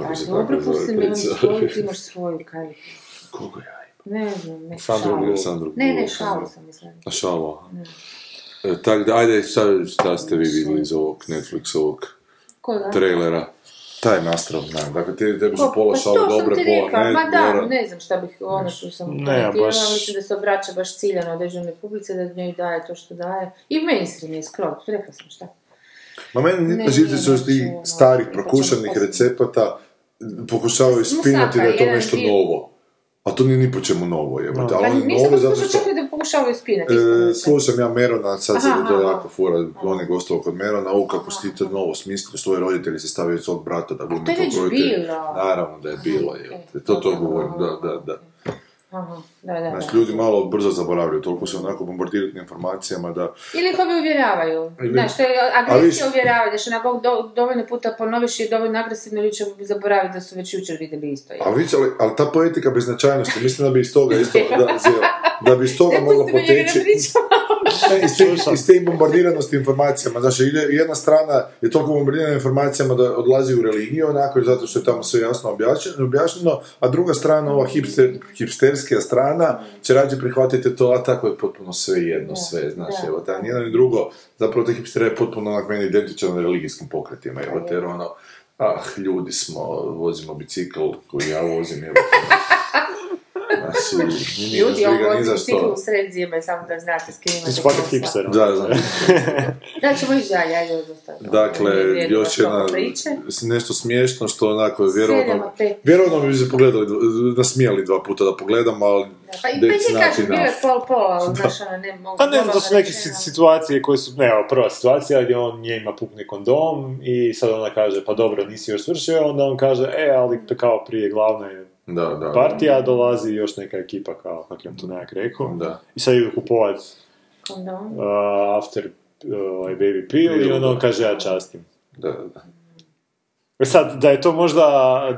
Speaker 1: Pa
Speaker 3: se
Speaker 1: dobro,
Speaker 3: tako zove
Speaker 1: pusti mi svoju, ti imaš svoju, kaj.
Speaker 3: Koga ja
Speaker 1: Ne znam, ne,
Speaker 3: Sandru,
Speaker 1: šalim.
Speaker 3: Sandru
Speaker 1: Ne, ne,
Speaker 3: Sandru.
Speaker 1: sam mislila.
Speaker 3: A šalo. E, tak da, ajde, šta, šta ste vi vidjeli iz ovog Netflixovog trailera? Taj nastrov, ne, dakle, te, tebi su pola
Speaker 1: pa
Speaker 3: šale dobre,
Speaker 1: ti
Speaker 3: pola ne,
Speaker 1: Ma da, ne znam šta bih, ono što sam
Speaker 2: Ne,
Speaker 1: komentirala,
Speaker 2: baš-
Speaker 1: mislim da se obraća baš ciljano određenoj publici, da njoj daje to što daje. I mainstream je skroz, rekla sam šta.
Speaker 3: Ma meni živci su tih
Speaker 1: znači, ono,
Speaker 3: starih
Speaker 1: ne
Speaker 3: prokušanih recepata pokušavaju spinati da je to nešto novo. A to nije ni po čemu novo, jebote.
Speaker 1: Pa
Speaker 3: Ali oni
Speaker 1: nisam
Speaker 3: novi zato što...
Speaker 1: i da pokušavaju spinati.
Speaker 3: E, slušam ja Merona, sad se to jako fura, on je gostovao kod Merona, u kako si ti to novo smislio, svoje roditelji se stavio svog brata da glumi
Speaker 1: to je već
Speaker 3: roditelja.
Speaker 1: bilo.
Speaker 3: Naravno da je bilo, je. To to govorim, da, da, da.
Speaker 1: Aha, da, da.
Speaker 3: Znači, ljudi malo brzo zaboravljaju, toliko su onako bombardirati informacijama da...
Speaker 1: Ili ih ovi uvjeravaju.
Speaker 3: Ili-
Speaker 1: Znaš, to je agresija
Speaker 3: viš-
Speaker 1: uvjeravanja, znaš, onako do, dovoljno puta ponoviš i dovoljno agresivno ili će zaboraviti da su već jučer vidjeli isto. je.
Speaker 3: Ali, ali, ali ta poetika beznačajnosti, mislim da bi iz toga isto, da, da bi iz toga mogla poteći... iz, te, iz te bombardiranosti informacijama, znači ide, jedna strana je toliko bombardirana informacijama da odlazi u religiju, onako, zato što je tamo sve jasno objašnjeno, a druga strana, ova hipster, hipsterskija strana, će rađe prihvatiti to, a tako je potpuno sve jedno, sve, znaš,
Speaker 1: da,
Speaker 3: evo, ta, nijedno ni drugo, zapravo te hipstere je potpuno onak meni identičan religijskim pokretima, evo, jer ono, ah, ljudi smo, vozimo bicikl koji ja vozim, evo, Znači,
Speaker 1: Ljudi, ovo ciklu
Speaker 3: što.
Speaker 1: u sred zime, samo da znate s kim imate
Speaker 2: Ti fakat hipster.
Speaker 3: Da, znam.
Speaker 1: Da, ćemo ići dalje, ajde.
Speaker 3: Dakle, još jedna, nešto smiješno što onako je vjerovatno, vjerovatno bi se pogledali, nasmijali dva puta da pogledam, ali
Speaker 1: Pa i pa kažem, bilo je pol pol, ali znaš, ono, ne mogu...
Speaker 2: Pa ne znam, to su neke si- situacije koje su, ne, evo, prva situacija gdje on njima pukne kondom i sad ona kaže, pa dobro, nisi još svršio, onda on kaže, e, ali kao prije glavne
Speaker 3: Da, da.
Speaker 2: partija dolazi još neka ekipa, kao, kako je to nekak rekao.
Speaker 3: Da.
Speaker 2: I sad idu kupovat
Speaker 1: Kondom.
Speaker 2: uh, after uh, ovaj baby pill i onda on
Speaker 3: da.
Speaker 2: kaže, ja častim.
Speaker 3: Da, da.
Speaker 2: E sad, da je to možda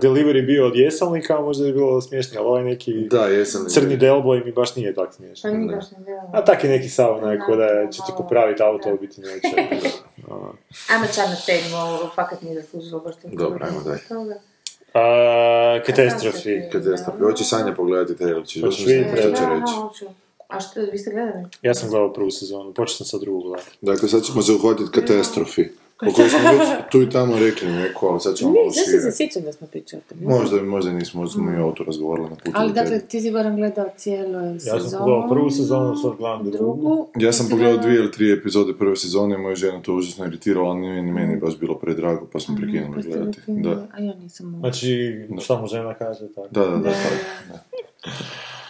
Speaker 2: delivery bio od jesalnika, možda bi bilo smiješno, ali ovaj neki
Speaker 3: Da, jesam.
Speaker 2: crni delboj mi baš nije tak
Speaker 1: Pa
Speaker 2: smiješan.
Speaker 1: nije baš ne.
Speaker 2: A tak je neki sav onaj, ko da će ti popraviti auto, a u biti neće.
Speaker 1: Ajmo čar na sedmu, ovo fakat nije zaslužilo baš to.
Speaker 3: Dobro, ajmo dalje.
Speaker 2: A, katastrofi.
Speaker 3: Katastrofe. Hoće Sanja pogledati trailer, će
Speaker 2: Hoćeš
Speaker 3: još
Speaker 2: vidjeti
Speaker 3: nešto što će reći.
Speaker 1: A što, vi ste gledali?
Speaker 2: Ja sam gledao prvu sezonu, počeo sam sa drugu gledati.
Speaker 3: Dakle, sad ćemo se uhvatiti katastrofi. O kojoj smo već tu i tamo rekli neko, ali sad ćemo malo šire.
Speaker 1: se sjećam da smo pričali o tome?
Speaker 3: Možda, možda nismo, možda smo i o to razgovarali na putu.
Speaker 1: Ali dakle, ti si Goran gledao cijelu sezonu.
Speaker 2: Ja sam pogledao prvu sezonu, sad gledam drugu.
Speaker 3: Ja sam pogledao
Speaker 1: gledao-
Speaker 3: dvije ili tri epizode prve sezone, moja žena to užasno iritirala, ali nije ni meni baš bilo predrago, pa smo prekinuli
Speaker 1: Pa
Speaker 3: gledati. Da,
Speaker 1: A ja nisam mogla.
Speaker 2: Znači, šta mu žena kaže, tako.
Speaker 3: da, da, da.
Speaker 1: Da.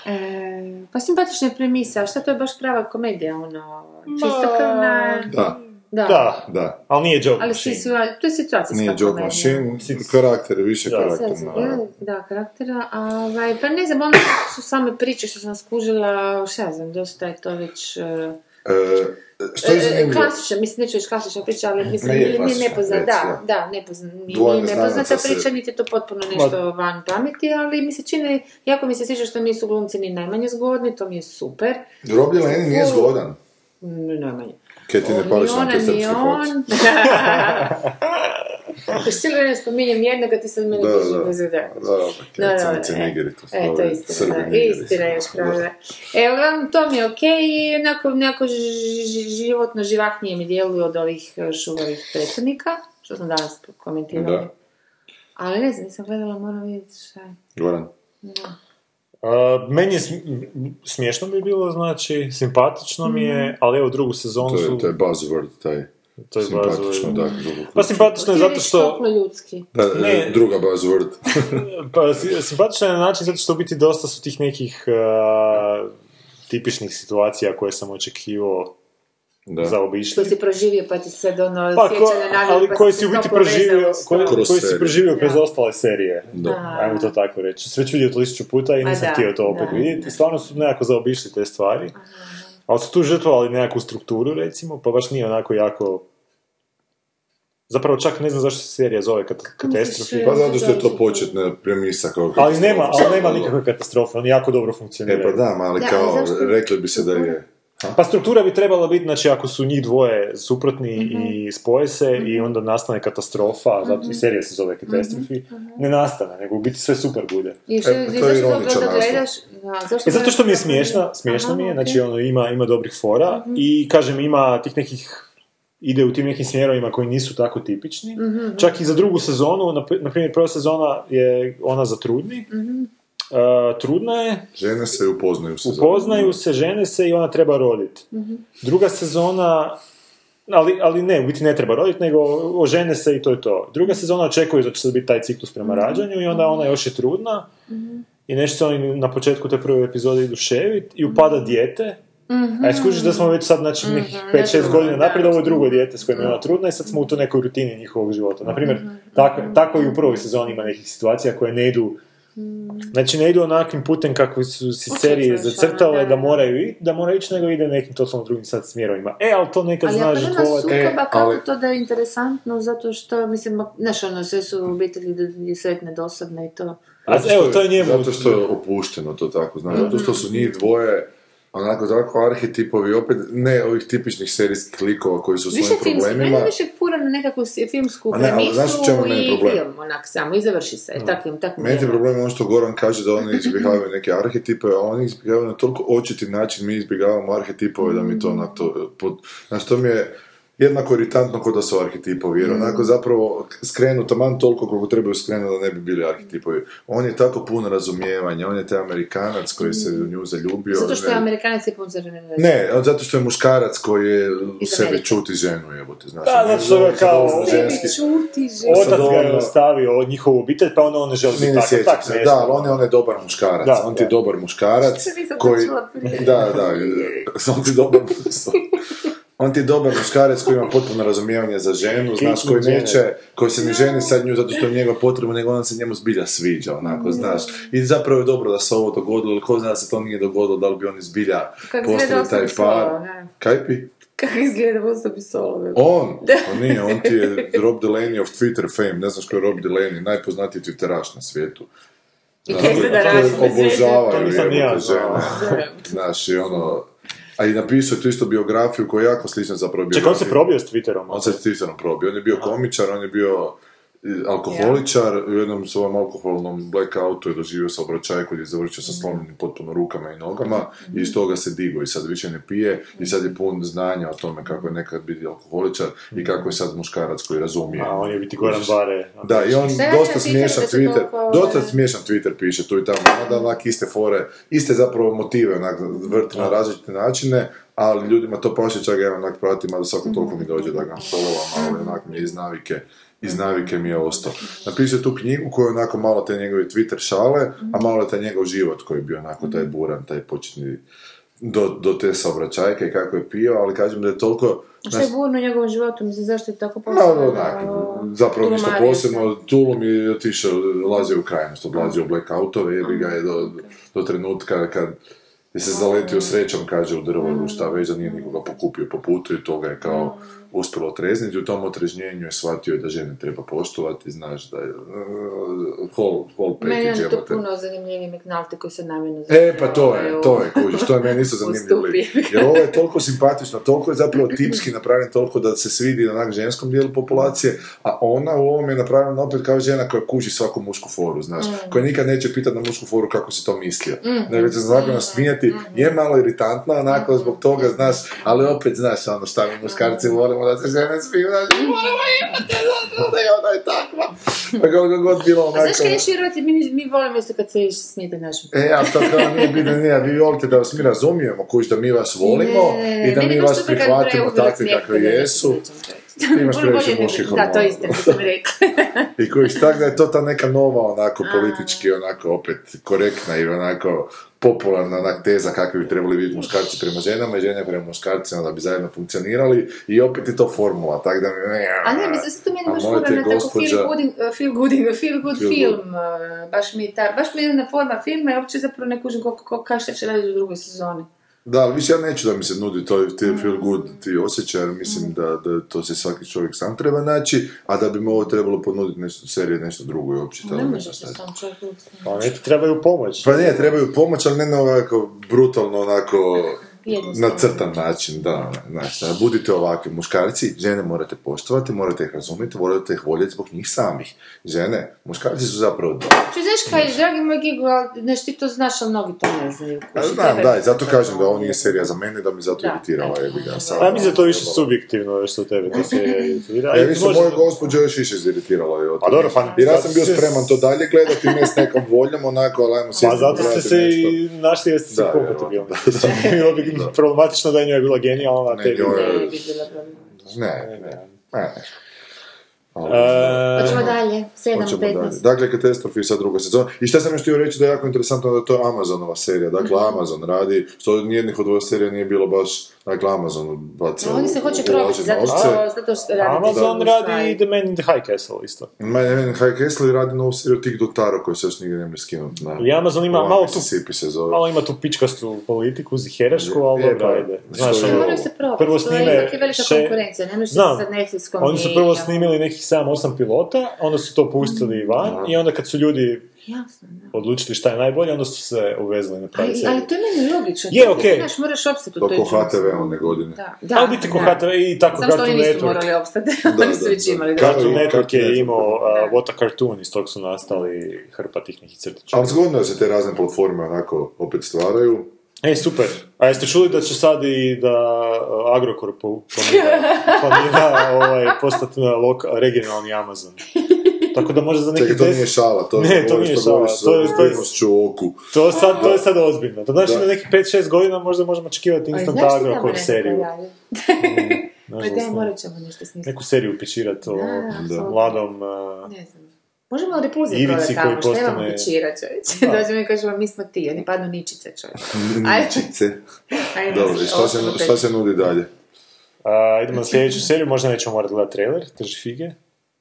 Speaker 1: E, pa simpatična je premisa, a šta to je baš prava komedija, ono, čistokrvna,
Speaker 3: Da.
Speaker 1: Da.
Speaker 2: Da,
Speaker 3: Da.
Speaker 2: ali nije joke
Speaker 1: Ali
Speaker 2: machine.
Speaker 1: si, to je situacijska
Speaker 3: Nije Joke. Machine, karakter, više
Speaker 2: Da.
Speaker 3: karakter.
Speaker 1: Sad,
Speaker 3: naravno.
Speaker 1: Da, karaktera. A, ovaj, pa ne znam, ono su same priče što sam skužila, šta ja znam, dosta je to već... e,
Speaker 3: E, što je
Speaker 1: e,
Speaker 3: zanimljivo?
Speaker 1: klasična, mislim, neću reći klasična priča, ali mislim, nije, nije nepoznata, da, da, nepozna, nije, nepoznata priča, niti je to potpuno nešto van pameti, ali mi se čini, jako mi se sviđa što nisu glumci ni najmanje zgodni, to mi je super.
Speaker 3: Robbie Lenny nije zgodan.
Speaker 1: Ni najmanje.
Speaker 3: Kaj ti ne pališ na
Speaker 1: ona,
Speaker 3: te srpske.
Speaker 1: Ako cijelo vrijeme spominjem jednoga, ti sad meni
Speaker 3: Da,
Speaker 1: drži
Speaker 3: da.
Speaker 1: bez.
Speaker 3: Da,
Speaker 1: Da, da,
Speaker 3: crnice
Speaker 1: e.
Speaker 3: nigeri, to su
Speaker 1: E, to je istina, da. Istina je prava. E, uglavnom, to mi je okej i onako, ži- životno živahnije mi djeluju od ovih e, šugovih predsjednika, što smo danas komentirali.
Speaker 3: Da.
Speaker 1: Ali ne znam, nisam gledala, moram vidjeti šta je.
Speaker 3: Goran.
Speaker 2: A, meni je sm- smiješno bi bilo, znači, simpatično mi je, ali evo drugu sezonu
Speaker 3: To
Speaker 2: su...
Speaker 3: je, to je buzzword, taj
Speaker 2: to je
Speaker 3: simpatično,
Speaker 2: buzzword.
Speaker 3: da.
Speaker 2: Pa simpatično je zato što...
Speaker 1: ljudski.
Speaker 3: Da,
Speaker 2: Ne.
Speaker 3: e, druga buzzword.
Speaker 2: Pa si- simpatično je na način zato što u biti dosta su tih nekih a, tipičnih situacija koje sam očekivao
Speaker 3: Da.
Speaker 2: zaobišli.
Speaker 1: Što si proživio, pa ti sad ono
Speaker 2: Pa, ko, ali
Speaker 1: pa
Speaker 2: koji
Speaker 1: si
Speaker 2: si u biti proživio, koji, koji si proživio kroz ostale serije.
Speaker 3: Da.
Speaker 2: Ajmo to tako reći. Sve već vidio tisuću puta i
Speaker 1: A
Speaker 2: nisam htio to opet
Speaker 1: da,
Speaker 2: vidjeti.
Speaker 1: da.
Speaker 2: Stvarno su nekako zaobišli te stvari. Ali su tu žrtvovali nekakvu strukturu, recimo, pa baš nije onako jako... Zapravo čak ne znam zašto se serija zove kat- katastrofi.
Speaker 3: Pa zato što je to početna premisa kao
Speaker 2: Ali nema, ali nema nikakve katastrofe, oni jako dobro
Speaker 3: E
Speaker 2: funkcioniraju.
Speaker 3: pa da, ali kao, rekli bi se da je...
Speaker 2: Pa struktura bi trebala biti, znači ako su njih dvoje suprotni i spoje se i onda nastane katastrofa, zato i serija se zove katastrofi, ne nastane, nego u biti sve super bude.
Speaker 1: I što,
Speaker 3: E, to je
Speaker 1: gledaš? Da, zašto
Speaker 2: E, zato što mi je smiješna, smiješna mi je, znači ono ima, ima dobrih fora i kažem ima tih nekih ide u tim nekim smjerovima koji nisu tako tipični.
Speaker 1: Mhm,
Speaker 2: Čak i za drugu sezonu, na, na primjer prva sezona je ona za trudni.
Speaker 1: Mhm.
Speaker 2: E, trudna je,
Speaker 3: Žene se upoznaju se.
Speaker 2: upoznaju se, žene se i ona treba roditi. Druga sezona, ali, ali ne, u biti ne treba roditi, nego ožene se i to je to. Druga sezona očekuje da će sad biti taj ciklus prema rađanju i onda ona još je trudna i nešto se oni na početku te prve epizode idu ševit i upada dijete. A je skužiš da smo već sad, znači, nekih 5-6
Speaker 1: drugo,
Speaker 2: godina naprijed, ovo je drugo dijete s kojim je ona trudna i sad smo u toj nekoj rutini njihovog života. Naprimjer, tako, tako i u prvoj sezoni ima nekih situacija koje ne idu Znači ne idu onakvim putem kako su si serije zacrtale
Speaker 1: da,
Speaker 2: moraju ići, da moraju ići, nego ide nekim totalno drugim sad smjerovima. E, ali to nekad
Speaker 1: Ali
Speaker 2: znaš žrtvovati.
Speaker 1: sukoba, kako
Speaker 3: ali-
Speaker 1: to da je interesantno, zato što, mislim, znaš, ono, sve su obitelji sretne, dosadne i to.
Speaker 2: A, evo, to je njemu.
Speaker 3: Zato što je opušteno to tako, znaš, zato što su njih dvoje onako tako arhetipovi, opet ne ovih tipičnih serijskih likova koji su u
Speaker 1: Više
Speaker 3: svojim
Speaker 1: filmski,
Speaker 3: problemima.
Speaker 1: više fura na nekakvu filmsku
Speaker 3: ne, ali
Speaker 1: premisu
Speaker 3: znaš čemu
Speaker 1: i
Speaker 3: problem?
Speaker 1: film, onak samo, i završi se, takvim, takvim
Speaker 3: Meni je problem ono što Goran kaže da oni izbjegavaju neke arhetipe, a oni izbjegavaju na toliko očiti način, mi izbjegavamo arhetipove da mi to onak to, pod, znaš, to mi je jednako iritantno kao da su arhetipovi, jer onako zapravo skrenu taman toliko koliko trebaju skrenuti da ne bi bili arhetipovi. On je tako puno razumijevanja, on je taj Amerikanac koji se u nju zaljubio.
Speaker 1: Zato što je Amerikanac je pun za
Speaker 3: Ne, zato što je muškarac koji je u sebi čuti ženu, jebote, znaš.
Speaker 2: Da, zato što je kao-
Speaker 3: ženski.
Speaker 1: čuti,
Speaker 2: Otac
Speaker 3: Sad
Speaker 2: ga je
Speaker 3: ono-
Speaker 2: ostavio njihovu obitelj, pa onda on ne želi biti
Speaker 3: Nije ne
Speaker 2: takav.
Speaker 3: sjećam
Speaker 2: Tak,
Speaker 3: se,
Speaker 2: ne
Speaker 3: da, ali on je, on je dobar muškarac,
Speaker 2: Da,
Speaker 3: on ti je dobar muškarac, koji, da, da, on ti je dobar, on ti je dobar muškarac koji ima potpuno razumijevanje za ženu, znaš, koji neće, koji se ne ženi sad nju zato što je njegov potrebu, nego ona se njemu zbilja sviđa, onako, znaš. I zapravo je dobro da se ovo dogodilo, ili ko zna da se to nije dogodilo, da li bi oni zbilja
Speaker 1: Kako izgleda
Speaker 3: postali taj par. Kaj pi?
Speaker 1: Kako izgleda osobi solo?
Speaker 3: On? Pa nije, on ti je Rob Delaney of Twitter fame, ne znaš ko je Rob Delaney, najpoznatiji twitteraš na svijetu.
Speaker 1: I raš na svijetu?
Speaker 2: To
Speaker 3: Obožavaju
Speaker 2: nisam ni ja
Speaker 3: jebote
Speaker 2: znao.
Speaker 3: žene. Znaš, i ono... A i napisao tu isto biografiju koja je jako slična zapravo biografiju.
Speaker 2: Čekaj, on se probio s Twitterom.
Speaker 3: On se s Twitterom probio. On je bio komičar, on je bio alkoholičar, u jednom svom alkoholnom blackoutu je doživio saobraćaj koji je završio sa slomljenim potpuno rukama i nogama i iz toga se digo i sad više ne pije i sad je pun znanja o tome kako je nekad biti alkoholičar i kako je sad muškarac koji razumije.
Speaker 2: A on je biti Goran Bare.
Speaker 3: Da, i on dosta smiješan Twitter,
Speaker 1: toliko,
Speaker 3: dosta smiješan Twitter piše tu i tamo, da onak iste fore, iste zapravo motive, onak, vrti na različite načine, ali ljudima to paše, čak ja onak pratim, a da svako toliko mi dođe da ga followa, ali onak mi je iz navike, iz navike mi je ostao. Napisao tu knjigu koju je onako malo te njegove Twitter šale, a malo je taj njegov život koji je bio onako taj buran, taj početni do, do te saobraćajke i kako je pio, ali kažem da je toliko...
Speaker 1: A Šta je burno u njegovom životu, mislim, zašto je tako
Speaker 3: No,
Speaker 1: posebno?
Speaker 3: onak, zapravo ništa posebno, Tulum je otišao, lazio u krajnost, odlazio u blackoutove, jebi ga je do, do trenutka kad je se zaletio srećom, kaže u drvo ili šta već, da nije nikoga pokupio po putu i to ga je kao uspjelo otrezniti. U tom otrežnjenju je shvatio da žene treba poštovati, znaš da je uh, whole, whole
Speaker 1: Meni
Speaker 3: package,
Speaker 1: je to puno zanimljiviji McNulty koji se namjerno
Speaker 3: E, pa to je, to je, kužiš, to je meni isto zanimljivo. Jer ovo je toliko simpatično, toliko je zapravo tipski napravljen, toliko da se svidi onak ženskom dijelu populacije, a ona u ovom je napravljena opet kao žena koja kuži svaku mušku foru, znaš,
Speaker 1: Mm.
Speaker 3: koja nikad neće pitati na mušku foru kako si to mislio. Nego će se znako nasmijati, je malo iritantna onako zbog toga, znaš, ali opet, znaš, ono šta mi muškarci volimo da se žene smiju, znaš, volimo imati, znaš, da je ona je takva. Pa kako god bilo
Speaker 1: A
Speaker 3: onako...
Speaker 1: znaš kaj je široti, mi, mi volimo isto kad se iš smijete našim.
Speaker 3: E, a to kao nije bitno, nije, vi volite da vas mi razumijemo, kuć da mi vas volimo
Speaker 1: Ne, ne, ne,
Speaker 3: i da mi vas prihvatimo takvi kakvi
Speaker 1: ja
Speaker 3: jesu. Ti imaš previše muških
Speaker 1: nego- Da, to
Speaker 3: hormona.
Speaker 1: isto sam rekla.
Speaker 3: I kuć tak da je to ta neka nova, onako, politički, onako, opet, korektna i onako, popularna onak teza kakvi bi trebali biti muškarci prema ženama i žene prema muškarcima da bi zajedno funkcionirali i opet je to formula, tak da mi...
Speaker 1: A ne, mislim, sad to meni baš na tako
Speaker 3: gospođa-
Speaker 1: feel good, feel good, feel good
Speaker 3: Feel good.
Speaker 1: film, uh, baš mi ta, baš mi je jedna forma filma i uopće zapravo ne kužim koliko, kako šta će raditi u drugoj sezoni.
Speaker 3: Da, ali više ja neću da mi se nudi to, ti feel good, ti osjećaj, jer mislim da, da to se svaki čovjek sam treba naći, a da bi mu ovo trebalo ponuditi nešto serije, nešto drugo i uopće to
Speaker 1: Ne može se sam čovjek
Speaker 2: Pa neki trebaju pomoć.
Speaker 3: Pa ne, trebaju pomoć, ali ne na ovako brutalno, onako,
Speaker 1: Jednostavno.
Speaker 3: na crtan način, da, znaš, da budite ovakvi muškarci, žene morate poštovati, morate ih razumjeti, morate ih voljeti zbog njih samih. Žene, muškarci su zapravo dva.
Speaker 1: Ču, znaš kaj, dragi moj Gigo, ali nešto ti to znaš, ali mnogi to ne znaju.
Speaker 3: A Znam, da, i zato kažem da ovo nije serija za mene, da mi zato iritirala, jebi ga.
Speaker 1: možda.
Speaker 3: sad.
Speaker 2: A mislim da je to više subjektivno što tebe ta serija iritira.
Speaker 3: Ja mislim, moju gospođu još više iziritirala. je od
Speaker 2: Pa
Speaker 3: toga.
Speaker 2: dobro, pa-
Speaker 3: Jer ja sam bio
Speaker 2: se-
Speaker 3: spreman to dalje gledati, ne s nekom voljom, onako, ali ajmo sjesti.
Speaker 2: Pa zato ste se i našli jeste se kompatibilni.
Speaker 3: vjerojatno,
Speaker 2: Bilo bi problematično da je njoj bila genijalna, a
Speaker 3: Ne,
Speaker 2: tebi...
Speaker 3: njoj-
Speaker 1: Ne.
Speaker 3: Ne, ne, ne.
Speaker 2: E,
Speaker 1: Hoćemo dalje, 7,
Speaker 3: Hoćemo dalje.
Speaker 1: 15.
Speaker 3: Dakle, katastrofi sad druga sezona. I šta sam još htio reći da je jako interesantno da je to Amazonova serija. Dakle,
Speaker 1: Mhm.
Speaker 3: Amazon radi, što nijednih od ove serija nije bilo baš, dakle, Amazon baca
Speaker 1: Oni se hoće probiti, zato što, zato što radi
Speaker 2: Amazon
Speaker 1: te
Speaker 2: radi i The Man in the High Castle isto.
Speaker 3: Mene, mene, High Castle radi novu seriju tih Dotaro koji se još nigdje ne može skinuti. Na,
Speaker 2: I Amazon ima malo tu-
Speaker 3: se zove.
Speaker 2: Malo ima tu pičkastu politiku, ziherašku, ali
Speaker 3: Je,
Speaker 2: dobro,
Speaker 3: pa,
Speaker 2: ajde.
Speaker 3: što
Speaker 2: Znaš,
Speaker 3: je
Speaker 2: ono?
Speaker 1: Moraju se probati,
Speaker 2: prvo
Speaker 1: to je ipak je velika
Speaker 2: še-
Speaker 1: konkurencija, ne možeš sad Netflixkom
Speaker 2: Oni su
Speaker 1: i-
Speaker 2: prvo snimili nekih 7-8 pilota, onda su to pustili van i onda kad su ljudi
Speaker 1: Jasno, da.
Speaker 2: odlučili šta je najbolje, onda su se uvezli na pravi
Speaker 1: Ali, ali to je meni logično.
Speaker 2: Je,
Speaker 1: ti
Speaker 2: okej.
Speaker 1: Znaš, moraš opstati u
Speaker 3: To
Speaker 1: toj džungli.
Speaker 3: HTV one godine.
Speaker 1: Da, da.
Speaker 2: Ali biti ko. HTV i tako
Speaker 1: Samo što oni
Speaker 2: Cartoon
Speaker 1: nisu
Speaker 2: Network.
Speaker 1: morali opstati, oni su već imali.
Speaker 3: Cartoon
Speaker 2: Cartoon Network
Speaker 3: Cartoon
Speaker 2: je
Speaker 3: Network,
Speaker 2: imao uh, What a Cartoon, iz tog su nastali hrpa tih nekih crtića.
Speaker 3: Ali zgodno je da se te razne platforme onako opet stvaraju.
Speaker 2: E, super. A jeste čuli da će sad i da uh, Agrokor planira, planira ovaj, postati na loka- regionalni Amazon? Tako da može za nekih
Speaker 3: Čekaj, to nije šala, to
Speaker 2: Ne, to nije
Speaker 3: što
Speaker 2: šala,
Speaker 3: govoriš
Speaker 2: to je- to je-
Speaker 3: ozbiljnošću u oku.
Speaker 2: To, sad, to je sad ozbiljno. To znači
Speaker 3: Da.
Speaker 2: da nekih 5-6 godina možda možemo očekivati instant Agrokor seriju.
Speaker 1: pojavi? Pa
Speaker 2: ne.
Speaker 1: morat ćemo nešto smisliti.
Speaker 2: Neku seriju pičirat o
Speaker 1: Da,
Speaker 2: mladom...
Speaker 1: Ne znam. Možemo
Speaker 2: Ivici
Speaker 1: prodati tamo,
Speaker 2: koji
Speaker 1: što
Speaker 2: postane-
Speaker 1: pičira, čovječe.
Speaker 2: Da.
Speaker 1: Dođemo i kažemo, mi smo ti, oni padnu ničice, čovječe.
Speaker 3: Ničice.
Speaker 1: Ajde,
Speaker 3: Dobro, i šta se, šta se nudi dalje?
Speaker 2: a, idemo na sljedeću seriju, možda nećemo morati gledati trailer, drži fige.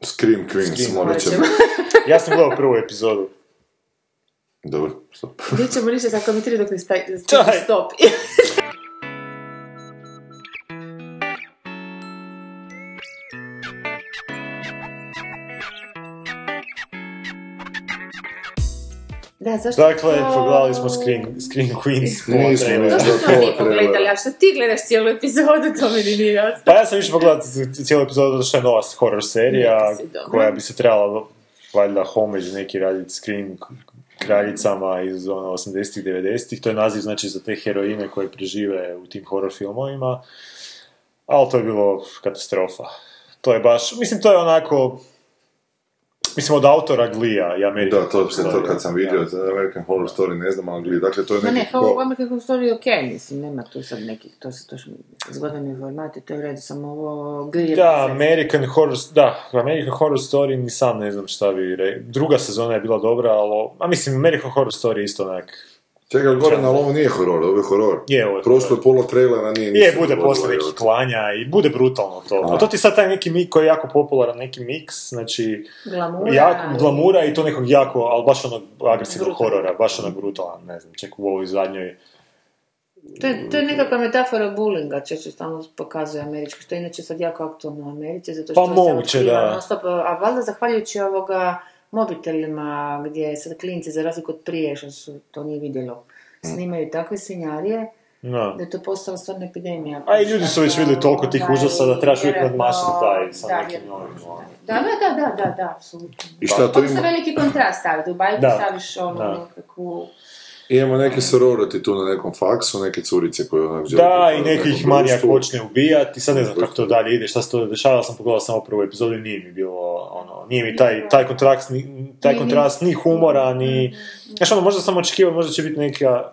Speaker 3: Scream Queens,
Speaker 2: Scream,
Speaker 3: morat ćemo.
Speaker 1: ćemo.
Speaker 2: Ja sam gledao prvu epizodu.
Speaker 3: Dobro, stop.
Speaker 1: Nećemo ništa sad komentirati dok ne
Speaker 2: Daj.
Speaker 1: stop. Da, zašto
Speaker 2: Dakle,
Speaker 1: to-
Speaker 2: pogledali smo Screen, Screen Queens. pola.
Speaker 1: To
Speaker 3: Da,
Speaker 1: što smo mi pogledali, a što ti gledaš cijelu epizodu, to mi nije jasno.
Speaker 2: Pa ja sam više pogledati cijelu epizodu zato što je nova horror serija koja bi se trebala valjda homage neki raditi Scream kraljicama iz ono 80-ih, 90-ih. To je naziv znači za te heroine koje prežive u tim horror filmovima. Ali to je bilo katastrofa. To je baš, mislim to je onako Mislim, od autora Glija i American
Speaker 3: Da, to, se, to
Speaker 2: Horror
Speaker 3: kad sam vidio,
Speaker 2: ja.
Speaker 3: za American Horror Story, ne znam, ali dakle, to je
Speaker 1: Ma
Speaker 3: neki...
Speaker 1: ne,
Speaker 3: ko-
Speaker 1: ovo American Story je okej, mislim, nema tu sad nekih, to se točno zgodan informati, to je u redu, samo ovo glije.
Speaker 2: Da, American Horror, da, American Horror Story ni sam ne znam šta bi re... Druga sezona je bila dobra, ali, a mislim, American Horror Story je isto onak
Speaker 3: Čekaj, Goran, ali ovo nije horor, ovo je horor.
Speaker 2: Je, ovo je
Speaker 3: Prošlo
Speaker 2: horor.
Speaker 3: je pola trailera, nije
Speaker 2: Je, bude poslije
Speaker 3: evo
Speaker 2: nekih klanja i bude brutalno to.
Speaker 3: A.
Speaker 2: A to ti sad taj neki mik koji je jako popularan, neki miks, znači,
Speaker 1: Glamura.
Speaker 2: jako, glamura i to nekog jako, ali baš onog agresivnog horora, baš onog brutalan, ne znam, ček u ovoj zadnjoj.
Speaker 1: To je, to je nekakva metafora bullinga, često stalno pokazuje američki, što je inače sad jako aktualno u Americi, zato što
Speaker 2: Pa
Speaker 1: se
Speaker 2: moguće, da.
Speaker 1: stop, a valjda zahvaljujući ovoga mobitelima, gdje sad klinci, za razliku od prije, što su to nije vidjelo, snimaju takve svinjarije,
Speaker 2: No.
Speaker 1: da je to postala stvarno epidemija.
Speaker 2: A i ljudi su već vidjeli toliko tih
Speaker 1: Da,
Speaker 2: užasa da trebaš uvijek nadmašiti taj sa
Speaker 1: da,
Speaker 2: nekim novim. ono.
Speaker 1: Da, da, da, da, da, da, apsolutno.
Speaker 3: I šta to
Speaker 1: Onda se
Speaker 3: ima?
Speaker 1: veliki kontrast staviti, u bajku
Speaker 2: Da,
Speaker 1: staviš ono
Speaker 2: da.
Speaker 3: Imamo neke sorority tu na nekom faksu, neke curice koje onak žele...
Speaker 2: Da, i
Speaker 3: pripadati
Speaker 2: neki ih
Speaker 3: nekom
Speaker 2: manijak
Speaker 3: društvu.
Speaker 2: počne ubijati, sad ne znam kako to dalje ide, šta se to dešava, sam pogledao samo prvu epizodu i nije mi bilo, ono, nije mi taj, taj kontrast, ni, taj kontrast ni humora, ni... Znaš, ono, možda sam očekivao, možda će biti neka,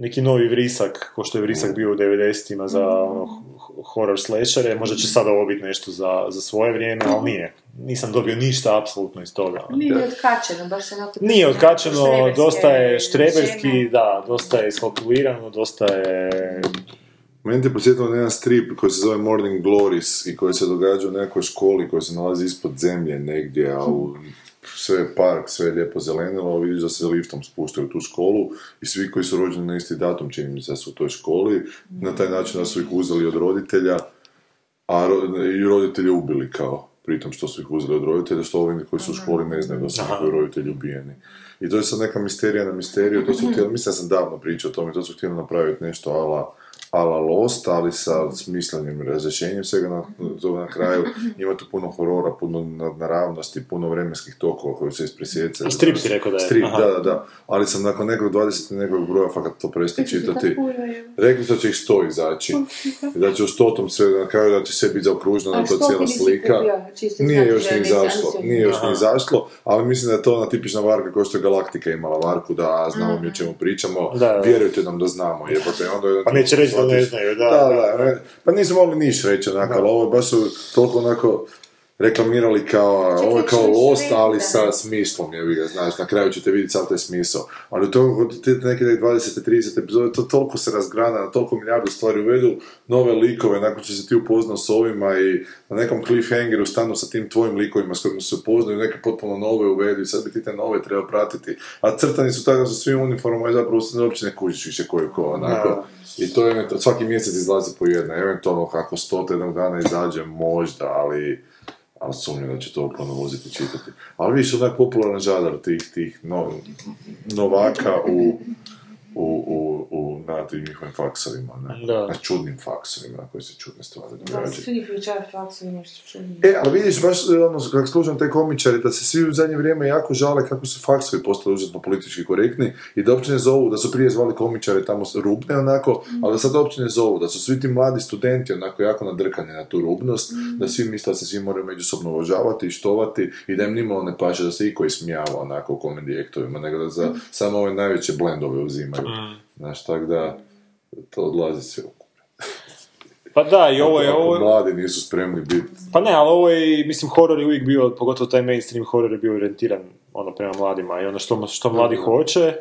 Speaker 2: neki novi vrisak, ko što je vrisak bio u 90-ima za ono, horror slashere, možda će sada ovo biti nešto za, za svoje vrijeme, ali nije. Nisam dobio ništa apsolutno iz toga.
Speaker 1: Nije otkačeno, baš se onako...
Speaker 2: Nije
Speaker 1: štreberske
Speaker 2: dosta je štreberski,
Speaker 1: žene.
Speaker 2: da, dosta je iskalkulirano, dosta je...
Speaker 3: Meni te posjetilo na jedan strip koji se zove Morning Glories i koji se događa u nekoj školi koja se nalazi ispod zemlje negdje, a u sve je park, sve je lijepo zelenilo, vidiš da se liftom spuštaju u tu školu i svi koji su rođeni na isti datum, čini mi se su u toj školi, na taj način da su ih uzeli od roditelja, a ro- i roditelje ubili kao, pritom što su ih uzeli od roditelja, što ovi koji su u školi ne znaju da su njihovi roditelji ubijeni. I to je sad neka misterija na misteriju, to su htjeli, mislim da sam davno pričao o tome, to su htjeli napraviti nešto ala ala Lost, ali sa smislenim razrješenjem svega na, na kraju. Ima tu puno horora, puno naravnosti, puno vremenskih tokova koji se ispresjeca.
Speaker 2: Strip si rekao da je?
Speaker 3: Strip,
Speaker 2: Aha.
Speaker 3: da, da, da. Ali sam nakon nekog 20 nekog broja fakat to prestao čitati. Rekli su da će ih sto izaći. I da će u stotom sve, na kraju da će sve biti je to cijela slika. Nije još ni izašlo, nije još ni izašlo, ali mislim da je to ona tipična varka kao što je Galaktika imala varku, da znamo mi o čemu pričamo,
Speaker 2: Da, da.
Speaker 3: vjerujte nam da znamo, jebote, onda
Speaker 2: Pa neće reći ne znaju, da,
Speaker 3: Da,
Speaker 2: da.
Speaker 3: pa nisu mogli niš reći onako, ali ovo je baš su toliko onako reklamirali kao, ovo je kao Lost, ali
Speaker 1: da.
Speaker 3: sa smislom, je ga, znaš, na kraju ćete vidjeti sav taj smisao. Ali u tom, od te neke 20-30 epizode, to toliko se razgrana, na toliko milijardu stvari uvedu, nove likove, nakon što se ti upoznao s ovima i na nekom cliffhangeru stanu sa tim tvojim likovima s kojima se upoznaju, neke potpuno nove uvedu i sad bi ti te nove treba pratiti. A crtani su tako da su svi u uniformama i zapravo se uopće ne kužiš više ko je ko, onako. I to je, svaki mjesec izlazi po jedna, eventualno kako stota jednog dana izađe, možda, ali ali sumnjam da će to voziti čitati. Ali više onak popularan žadar tih, tih no, novaka u, u, u, u na tim njihovim faksovima, ne?
Speaker 2: Da.
Speaker 3: na čudnim faksovima na koji se čudne stvari događaju.
Speaker 1: Svi pričaju faksu i nešto čudno.
Speaker 3: E, ali vidiš, baš ono, kako služam te komičari, da se svi u zadnje vrijeme jako žale kako su faksovi postali užasno politički korektni i da uopće ne zovu, da su prije zvali komičare tamo rubne onako, ali da sad uopće ne zovu, da su svi ti mladi studenti onako jako nadrkani na tu rubnost, da svi misle da se svi moraju međusobno uvažavati i štovati i da im nimalo ne paše da se iko ismijava onako u komedi aktovima, nego da za samo ove najveće blendove uzimaju. Znaš, tako da to odlazi sve u
Speaker 2: Pa da, i ovo je,
Speaker 3: Ako
Speaker 2: ovo
Speaker 3: mladi nisu spremni biti
Speaker 2: pa ne, ali ovo je, mislim, horor je uvijek bio, pogotovo taj mainstream horor je bio orijentiran ono prema mladima i ono što, što mladi hoće,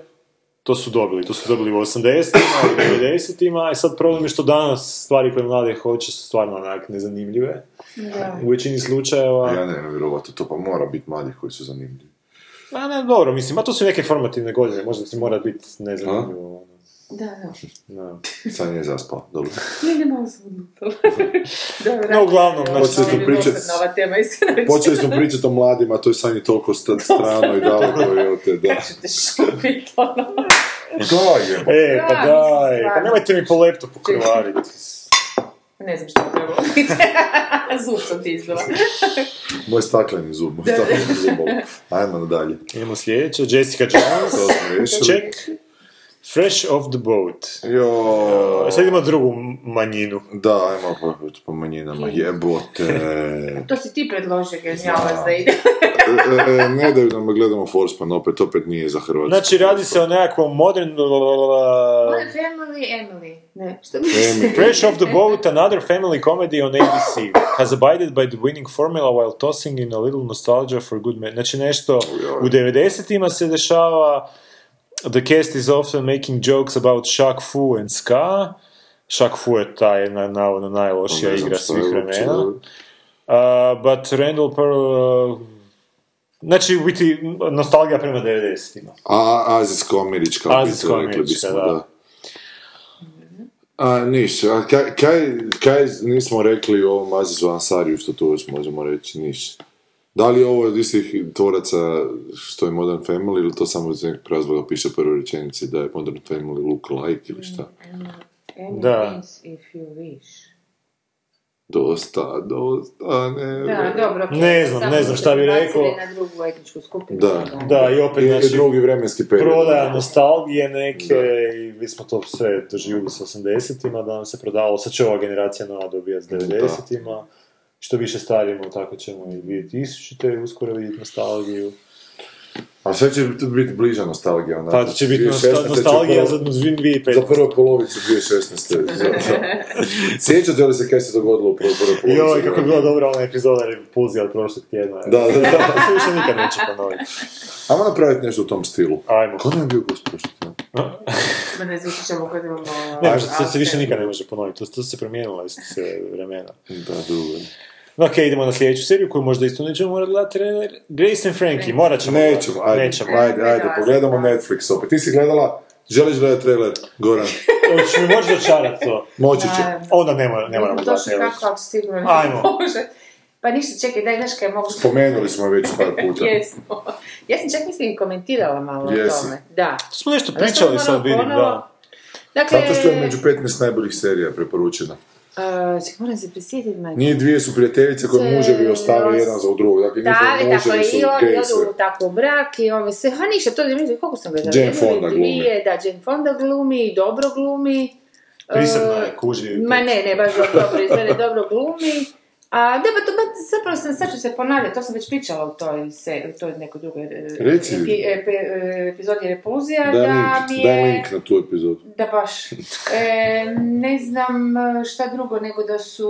Speaker 2: to su dobili. To su dobili u 80-ima i 90-ima, i sad problem je što danas stvari koje mlade hoće su stvarno onak nezanimljive.
Speaker 1: Da.
Speaker 2: U većini slučajeva...
Speaker 3: Ja ne vjerovati, to pa mora biti mladih koji su zanimljivi.
Speaker 2: A ne, dobro, mislim, a to su neke formativne godine, možda ti mora biti nezanimljivo.
Speaker 1: Da, da.
Speaker 2: Da.
Speaker 3: Sad nije zaspala, dobro.
Speaker 1: Nije ne malo. Dobro,
Speaker 2: No, uglavnom, znači,
Speaker 1: je
Speaker 3: smo
Speaker 1: bilo
Speaker 3: pričat-
Speaker 1: sad nova tema, iskreno.
Speaker 3: Počeli smo pričati o mladima, to je sanje toliko sta- strano i daleko je od te, da.
Speaker 1: Ćete šupit, ono.
Speaker 3: Da, jebo.
Speaker 2: E, pa
Speaker 1: Da,
Speaker 2: daj, pa nemojte mi po laptopu krvariti.
Speaker 1: Ne znam što je trebalo biti. Zub sam ti izdala.
Speaker 3: Moj stakleni zub, moj stakleni zub. Ajmo dalje.
Speaker 2: Idemo sljedeće, Jessica Jones,
Speaker 3: To smo riješili.
Speaker 2: Fresh off the boat.
Speaker 3: Jo,
Speaker 2: Sad idemo drugu manjinu.
Speaker 3: da, ajmo po, po manjinama, jebote.
Speaker 1: To si ti predložio, genijalac da ide.
Speaker 3: E, e, ne daju da me gledamo Forsman, opet, opet nije za Hrvatsku.
Speaker 2: Znači, radi se o nekakvom modern...
Speaker 1: Modern Family, Emily. Ne, što mi
Speaker 3: Emily.
Speaker 2: Fresh off the boat, another family comedy on ABC, has abided by the winning formula while tossing in a little nostalgia for good men. Znači nešto u 90-ima se dešava, The cast is often making jokes about Shaq Fu and Ska. Shaq Fu je ta jedna navodno najlošija igra svih vremena. Uh, but Randall Pearl... uh, znači, u biti, nostalgija prema 90-ima.
Speaker 3: A, azijsko-američka, rekli bismo,
Speaker 2: da.
Speaker 3: da. A, niš, a kaj, kaj, kaj nismo rekli o ovom Azizu Ansariju, što tu možemo reći, niš. Da li je ovo od istih tvoraca što je Modern Family ili to samo iz nekog razloga piše prve rečenici da je Modern Family look like ili šta?
Speaker 2: Da.
Speaker 1: If you wish.
Speaker 3: Dosta, dosta, ne.
Speaker 1: Da, dobro, okej.
Speaker 2: Ne znam, ne znam šta bi rekao.
Speaker 1: na drugu etničku skupinu.
Speaker 3: Da.
Speaker 2: Da, i opet,
Speaker 3: I,
Speaker 2: znači,
Speaker 3: drugi vremenski period.
Speaker 2: prodaja nostalgije neke i mi smo to sve doživjeli s 80-ima, da nam se prodavalo, sad će ova generacija nova dobija s 90-ima, što više starimo, tako ćemo i 2000-te uskoro vidjeti nostalgiju.
Speaker 3: A sve će biti bliža nostalgija. onako.
Speaker 2: Pa će biti
Speaker 3: 2016.
Speaker 2: nosta-
Speaker 3: će
Speaker 2: nostalgija
Speaker 3: prvo-
Speaker 2: za 2005.
Speaker 3: Za prvu polovicu 2016. Za- za- Sjećate li se kaj se dogodilo u prvoj polovici?
Speaker 2: Joj, kako je bila dobra ona epizoda repulzija od prošlog tjedna.
Speaker 3: Da, da, da.
Speaker 2: Više nikad neće ponoviti.
Speaker 3: Ajmo napraviti nešto u tom stilu.
Speaker 2: Ajmo.
Speaker 3: Nam je bio gost prošli tjedan?
Speaker 1: Ma ne znam, ćemo kad imamo...
Speaker 2: Ne, to se više nikad ne može ponoviti, to, to se promijenilo iz se vremena.
Speaker 3: Da, dobro.
Speaker 2: Ok, idemo na sljedeću seriju koju možda isto nećemo morati gledati. Grace and Frankie, morat ćemo.
Speaker 3: Nećemo, ajde,
Speaker 2: Nećemo.
Speaker 3: ajde, ajde, pogledamo Netflix opet. Ti si gledala, želiš gledati trailer, Goran?
Speaker 2: Hoćeš mi moći dočarati to?
Speaker 3: Moći će.
Speaker 2: Onda ne, mora, ne moramo gledati.
Speaker 1: kako, ako si sigurno ne
Speaker 2: Ajmo.
Speaker 1: može. Pa ništa, čekaj, daj, znaš kaj mogu...
Speaker 3: Spomenuli smo je već par puta.
Speaker 1: Jesmo. Ja sam čak mislim i komentirala malo
Speaker 3: Jesi.
Speaker 1: o tome. Da.
Speaker 2: To smo nešto
Speaker 1: A
Speaker 2: pričali
Speaker 1: moram
Speaker 2: vidim,
Speaker 1: ponovo?
Speaker 2: da.
Speaker 1: Dakle,
Speaker 3: Zato što je među 15 najboljih serija preporučena.
Speaker 1: Uh, čekaj, moram se prisjetiti, majke.
Speaker 3: Nije dvije su prijateljice koje muževi ostave jedan za drugog. Dakle,
Speaker 1: Da, tako je, i oni odu tako u brak i ove sve, ha ništa, to ne vidim, koliko sam gledala?
Speaker 3: Jane Fonda glumi.
Speaker 1: dvije, Da, Jane Fonda glumi i dobro glumi.
Speaker 2: Prisebna
Speaker 1: E,
Speaker 2: je, kuži.
Speaker 1: Ma ne, ne, baš dobro izgleda, dobro glumi. A, da, ba, to, ba, zapravo sam, sad ću se ponavljati, to sam već pričala u toj, se, u toj nekoj drugoj e,
Speaker 3: Reci.
Speaker 1: epi- epi- e, epizodi Repulzija,
Speaker 3: Daj
Speaker 1: da
Speaker 3: link,
Speaker 1: mi
Speaker 3: daj
Speaker 1: je...
Speaker 3: link na tu epizodu.
Speaker 1: Da baš. E, ne znam e, šta drugo nego da su,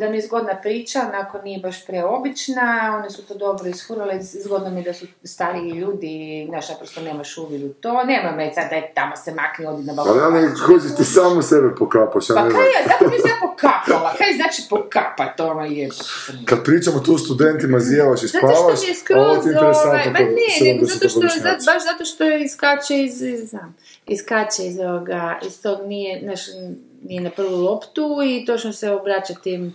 Speaker 1: da mi je zgodna priča, onako nije baš preobična, one su to dobro isfurale, zgodno mi da su stariji ljudi, znaš, naprosto nemaš uvid u to, nema me sad da je tamo se makne, odi na balkon.
Speaker 3: Ali ja ne, kuži, ti samo sebe pokapaš, ja
Speaker 1: Pa
Speaker 3: ne
Speaker 1: kaj
Speaker 3: znam.
Speaker 1: ja, zato mi se ja pokapala, kaj znači pokapat, ono je.
Speaker 3: Kad pričamo tu studentima, zijevaš i
Speaker 1: Zato
Speaker 3: spavaš,
Speaker 1: što mi je
Speaker 3: a
Speaker 1: skroz,
Speaker 3: ovo ti je interesantno
Speaker 1: ovaj, ne, nego zato što,
Speaker 3: 70-godišnjaci.
Speaker 1: zato- baš zato što je iskače iz, iz, znam, iskače iz ovoga, iz tog nije, znaš, nije na prvu loptu i točno se obraća tim,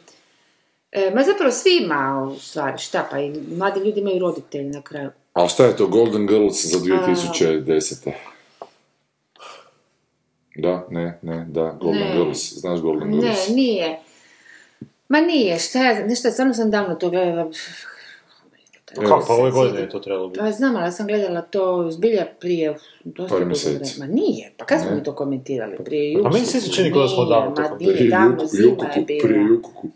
Speaker 1: e, ma zapravo svima u stvari, šta pa i mladi ljudi imaju roditelji na kraju.
Speaker 3: A šta je to Golden Girls za 2010. Da, ne, ne, da, Golden
Speaker 1: Ne.
Speaker 3: Girls, znaš Golden
Speaker 1: Ne,
Speaker 3: Girls?
Speaker 1: nije. Ma nije, šta ja, znam, nešto, stvarno sam davno to gledala.
Speaker 2: Kako, pa ove godine je to trebalo biti.
Speaker 1: Pa znam, ali ja sam gledala to zbilja prije dosta
Speaker 3: Par mjeseci.
Speaker 1: vremena. Nije, pa kad smo mi to komentirali? Prije jučer?
Speaker 2: Pa meni se sjeća kao da smo davno to
Speaker 1: ma
Speaker 2: komentirali.
Speaker 1: Davno,
Speaker 3: Juku-
Speaker 1: zima je
Speaker 3: Jukuku,
Speaker 1: bila.
Speaker 3: prije Jukuku.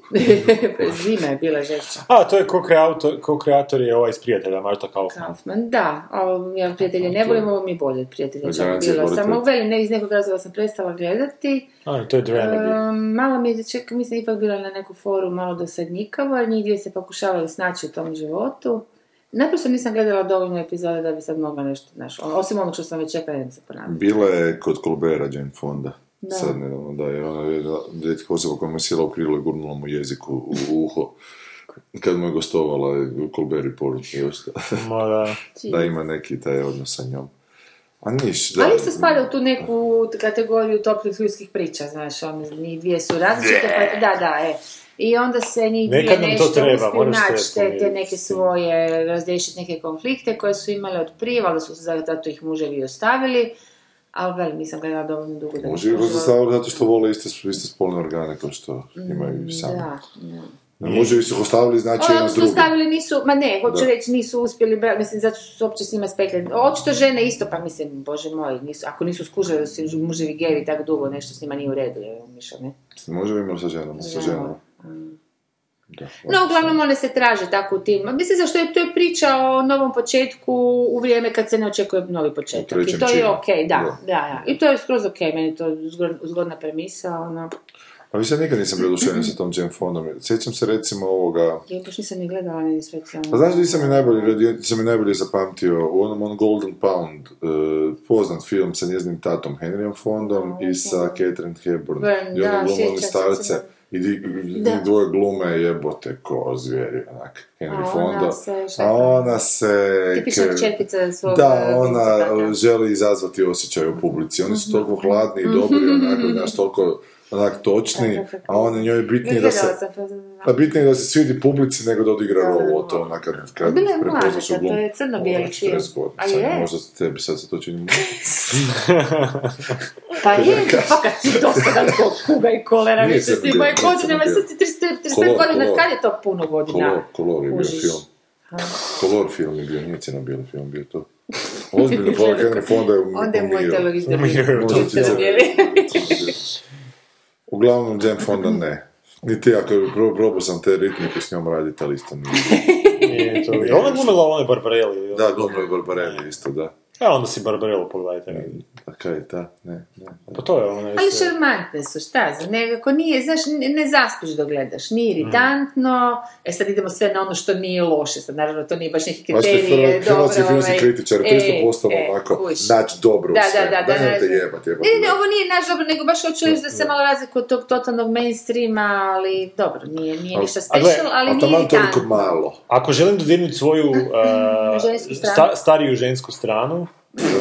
Speaker 1: zima je bila žešća.
Speaker 2: A, to je ko-kreator, ko-kreator je ovaj iz prijatelja, Marta Kaufman.
Speaker 1: Kaufman, da, a ja prijatelje ne volim, ovo mi je bolje od prijatelja.
Speaker 3: Pa
Speaker 1: čak
Speaker 3: volite.
Speaker 1: Samo velim, ne, iz nekog razloga sam prestala gledati.
Speaker 2: A, to je.
Speaker 1: Um, malo mi je, ček, mislim, ipak bila na neku foru malo dosadnjikavo, jer njih dvije se pokušavali snaći u tom životu. Naprosto nisam gledala dovoljno epizode da bi sad mogla nešto, znaš, ono, osim onog što sam već čekala da se ponavlja.
Speaker 3: Bila je kod Colbera Jane Fonda.
Speaker 1: Da.
Speaker 3: Sad nedavno, da, je ona jedna rijetka osoba koja mu je sjela u krilo i gurnula mu jezik u, u uho. Kad mu je gostovala u Colbert i ostalo.
Speaker 2: Ma da.
Speaker 3: da ima neki taj odnos sa njom. A niš, da.
Speaker 1: Ali isto spada u tu neku kategoriju toplih ljudskih priča, znaš, ono, njih dvije su različite, pa, da, da, e. I onda se njih dvije nešto uspiju
Speaker 2: se
Speaker 1: naći, te, te neke svoje, razriješiti neke konflikte koje su imale od prije, ali su se zato ih muževi ostavili, ali velim, nisam gledala dovoljno dugo da skužila.
Speaker 3: zastaviti zato što vole iste, iste spolne organe kao što imaju i sami.
Speaker 1: Mm, Da, da.
Speaker 3: Može su ostavili znači
Speaker 1: Ono
Speaker 3: jedan s drugim.
Speaker 1: ostavili, nisu, ma ne, hoću
Speaker 3: Da.
Speaker 1: reći, nisu uspjeli, bra- mislim, zato su se uopće s njima spekli. Očito žene isto, pa mislim, bože moj, nisu, ako nisu skužili da su muževi gevi tako dugo, nešto s njima nije u redu, je mišlja, ne?
Speaker 3: Može imali sa ženama, sa ženama. Da,
Speaker 1: No, uglavnom one se traže tako u tim. Mislim, zašto je to je priča o novom početku u vrijeme kad se ne očekuje novi početak. I to je ok, da,
Speaker 3: Da.
Speaker 1: da. I to je skroz ok, meni je to zgod- zgodna premisa, ono.
Speaker 3: A više nikad nisam bio oduševljen sa tom Jane Fondom. Sjećam se recimo ovoga...
Speaker 1: Ja baš nisam ni gledala ni specijalno.
Speaker 3: Pa znaš, nisam mi najbolje, radio- sam mi najbolje zapamtio u onom on Golden Pound, uh, poznat film sa njezinim tatom Henryom Fondom i sa Catherine Hepburn.
Speaker 1: Burn,
Speaker 3: I oni
Speaker 1: se
Speaker 3: starce.
Speaker 1: se.
Speaker 3: I di, dvoje glume jebote ko zvijeri, onak, Henry
Speaker 1: A ona
Speaker 3: Fonda.
Speaker 1: se šta
Speaker 3: A ona se...
Speaker 1: Tipična čerpica svog...
Speaker 3: Da,
Speaker 1: eh,
Speaker 3: ona želi izazvati osjećaj u publici. Oni
Speaker 1: Mhm.
Speaker 3: su toliko hladni i dobri, onako, znaš, toliko onak točni, a on njoj je bitnije da se...
Speaker 1: Pa.
Speaker 3: Pa bitnije je da se svidi publici nego da odigra rolu, to onak kad, kad
Speaker 1: Bila je mlada,
Speaker 3: glum.
Speaker 1: to je crno-bijeli
Speaker 3: Ona,
Speaker 1: film.
Speaker 3: 40 godina,
Speaker 1: A je?
Speaker 3: možda tebi sad se to čini.
Speaker 1: Pa je, fakat si dosadan ko kuga i kolera,
Speaker 3: Nije
Speaker 1: više s tim moje
Speaker 3: crno-bijeli,
Speaker 1: godine,
Speaker 3: crno-bijeli.
Speaker 1: sad 35
Speaker 3: Kolor,
Speaker 1: godina,
Speaker 3: kolor.
Speaker 1: kad je to puno godina?
Speaker 3: Kolor, je bio film. Kolor film je bio, nije crno-bijeli film bio to. Ozbiljno, hvala Henry Fonda je um-
Speaker 1: Onda je moj
Speaker 3: umirio.
Speaker 1: televizor
Speaker 2: Umirio,
Speaker 3: ti se-
Speaker 1: crno-bijeli.
Speaker 3: Uglavnom, Jane Fonda ne. Niti je pro- probao sam te ritmike s njom raditi, ali isto nije.
Speaker 2: Nije to... Je ona glumila onaj Barbarelli?
Speaker 3: Da, glumio je Barbarelli isto, da.
Speaker 2: E, onda si Barbarello pogledajte.
Speaker 3: A kaj je ta? Ne, ne.
Speaker 2: Pa to je ona
Speaker 1: Ali šarmantne su, šta znam, nekako nije, znaš, ne, ne zaspiš dok gledaš, nije iritantno, e sad idemo sve na ono što nije loše, sad naravno to nije baš neki kriterije,
Speaker 3: hrva- hrvatski
Speaker 1: dobro,
Speaker 3: filmski
Speaker 1: ovaj,
Speaker 3: kritičar, to isto postalo
Speaker 1: e,
Speaker 3: onako,
Speaker 1: kužiš.
Speaker 3: naći dobro u
Speaker 1: Da,
Speaker 3: sve.
Speaker 1: da, da, da,
Speaker 3: nam te
Speaker 1: da.
Speaker 3: jebat, jebat.
Speaker 1: Ne, ne, ovo nije naš dobro, nego baš hoću reći da se malo razliku od tog totalnog mainstreama, ali dobro, nije, nije ništa special, ali nije iritantno.
Speaker 3: malo.
Speaker 2: Ako želim dodirnuti svoju uh, stariju žensku stranu,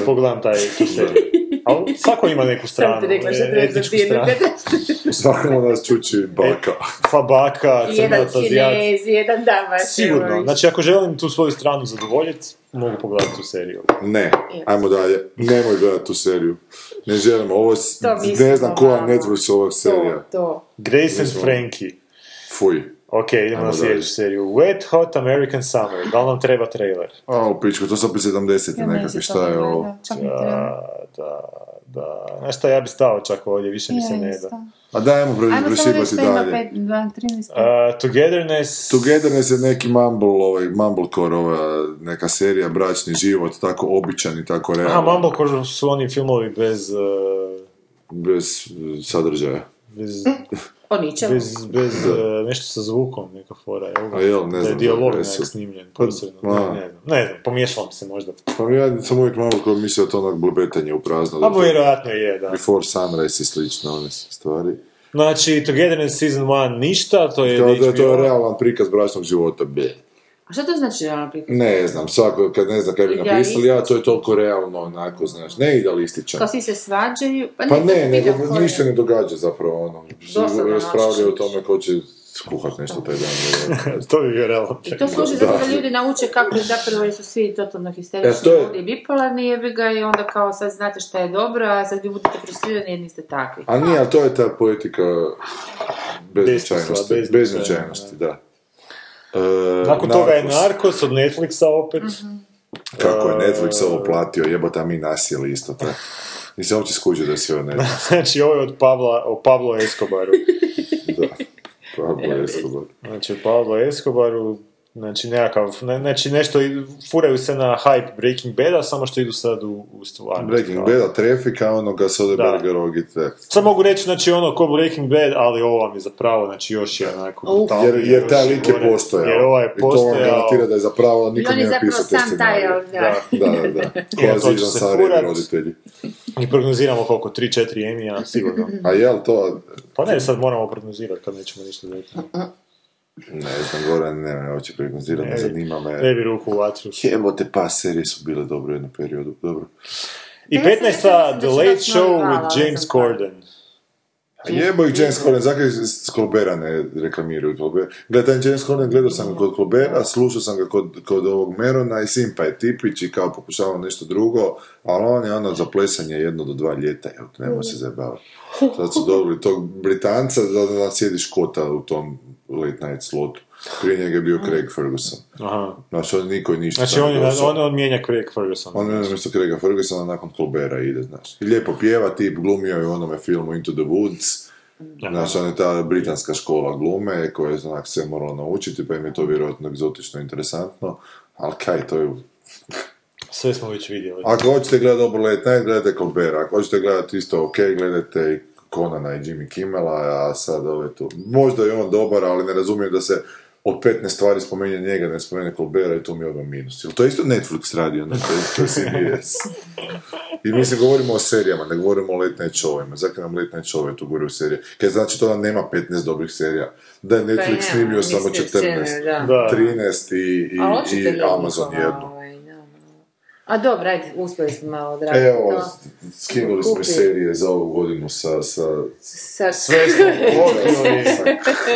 Speaker 2: pogledam taj tu seriju. Ali svako ima neku stranu,
Speaker 1: Sam ti rekla što
Speaker 2: e,
Speaker 1: treba
Speaker 2: stranu.
Speaker 3: Svakom od nas čuči baka.
Speaker 2: Pa baka,
Speaker 1: Jedan
Speaker 2: crnac, azijat.
Speaker 1: kinez, jedan damaš.
Speaker 2: Sigurno. Znači, ako želim tu svoju stranu zadovoljiti, mogu pogledati tu seriju.
Speaker 3: Ne, ajmo dalje. Nemoj gledati tu seriju. Ne želim, ovo
Speaker 1: To
Speaker 3: ne znam koja. Netflix ovog
Speaker 1: To,
Speaker 3: serija.
Speaker 1: to.
Speaker 2: Grace and. Frankie.
Speaker 3: Fuj.
Speaker 2: Ok, idemo na sljedeću seriju. Wet Hot American Summer. Da li nam treba trailer?
Speaker 3: A, u pičku, to su opet 70 nekakvi, šta je ovo?
Speaker 2: Da, da, da. Znaš šta, ja bi stao čak ovdje, više mi se ne da.
Speaker 3: A dajmo
Speaker 1: Ajmo samo reći
Speaker 3: prešibati
Speaker 1: što ima
Speaker 3: dalje.
Speaker 1: 5, 2, 13.
Speaker 2: Uh, togetherness.
Speaker 3: Togetherness je neki mumble, ovaj, mumblecore, ova neka serija, bračni život, tako običan i tako
Speaker 2: Aha,
Speaker 3: realan.
Speaker 2: Mumblecore su oni filmovi bez... uh,
Speaker 3: Bez uh, sadržaja.
Speaker 2: bez,
Speaker 1: O ničemu.
Speaker 2: bez, bez uh, nešto sa zvukom, neka fora. Jel?
Speaker 3: A jel, ne
Speaker 2: da je
Speaker 3: znam
Speaker 2: dijalog snimljen,
Speaker 3: Pa,
Speaker 2: posebno.
Speaker 3: a.
Speaker 2: Ne, ne znam, ne znam, pomiješalo mi se možda.
Speaker 3: Pa ja sam uvijek mumblecore mislio to onak blebetanje u prazno.
Speaker 2: A
Speaker 3: to-
Speaker 2: vjerojatno je, da.
Speaker 3: Before Sunrise i slično, one stvari.
Speaker 2: Znači, Togetherness Season 1 ništa, to je
Speaker 3: Kao da je to
Speaker 2: HBO.
Speaker 3: realan prikaz bračnog života, be.
Speaker 1: A što to znači realno prikaz?
Speaker 3: Ne znam, svako, kad ne znam kaj bi napisali, ja, to je toliko realno, onako, znaš, ne idealističan.
Speaker 1: Kao svi se svađaju? Pa,
Speaker 3: Pa ne, nego
Speaker 1: ko je.
Speaker 3: ništa ne događa zapravo, ono. Raspravljaju o tome ko će kuhat nešto taj dan.
Speaker 2: to bi bio realno.
Speaker 1: I to služi zato da
Speaker 3: Da.
Speaker 1: ljudi nauče kako je zapravo jer su svi totalno histerični
Speaker 3: E, to je-
Speaker 1: ljudi i bipolarni jebi ga i onda kao sad znate šta je dobro, a sad vi budete frustrirani jer niste takvi.
Speaker 3: A nije, ali to je ta poetika beznačajnosti.
Speaker 2: Besmisla,
Speaker 3: Beznačajnosti, da. E,
Speaker 2: Nakon toga je.
Speaker 3: Narcos
Speaker 2: od Netflixa opet.
Speaker 1: Mhm.
Speaker 3: Kako je Netflix ovo platio, jebota mi nasjeli isto tako. Nisam uopće skuđio da sve od Netflixa.
Speaker 2: Znači, ovo je od Pabla, o Pablo Escobaru.
Speaker 3: Da. Pablo Escobar.
Speaker 2: Znači, Pablo Escobaru, znači nekakav, ne, znači nešto, furaju se na hype Breaking Bada, samo što idu sad u, u stvarnost.
Speaker 3: Breaking. Bada, Trafika, onoga Soderbergerovog i te.
Speaker 2: Sad mogu reći, znači ono, ko Breaking Bad, ali ovo vam je zapravo, znači još je onako
Speaker 3: Jer, jer taj lik je postojao.
Speaker 2: Jer ovaj je
Speaker 3: I to vam
Speaker 2: postojao.
Speaker 3: garantira da je zapravo niko
Speaker 1: I on je
Speaker 3: nije
Speaker 1: zapravo
Speaker 3: napisao te
Speaker 1: sam taj,
Speaker 3: scenarije.
Speaker 1: da.
Speaker 2: Da.
Speaker 3: Da, da, Koja
Speaker 2: će
Speaker 3: Zizan
Speaker 2: se
Speaker 3: Sarijevi
Speaker 2: furat.
Speaker 3: roditelji.
Speaker 2: I prognoziramo koliko, 3-4 Emija, sigurno.
Speaker 3: A jel to,
Speaker 2: Pa ne, sad moramo prognozirati kad nećemo ništa reći.
Speaker 3: Ne znam, Goran, ne, ne, hoće pregnozirati, ne
Speaker 2: Ne,
Speaker 3: zanima me.
Speaker 2: Ne bi ruku u vatru.
Speaker 3: Jebote, pa serije su bile dobre u jednom periodu, dobro.
Speaker 2: I
Speaker 1: Ja sam rekla
Speaker 2: 15.
Speaker 1: da
Speaker 2: The Late Show with James Corden.
Speaker 3: A jebo ih James Corden, zakaj s Colbera ne reklamiraju Colbera? Gledaj, James Corden, gledao sam ga kod Colbera, slušao sam ga kod, kod ovog Merona i Simpa je tipić i kao pokušavao nešto drugo, ali on je ono za plesanje jedno do dva ljeta, evo, nema se zajebavati. Sad su dobili tog Britanca da da sjedi škota u tom late night slotu. Prije njega je bio Craig Ferguson.
Speaker 2: Aha.
Speaker 3: Znači, on niko ništa.
Speaker 2: Znači on, je, on, on mijenja Craig Ferguson.
Speaker 3: On je umjesto Craiga Fergusona nakon Colbera ide, znaš. I lijepo pjeva, tip glumio je u onome filmu Into the Woods. Znaš, on je ta britanska škola glume koja je znak se morala naučiti, pa im je to vjerojatno egzotično interesantno. Ali kaj, to je...
Speaker 2: Sve smo već vidjeli.
Speaker 3: Ako hoćete gledati dobro Late Night, gledajte Colbera. Ako hoćete gledati isto ok, gledajte Conana i Jimmy Kimmela, a sad ove tu. Možda je on dobar, ali ne razumijem da se od 15 stvari spomenje njega, ne spomene Colbera i to mi je odmah minus. Jel to je isto Netflix radio, ne? To je, to je CBS. I mislim, govorimo o serijama, ne govorimo o late night showima. Zakaj nam late night show tu u serije? Kaj znači to da nema 15 dobrih serija? Da je Netflix
Speaker 1: Pa nema,
Speaker 3: snimio samo
Speaker 1: mislim,
Speaker 3: 14,
Speaker 1: scene, da.
Speaker 2: Da.
Speaker 3: 13 i, i, Amazon jednu.
Speaker 1: A dobro, ajde, uspjeli smo malo odraditi
Speaker 3: Evo,
Speaker 1: to.
Speaker 3: skinuli smo i serije za ovu godinu sa, sa,
Speaker 1: Sa...
Speaker 2: Sve smo pokrili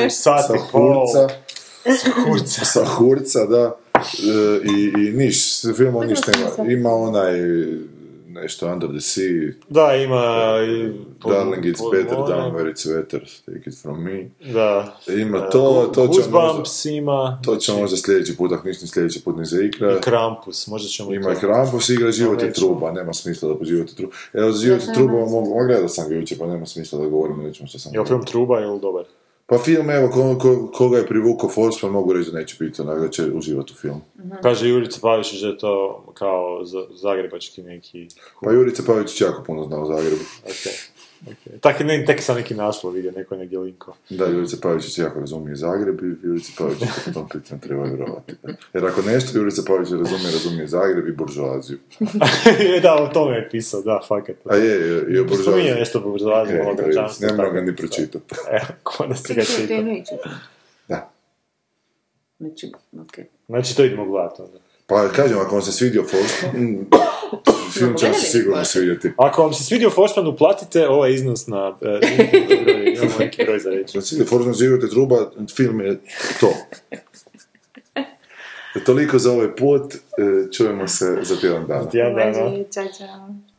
Speaker 2: u sat
Speaker 3: sa
Speaker 2: i pol.
Speaker 3: hurca. Sa hurca, da. E, I, i niš, filmom ništa ima. Ima onaj nešto Under the Sea,
Speaker 2: Da, ima... i-
Speaker 3: Darling it's better down where it's wetter, take it from me.
Speaker 2: Da.
Speaker 3: Ima
Speaker 2: E,
Speaker 3: to, to će možda,
Speaker 2: Goosebumps ima.
Speaker 3: to će možda sljedeći put, ako ništa sljedeći put ne zaigra.
Speaker 2: I Krampus, možda ćemo
Speaker 3: Ima i
Speaker 2: to.
Speaker 3: Krampus, igra Život je
Speaker 2: nećemo.
Speaker 3: truba, nema smisla da po Život je truba. Evo, Život je truba, gledao sam ga jučer, pa nema smisla da govorim o nečemu što sam
Speaker 2: Jel film Truba, jel dobar?
Speaker 3: Pa film, evo, ko, ko, koga je privukao Forsman, mogu reći da neće biti onak da će uživati u filmu.
Speaker 2: Kaže Jurica Pavišić da je to kao za- zagrebački neki...
Speaker 3: Pa Jurica Pavić jako puno zna o Zagrebu.
Speaker 2: Ok. Ok. Tak, ne, tek sam neki naslov vidio, neko je negdje linko.
Speaker 3: Da, Jurica Pavić jako razumije Zagreb i Jurica Pavić po tom pitanju treba vjerovati. Jer ako nešto Jurica Pavić razumije, razumije Zagreb i buržoaziju.
Speaker 2: Da, o tome je pisao, da, fakat.
Speaker 3: A je, je, i o
Speaker 2: Spominje
Speaker 3: buržoaziji.
Speaker 2: nešto po buržoaziji, malo građanstvo.
Speaker 3: Ne moram
Speaker 2: tako.
Speaker 3: ga ni pročitati.
Speaker 2: Evo, ko da se ga čita.
Speaker 3: Da.
Speaker 1: Znači, okej.
Speaker 2: Znači, to idemo gledati onda.
Speaker 3: Pa kažem, ako vam se svidio Forsman, mm, film će se sigurno svidjeti.
Speaker 2: Ako vam se svidio Forsman, uplatite ovaj iznos na... E, neki broj, imamo neki broj za reći.
Speaker 3: Znači, Forsman je truba, film je to. Toliko za ovaj put, e, čujemo se za tjedan dana.
Speaker 2: Tjedan dana.
Speaker 1: Čao, čao.